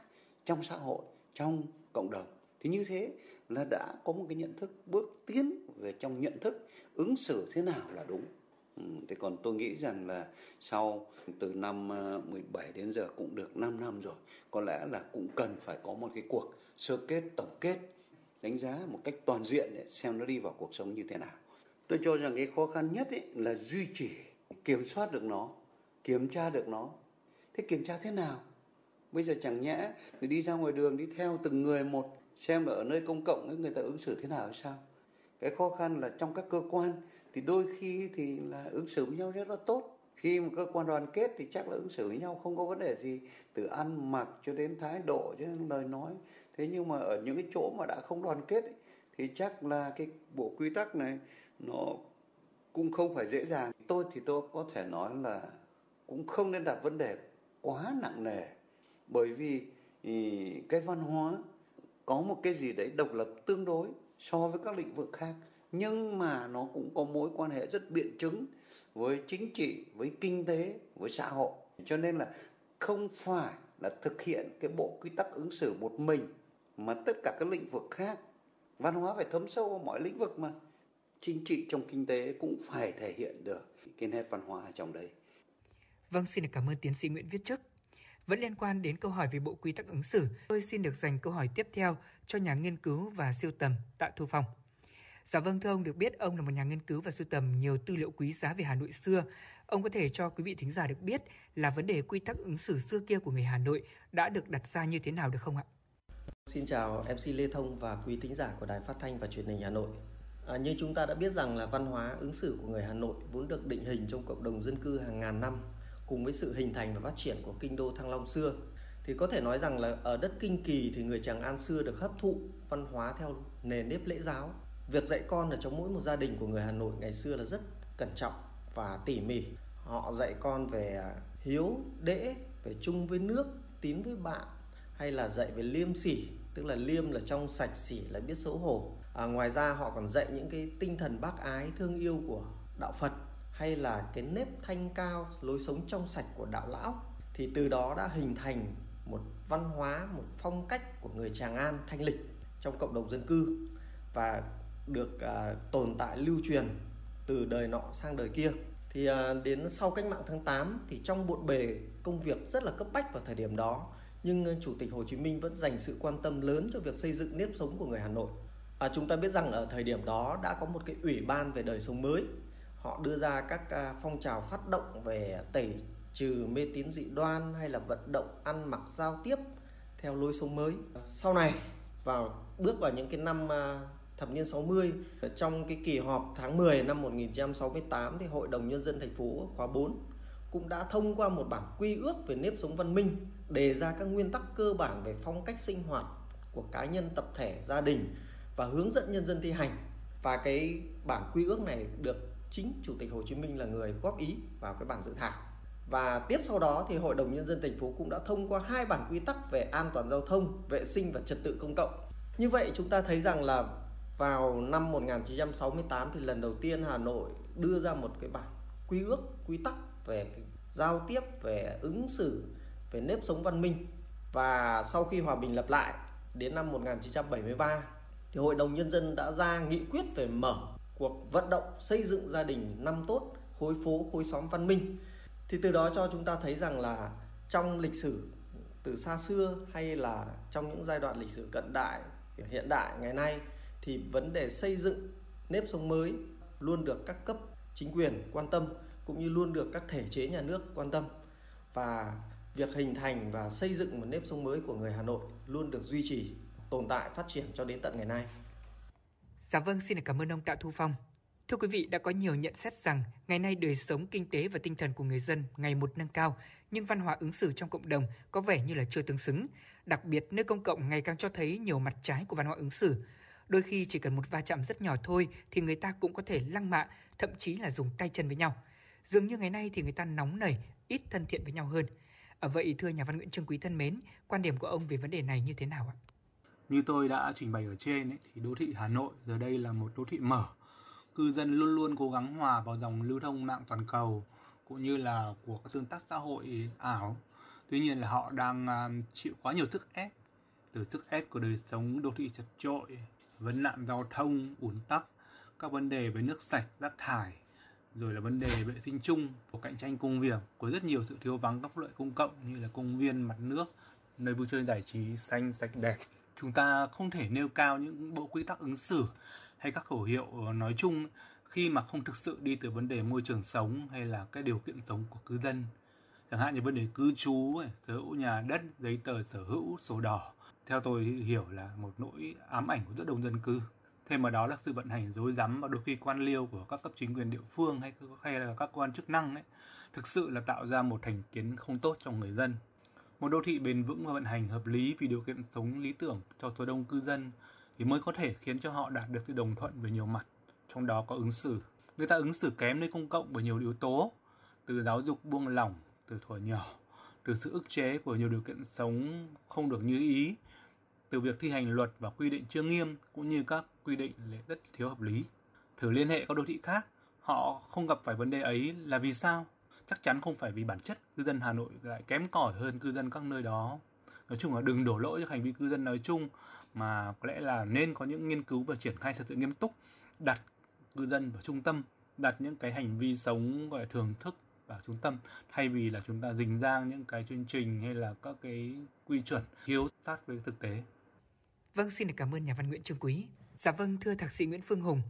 trong xã hội trong cộng đồng thì như thế là đã có một cái nhận thức bước tiến về trong nhận thức ứng xử thế nào là đúng. Ừ, thế còn tôi nghĩ rằng là sau từ năm ờ, 17 đến giờ cũng được 5 năm rồi có lẽ là cũng cần phải có một cái cuộc sơ kết tổng kết đánh giá một cách toàn diện để xem nó đi vào cuộc sống như thế nào. Tôi cho rằng cái khó khăn nhất ấy là duy trì kiểm soát được nó kiểm tra được nó. Thế kiểm tra thế nào? Bây giờ chẳng nhẽ đi ra ngoài đường đi theo từng người một xem ở nơi công cộng ấy người ta ứng xử thế nào hay sao? Cái khó khăn là trong các cơ quan thì đôi khi thì là ứng xử với nhau rất là tốt. Khi một cơ quan đoàn kết thì chắc là ứng xử với nhau không có vấn đề gì từ ăn mặc cho đến thái độ cho đến lời nói. Thế nhưng mà ở những cái chỗ mà đã không đoàn kết ấy, thì chắc là cái bộ quy tắc này nó cũng không phải dễ dàng. Tôi thì tôi có thể nói là cũng không nên đặt vấn đề quá nặng nề. Bởi vì cái văn hóa có một cái gì đấy độc lập tương đối so với các lĩnh vực khác nhưng mà nó cũng có mối quan hệ rất biện chứng với chính trị với kinh tế với xã hội cho nên là không phải là thực hiện cái bộ quy tắc ứng xử một mình mà tất cả các lĩnh vực khác văn hóa phải thấm sâu vào mọi lĩnh vực mà chính trị trong kinh tế cũng phải thể hiện được cái nét văn hóa ở trong đấy. Vâng, xin được cảm ơn tiến sĩ Nguyễn Viết Chức. Vẫn liên quan đến câu hỏi về bộ quy tắc ứng xử, tôi xin được dành câu hỏi tiếp theo cho nhà nghiên cứu và siêu tầm Tạ Thu Phong. Dạ vâng thưa ông, được biết ông là một nhà nghiên cứu và sưu tầm nhiều tư liệu quý giá về Hà Nội xưa. Ông có thể cho quý vị thính giả được biết là vấn đề quy tắc ứng xử xưa kia của người Hà Nội đã được đặt ra như thế nào được không ạ? Xin chào MC Lê Thông và quý thính giả của Đài Phát thanh và Truyền hình Hà Nội. À, như chúng ta đã biết rằng là văn hóa ứng xử của người Hà Nội vốn được định hình trong cộng đồng dân cư hàng ngàn năm cùng với sự hình thành và phát triển của kinh đô Thăng Long xưa thì có thể nói rằng là ở đất Kinh Kỳ thì người Tràng An xưa được hấp thụ văn hóa theo nền nếp lễ giáo. Việc dạy con ở trong mỗi một gia đình của người Hà Nội ngày xưa là rất cẩn trọng và tỉ mỉ. Họ dạy con về à, hiếu, đễ, về chung với nước, tín với bạn hay là dạy về liêm sỉ, tức là liêm là trong sạch, sỉ là biết xấu hổ à, ngoài ra họ còn dạy những cái tinh thần bác ái thương yêu của đạo phật hay là cái nếp thanh cao lối sống trong sạch của đạo lão thì từ đó đã hình thành một văn hóa một phong cách của người tràng an thanh lịch trong cộng đồng dân cư và được à, tồn tại lưu truyền từ đời nọ sang đời kia thì à, đến sau cách mạng tháng 8 thì trong bộn bề công việc rất là cấp bách vào thời điểm đó nhưng chủ tịch Hồ Chí Minh vẫn dành sự quan tâm lớn cho việc xây dựng nếp sống của người Hà Nội À, chúng ta biết rằng ở thời điểm đó đã có một cái ủy ban về đời sống mới. Họ đưa ra các à, phong trào phát động về tẩy trừ mê tín dị đoan hay là vận động ăn mặc giao tiếp theo lối sống mới. Sau này vào bước vào những cái năm à, thập niên 60 trong cái kỳ họp tháng 10 năm 1968 thì Hội đồng nhân dân thành phố khóa 4 cũng đã thông qua một bản quy ước về nếp sống văn minh, đề ra các nguyên tắc cơ bản về phong cách sinh hoạt của cá nhân, tập thể, gia đình và hướng dẫn nhân dân thi hành và cái bản quy ước này được chính chủ tịch Hồ Chí Minh là người góp ý vào cái bản dự thảo và tiếp sau đó thì Hội đồng Nhân dân thành phố cũng đã thông qua hai bản quy tắc về an toàn giao thông, vệ sinh và trật tự công cộng. Như vậy chúng ta thấy rằng là vào năm 1968 thì lần đầu tiên Hà Nội đưa ra một cái bản quy ước, quy tắc về giao tiếp, về ứng xử, về nếp sống văn minh. Và sau khi hòa bình lập lại đến năm 1973 thì Hội đồng Nhân dân đã ra nghị quyết về mở cuộc vận động xây dựng gia đình năm tốt, khối phố, khối xóm văn minh. Thì từ đó cho chúng ta thấy rằng là trong lịch sử từ xa xưa hay là trong những giai đoạn lịch sử cận đại, hiện đại ngày nay thì vấn đề xây dựng nếp sống mới luôn được các cấp chính quyền quan tâm cũng như luôn được các thể chế nhà nước quan tâm và việc hình thành và xây dựng một nếp sống mới của người Hà Nội luôn được duy trì tồn tại phát triển cho đến tận ngày nay. Dạ vâng, xin cảm ơn ông Tạ Thu Phong. Thưa quý vị, đã có nhiều nhận xét rằng ngày nay đời sống kinh tế và tinh thần của người dân ngày một nâng cao, nhưng văn hóa ứng xử trong cộng đồng có vẻ như là chưa tương xứng. Đặc biệt, nơi công cộng ngày càng cho thấy nhiều mặt trái của văn hóa ứng xử. Đôi khi chỉ cần một va chạm rất nhỏ thôi thì người ta cũng có thể lăng mạ, thậm chí là dùng tay chân với nhau. Dường như ngày nay thì người ta nóng nảy, ít thân thiện với nhau hơn. À, vậy thưa nhà văn Nguyễn Trương Quý thân mến, quan điểm của ông về vấn đề này như thế nào ạ? Như tôi đã trình bày ở trên ấy, thì đô thị Hà Nội giờ đây là một đô thị mở. Cư dân luôn luôn cố gắng hòa vào dòng lưu thông mạng toàn cầu cũng như là của các tương tác xã hội ảo. Tuy nhiên là họ đang uh, chịu quá nhiều sức ép từ sức ép của đời sống đô thị chật trội, vấn nạn giao thông, ủn tắc, các vấn đề về nước sạch, rác thải, rồi là vấn đề vệ sinh chung của cạnh tranh công việc có rất nhiều sự thiếu vắng các lợi công cộng như là công viên mặt nước nơi vui chơi giải trí xanh sạch đẹp chúng ta không thể nêu cao những bộ quy tắc ứng xử hay các khẩu hiệu nói chung khi mà không thực sự đi từ vấn đề môi trường sống hay là cái điều kiện sống của cư dân. Chẳng hạn như vấn đề cư trú sở hữu nhà đất, giấy tờ sở hữu, sổ đỏ. Theo tôi hiểu là một nỗi ám ảnh của rất đông dân cư. Thêm vào đó là sự vận hành rối rắm và đôi khi quan liêu của các cấp chính quyền địa phương hay hay là các quan chức năng ấy, thực sự là tạo ra một thành kiến không tốt cho người dân một đô thị bền vững và vận hành hợp lý vì điều kiện sống lý tưởng cho số đông cư dân thì mới có thể khiến cho họ đạt được sự đồng thuận về nhiều mặt trong đó có ứng xử người ta ứng xử kém nơi công cộng bởi nhiều yếu tố từ giáo dục buông lỏng từ thuở nhỏ từ sự ức chế của nhiều điều kiện sống không được như ý từ việc thi hành luật và quy định chưa nghiêm cũng như các quy định rất thiếu hợp lý. Thử liên hệ các đô thị khác, họ không gặp phải vấn đề ấy là vì sao? Chắc chắn không phải vì bản chất cư dân Hà Nội lại kém cỏi hơn cư dân các nơi đó. Nói chung là đừng đổ lỗi cho hành vi cư dân nói chung mà có lẽ là nên có những nghiên cứu và triển khai thật sự nghiêm túc, đặt cư dân vào trung tâm, đặt những cái hành vi sống gọi là thường thức vào trung tâm thay vì là chúng ta dình dang những cái chương trình hay là các cái quy chuẩn thiếu sát với thực tế. Vâng, xin được cảm ơn nhà văn Nguyễn Trương Quý. Dạ vâng, thưa thạc sĩ Nguyễn Phương Hùng,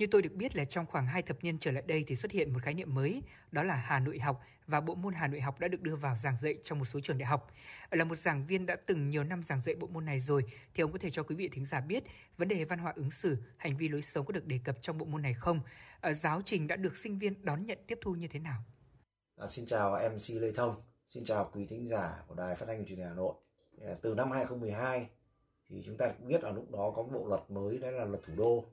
như tôi được biết là trong khoảng 2 thập niên trở lại đây thì xuất hiện một khái niệm mới, đó là Hà Nội học và bộ môn Hà Nội học đã được đưa vào giảng dạy trong một số trường đại học. Là một giảng viên đã từng nhiều năm giảng dạy bộ môn này rồi thì ông có thể cho quý vị thính giả biết vấn đề văn hóa ứng xử, hành vi lối sống có được đề cập trong bộ môn này không? Ở giáo trình đã được sinh viên đón nhận tiếp thu như thế nào? À, xin chào MC Lê Thông, xin chào quý thính giả của Đài Phát thanh Truyền hình Hà Nội. Từ năm 2012 thì chúng ta cũng biết là lúc đó có bộ luật mới đó là luật thủ đô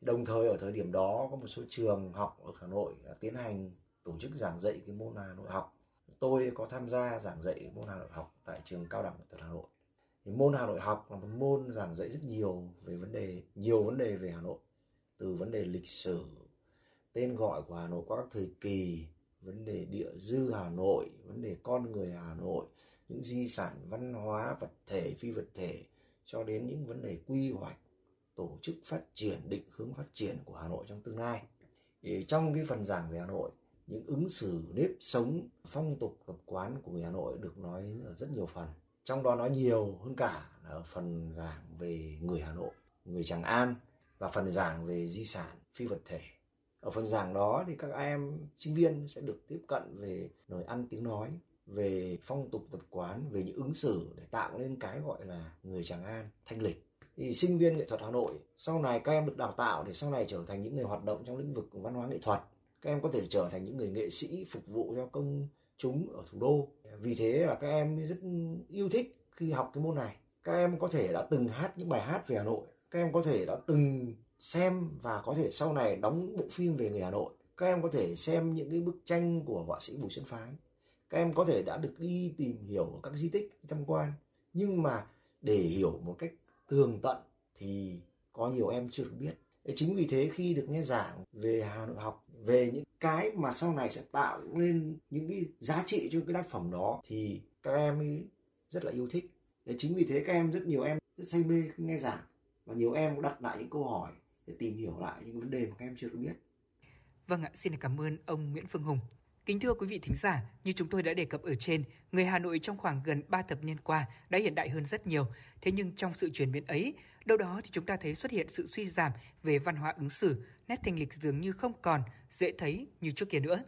đồng thời ở thời điểm đó có một số trường học ở Hà Nội tiến hành tổ chức giảng dạy cái môn Hà Nội học. Tôi có tham gia giảng dạy môn Hà Nội học tại trường cao đẳng nghệ thuật Hà Nội. Thì môn Hà Nội học là một môn giảng dạy rất nhiều về vấn đề, nhiều vấn đề về Hà Nội. Từ vấn đề lịch sử, tên gọi của Hà Nội qua các thời kỳ, vấn đề địa dư Hà Nội, vấn đề con người Hà Nội, những di sản văn hóa vật thể, phi vật thể, cho đến những vấn đề quy hoạch tổ chức phát triển, định hướng phát triển của Hà Nội trong tương lai. Thì trong cái phần giảng về Hà Nội, những ứng xử, nếp sống, phong tục, tập quán của người Hà Nội được nói ở rất nhiều phần. Trong đó nói nhiều hơn cả là ở phần giảng về người Hà Nội, người Tràng An và phần giảng về di sản, phi vật thể. Ở phần giảng đó thì các em sinh viên sẽ được tiếp cận về lời ăn tiếng nói, về phong tục tập quán, về những ứng xử để tạo nên cái gọi là người Tràng An thanh lịch thì sinh viên nghệ thuật Hà Nội, sau này các em được đào tạo để sau này trở thành những người hoạt động trong lĩnh vực văn hóa nghệ thuật. Các em có thể trở thành những người nghệ sĩ phục vụ cho công chúng ở thủ đô. Vì thế là các em rất yêu thích khi học cái môn này. Các em có thể đã từng hát những bài hát về Hà Nội. Các em có thể đã từng xem và có thể sau này đóng bộ phim về người Hà Nội. Các em có thể xem những cái bức tranh của họa sĩ Bùi Xuân Phái. Các em có thể đã được đi tìm hiểu các di tích tham quan. Nhưng mà để hiểu một cách tường tận thì có nhiều em chưa được biết chính vì thế khi được nghe giảng về Hà Nội học về những cái mà sau này sẽ tạo nên những cái giá trị cho cái tác phẩm đó thì các em ấy rất là yêu thích chính vì thế các em rất nhiều em rất say mê khi nghe giảng và nhiều em cũng đặt lại những câu hỏi để tìm hiểu lại những vấn đề mà các em chưa được biết. Vâng ạ, xin cảm ơn ông Nguyễn Phương Hùng. Kính thưa quý vị thính giả, như chúng tôi đã đề cập ở trên, người Hà Nội trong khoảng gần 3 thập niên qua đã hiện đại hơn rất nhiều. Thế nhưng trong sự chuyển biến ấy, đâu đó thì chúng ta thấy xuất hiện sự suy giảm về văn hóa ứng xử, nét thanh lịch dường như không còn dễ thấy như trước kia nữa.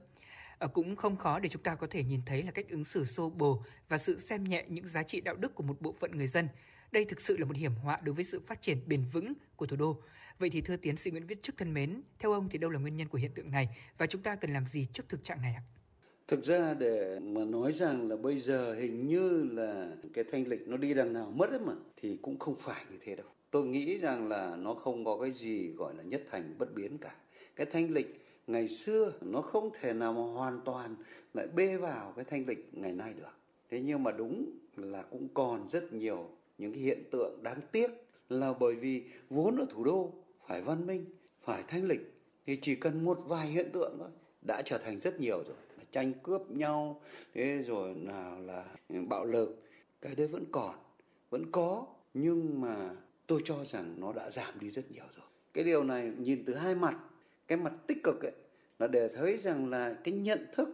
À, cũng không khó để chúng ta có thể nhìn thấy là cách ứng xử xô bồ và sự xem nhẹ những giá trị đạo đức của một bộ phận người dân Đây thực sự là một hiểm họa đối với sự phát triển bền vững của thủ đô. Vậy thì thưa tiến sĩ Nguyễn Viết Chức thân mến, theo ông thì đâu là nguyên nhân của hiện tượng này và chúng ta cần làm gì trước thực trạng này ạ? Thực ra để mà nói rằng là bây giờ hình như là cái thanh lịch nó đi đằng nào mất ấy mà thì cũng không phải như thế đâu. Tôi nghĩ rằng là nó không có cái gì gọi là nhất thành bất biến cả. Cái thanh lịch ngày xưa nó không thể nào mà hoàn toàn lại bê vào cái thanh lịch ngày nay được. Thế nhưng mà đúng là cũng còn rất nhiều những cái hiện tượng đáng tiếc là bởi vì vốn ở thủ đô phải văn minh, phải thanh lịch thì chỉ cần một vài hiện tượng thôi đã trở thành rất nhiều rồi. Tranh cướp nhau thế rồi nào là bạo lực cái đấy vẫn còn vẫn có nhưng mà tôi cho rằng nó đã giảm đi rất nhiều rồi. Cái điều này nhìn từ hai mặt cái mặt tích cực ấy là để thấy rằng là cái nhận thức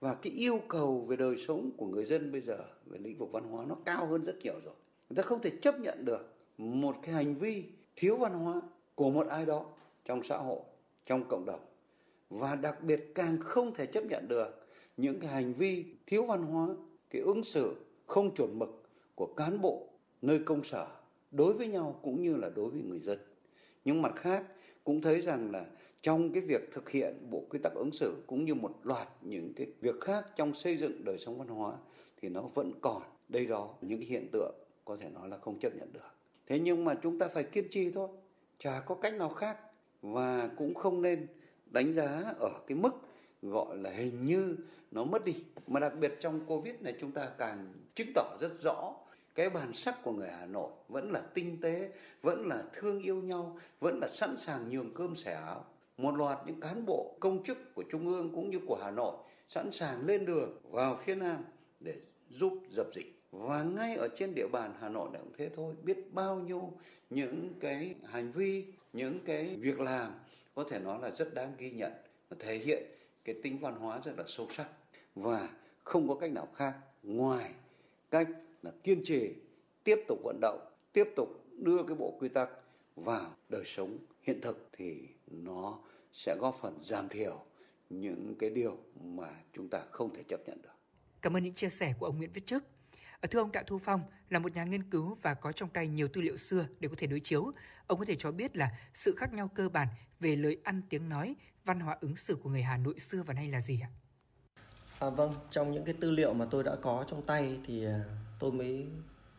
và cái yêu cầu về đời sống của người dân bây giờ về lĩnh vực văn hóa nó cao hơn rất nhiều rồi. Người ta không thể chấp nhận được một cái hành vi thiếu văn hóa của một ai đó trong xã hội, trong cộng đồng. Và đặc biệt càng không thể chấp nhận được những cái hành vi thiếu văn hóa, cái ứng xử không chuẩn mực của cán bộ nơi công sở đối với nhau cũng như là đối với người dân. Nhưng mặt khác cũng thấy rằng là trong cái việc thực hiện bộ quy tắc ứng xử cũng như một loạt những cái việc khác trong xây dựng đời sống văn hóa thì nó vẫn còn. Đây đó, những cái hiện tượng có thể nói là không chấp nhận được. Thế nhưng mà chúng ta phải kiên trì thôi chả có cách nào khác và cũng không nên đánh giá ở cái mức gọi là hình như nó mất đi mà đặc biệt trong covid này chúng ta càng chứng tỏ rất rõ cái bản sắc của người Hà Nội vẫn là tinh tế, vẫn là thương yêu nhau, vẫn là sẵn sàng nhường cơm sẻ áo. Một loạt những cán bộ công chức của Trung ương cũng như của Hà Nội sẵn sàng lên đường vào phía Nam để giúp dập dịch. Và ngay ở trên địa bàn Hà Nội cũng thế thôi, biết bao nhiêu những cái hành vi, những cái việc làm có thể nói là rất đáng ghi nhận và thể hiện cái tính văn hóa rất là sâu sắc và không có cách nào khác ngoài cách là kiên trì tiếp tục vận động tiếp tục đưa cái bộ quy tắc vào đời sống hiện thực thì nó sẽ góp phần giảm thiểu những cái điều mà chúng ta không thể chấp nhận được. Cảm ơn những chia sẻ của ông Nguyễn Viết Chức. Ờ, thưa ông Tạ Thu Phong, là một nhà nghiên cứu và có trong tay nhiều tư liệu xưa để có thể đối chiếu, ông có thể cho biết là sự khác nhau cơ bản về lời ăn tiếng nói, văn hóa ứng xử của người Hà Nội xưa và nay là gì ạ? À, vâng, trong những cái tư liệu mà tôi đã có trong tay thì à, tôi mới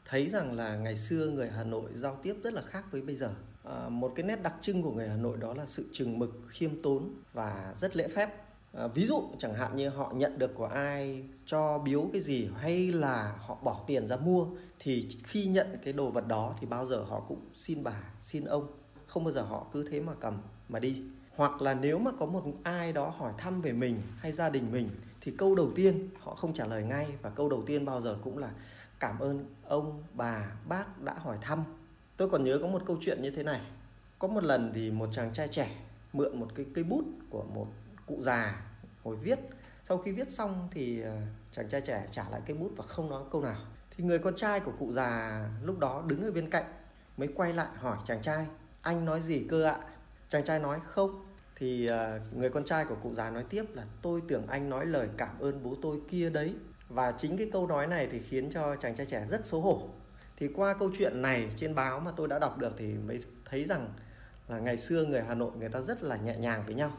thấy rằng là ngày xưa người Hà Nội giao tiếp rất là khác với bây giờ. À, một cái nét đặc trưng của người Hà Nội đó là sự chừng mực, khiêm tốn và rất lễ phép. À, ví dụ chẳng hạn như họ nhận được của ai cho biếu cái gì hay là họ bỏ tiền ra mua thì khi nhận cái đồ vật đó thì bao giờ họ cũng xin bà, xin ông, không bao giờ họ cứ thế mà cầm mà đi. Hoặc là nếu mà có một ai đó hỏi thăm về mình hay gia đình mình thì câu đầu tiên họ không trả lời ngay và câu đầu tiên bao giờ cũng là cảm ơn ông bà bác đã hỏi thăm. Tôi còn nhớ có một câu chuyện như thế này. Có một lần thì một chàng trai trẻ mượn một cái cây bút của một cụ già ngồi viết. Sau khi viết xong thì ờ, chàng trai trẻ trả lại cây bút và không nói câu nào. Thì người con trai của cụ già lúc đó đứng ở bên cạnh, mới quay lại hỏi chàng trai, anh nói gì cơ ạ? Chàng trai nói, không. Thì ờ, người con trai của cụ già nói tiếp là, tôi tưởng anh nói lời cảm ơn bố tôi kia đấy. Và chính cái câu nói này thì khiến cho chàng trai trẻ rất xấu hổ. Thì qua câu chuyện này trên báo mà tôi đã đọc được thì mới thấy rằng là ngày xưa người Hà Nội người ta rất là nhẹ nhàng với nhau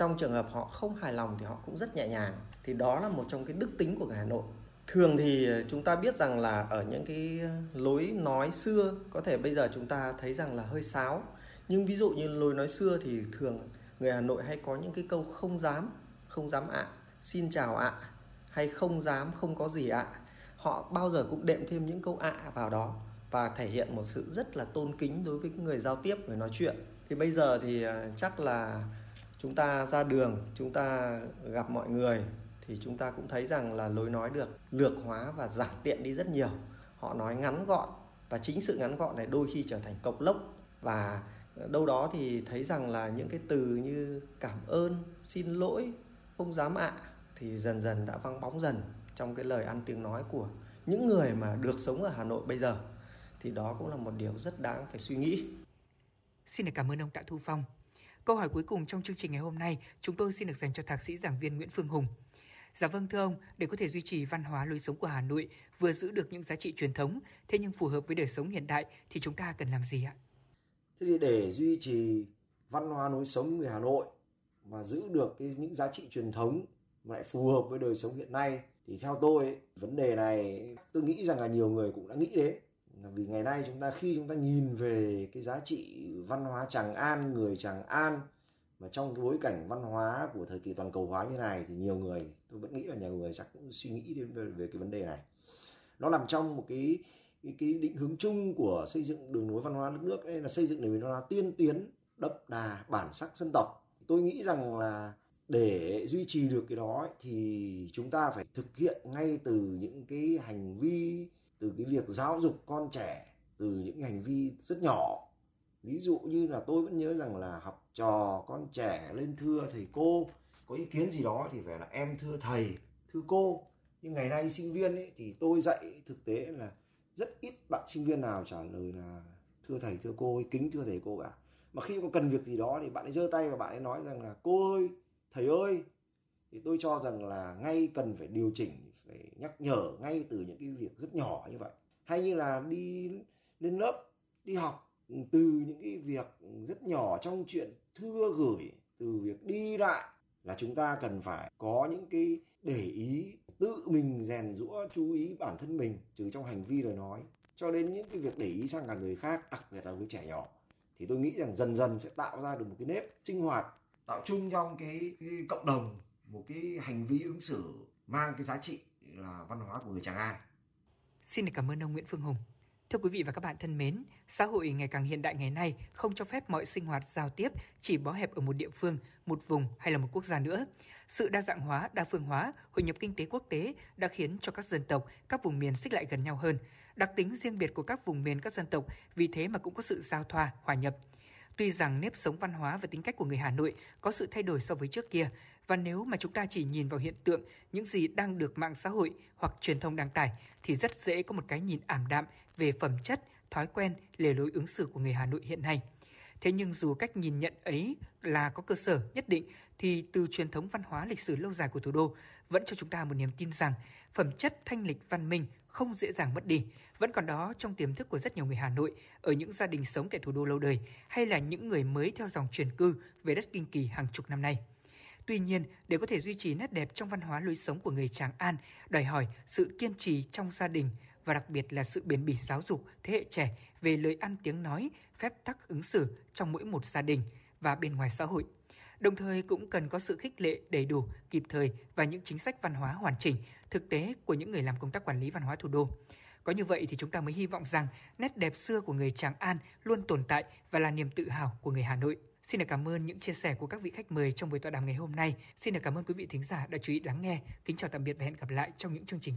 trong trường hợp họ không hài lòng thì họ cũng rất nhẹ nhàng. Thì đó là một trong cái đức tính của người Hà Nội. Thường thì ờ, chúng ta biết rằng là ở những cái ờ, lối nói xưa, có thể bây giờ chúng ta thấy rằng là hơi sáo. Nhưng ví dụ như lối nói xưa thì thường người Hà Nội hay có những cái câu không dám không dám ạ xin chào ạ hay không dám, không có gì ạ họ bao giờ cũng đệm thêm những câu ạ vào đó và thể hiện một sự rất là tôn kính đối với người giao tiếp, người nói chuyện. Thì bây giờ thì ờ, chắc là chúng ta ra đường, chúng ta gặp mọi người thì chúng ta cũng thấy rằng là lối nói được lược hóa và giảm tiện đi rất nhiều họ nói ngắn gọn và chính sự ngắn gọn này đôi khi trở thành cộc lốc và ờ, đâu đó thì thấy rằng là những cái từ như cảm ơn, xin lỗi, không dám ạ thì dần dần đã văng bóng dần trong cái lời ăn tiếng nói của những người mà được sống ở Hà Nội bây giờ thì đó cũng là một điều rất đáng phải suy nghĩ. Xin được cảm ơn ông Tạ Thu Phong. Câu hỏi cuối cùng trong chương trình ngày hôm nay chúng tôi xin được dành cho thạc sĩ giảng viên Nguyễn Phương Hùng. Dạ vâng thưa ông, để có thể duy trì văn hóa lối sống của Hà Nội vừa giữ được những giá trị truyền thống, thế nhưng phù hợp với đời sống hiện đại thì chúng ta cần làm gì ạ? Thế thì để duy trì văn hóa lối sống người Hà Nội mà giữ được cái những giá trị truyền thống mà lại phù hợp với đời sống hiện nay thì theo tôi ấy, vấn đề này tôi nghĩ rằng là nhiều người cũng đã nghĩ đến vì ngày nay chúng ta khi chúng ta nhìn về cái giá trị văn hóa Tràng An người Tràng An mà trong cái bối cảnh văn hóa của thời kỳ toàn cầu hóa như này thì nhiều người tôi vẫn nghĩ là nhiều người chắc cũng suy nghĩ đến về, về cái vấn đề này. Nó nằm trong một cái cái, cái định hướng chung của xây dựng đường lối văn hóa đất nước đây là xây dựng nền văn hóa tiên tiến đậm đà bản sắc dân tộc. Tôi nghĩ rằng là để duy trì được cái đó ấy, thì chúng ta phải thực hiện ngay từ những cái hành vi từ cái việc giáo dục con trẻ từ những hành vi rất nhỏ. Ví dụ như là tôi vẫn nhớ rằng là học trò con trẻ lên thưa thầy cô có ý kiến gì đó thì phải là em thưa thầy thưa cô. Nhưng ngày nay sinh viên ấy, thì tôi dạy thực tế là rất ít bạn sinh viên nào trả lời là thưa thầy thưa cô ấy, kính thưa thầy cô cả. Mà khi có cần việc gì đó thì bạn ấy giơ tay và bạn ấy nói rằng là cô ơi thầy ơi. Thì tôi cho rằng là ngay cần phải điều chỉnh phải nhắc nhở ngay từ những cái việc rất nhỏ như vậy. Hay như là đi lên lớp đi học từ những cái việc rất nhỏ trong chuyện thưa gửi từ việc đi lại là chúng ta cần phải có những cái để ý tự mình rèn rũa chú ý bản thân mình từ trong hành vi lời nói. Cho đến những cái việc để ý sang cả người khác đặc biệt là với trẻ nhỏ. Thì tôi nghĩ rằng dần dần sẽ tạo ra được một cái nếp sinh hoạt tạo chung trong cái, cái cộng đồng một cái hành vi ứng xử mang cái giá trị là văn hóa của người Tràng An. Xin được cảm ơn ông Nguyễn Phương Hùng. Thưa quý vị và các bạn thân mến, xã hội ngày càng hiện đại ngày nay không cho phép mọi sinh hoạt giao tiếp chỉ bó hẹp ở một địa phương, một vùng hay là một quốc gia nữa. Sự đa dạng hóa, đa phương hóa, hội nhập kinh tế quốc tế đã khiến cho các dân tộc, các vùng miền xích lại gần nhau hơn. Đặc tính riêng biệt của các vùng miền các dân tộc vì thế mà cũng có sự giao thoa, hòa nhập. Tuy rằng nếp sống văn hóa và tính cách của người Hà Nội có sự thay đổi so với trước kia, và nếu mà chúng ta chỉ nhìn vào hiện tượng những gì đang được mạng xã hội hoặc truyền thông đăng tải thì rất dễ có một cái nhìn ảm đạm về phẩm chất, thói quen, lề lối ứng xử của người Hà Nội hiện nay. Thế nhưng dù cách nhìn nhận ấy là có cơ sở nhất định thì từ truyền thống văn hóa lịch sử lâu dài của thủ đô vẫn cho chúng ta một niềm tin rằng phẩm chất thanh lịch văn minh không dễ dàng mất đi, vẫn còn đó trong tiềm thức của rất nhiều người Hà Nội ở những gia đình sống tại thủ đô lâu đời hay là những người mới theo dòng chuyển cư về đất kinh kỳ hàng chục năm nay. Tuy nhiên, để có thể duy trì nét đẹp trong văn hóa lối sống của người Tràng An, đòi hỏi sự kiên trì trong gia đình và đặc biệt là sự bền bỉ giáo dục thế hệ trẻ về lời ăn tiếng nói, phép tắc ứng xử trong mỗi một gia đình và bên ngoài xã hội. Đồng thời cũng cần có sự khích lệ đầy đủ, kịp thời và những chính sách văn hóa hoàn chỉnh, thực tế của những người làm công tác quản lý văn hóa thủ đô. Có như vậy thì chúng ta mới hy vọng rằng nét đẹp xưa của người Tràng An luôn tồn tại và là niềm tự hào của người Hà Nội. Xin được cảm ơn những chia sẻ của các vị khách mời trong buổi tọa đàm ngày hôm nay. Xin được cảm ơn quý vị thính giả đã chú ý lắng nghe. Kính chào tạm biệt và hẹn gặp lại trong những chương trình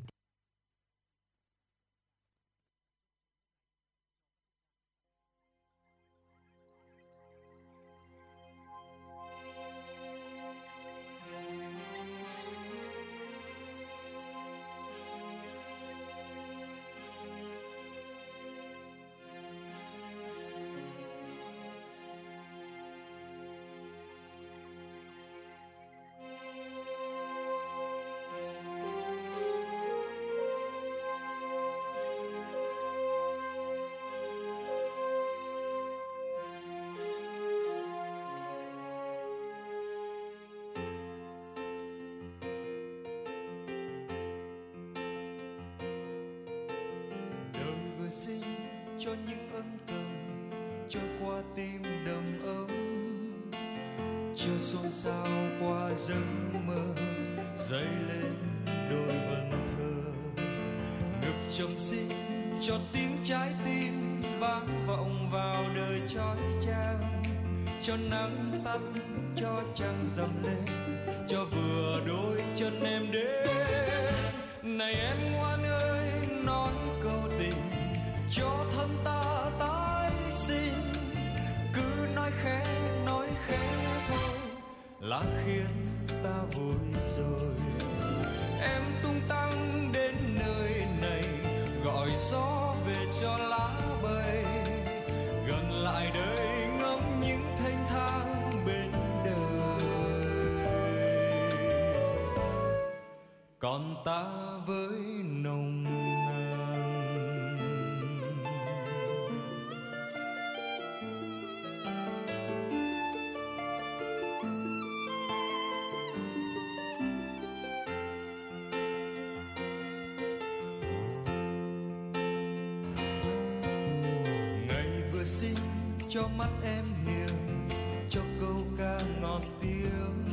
cho mắt em hiền cho câu ca ngọt tiếng.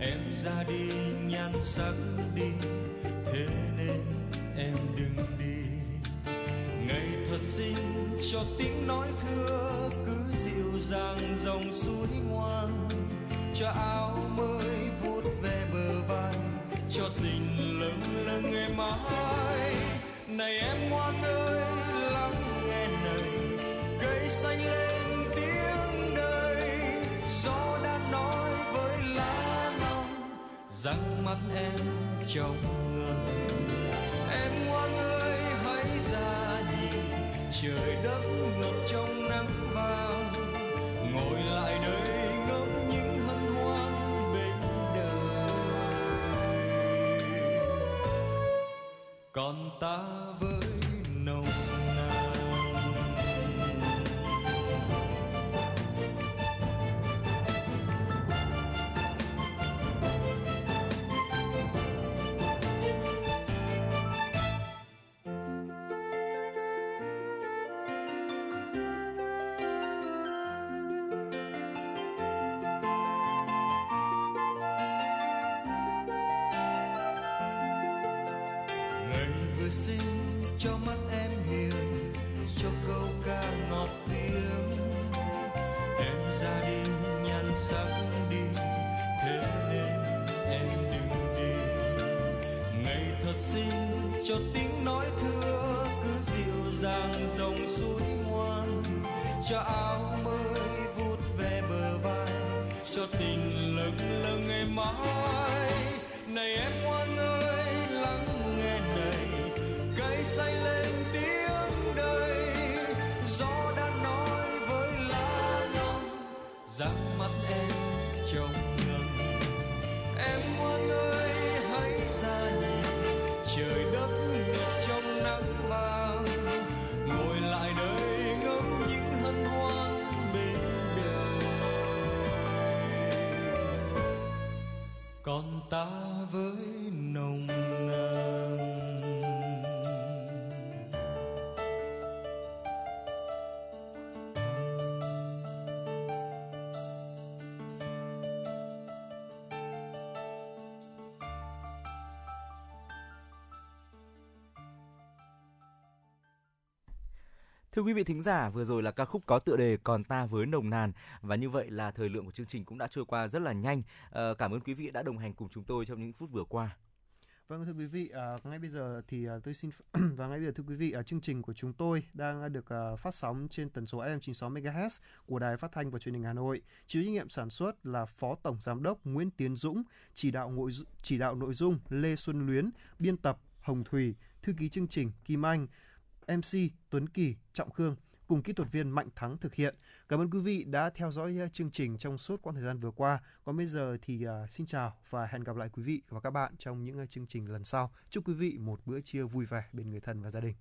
Em ra đi nhan sắc đất ngập trong nắng vàng. Ngồi lại đây ngắm những hân hoan bên đời. Còn ta cho mắt em hiền, cho câu ca ngọt tiếng. Em ra đi, nhan sắc đi thế nên em đừng đi. Ngày thật xinh cho tiếng nói thưa, cứ dịu dàng dòng suối ngoan. Cho áo mới vút về bờ vai, cho tình Thưa quý vị thính giả, vừa rồi là ca khúc có tựa đề Còn ta với nồng nàn và như vậy là thời lượng của chương trình cũng đã trôi qua rất là nhanh. Ờ, cảm ơn quý vị đã đồng hành cùng chúng tôi trong những phút vừa qua. Vâng thưa quý vị, à, ngay bây giờ thì à, tôi xin [clears throat] và ngay bây giờ thưa quý vị, à, chương trình của chúng tôi đang được à, phát sóng trên tần số FM 96 MHz của Đài Phát thanh và Truyền hình Hà Nội. Chịu trách nhiệm sản xuất là Phó Tổng Giám đốc Nguyễn Tiến Dũng, chỉ đạo nội chỉ đạo nội dung Lê Xuân Luyến, biên tập Hồng Thủy, thư ký chương trình Kim Anh, MC Tuấn Kỳ, Trọng Khương cùng kỹ thuật viên Mạnh Thắng thực hiện. Cảm ơn quý vị đã theo dõi ờ, chương trình trong suốt quãng thời gian vừa qua. Còn bây giờ thì ờ, xin chào và hẹn gặp lại quý vị và các bạn trong những ờ, chương trình lần sau. Chúc quý vị một bữa trưa vui vẻ bên người thân và gia đình.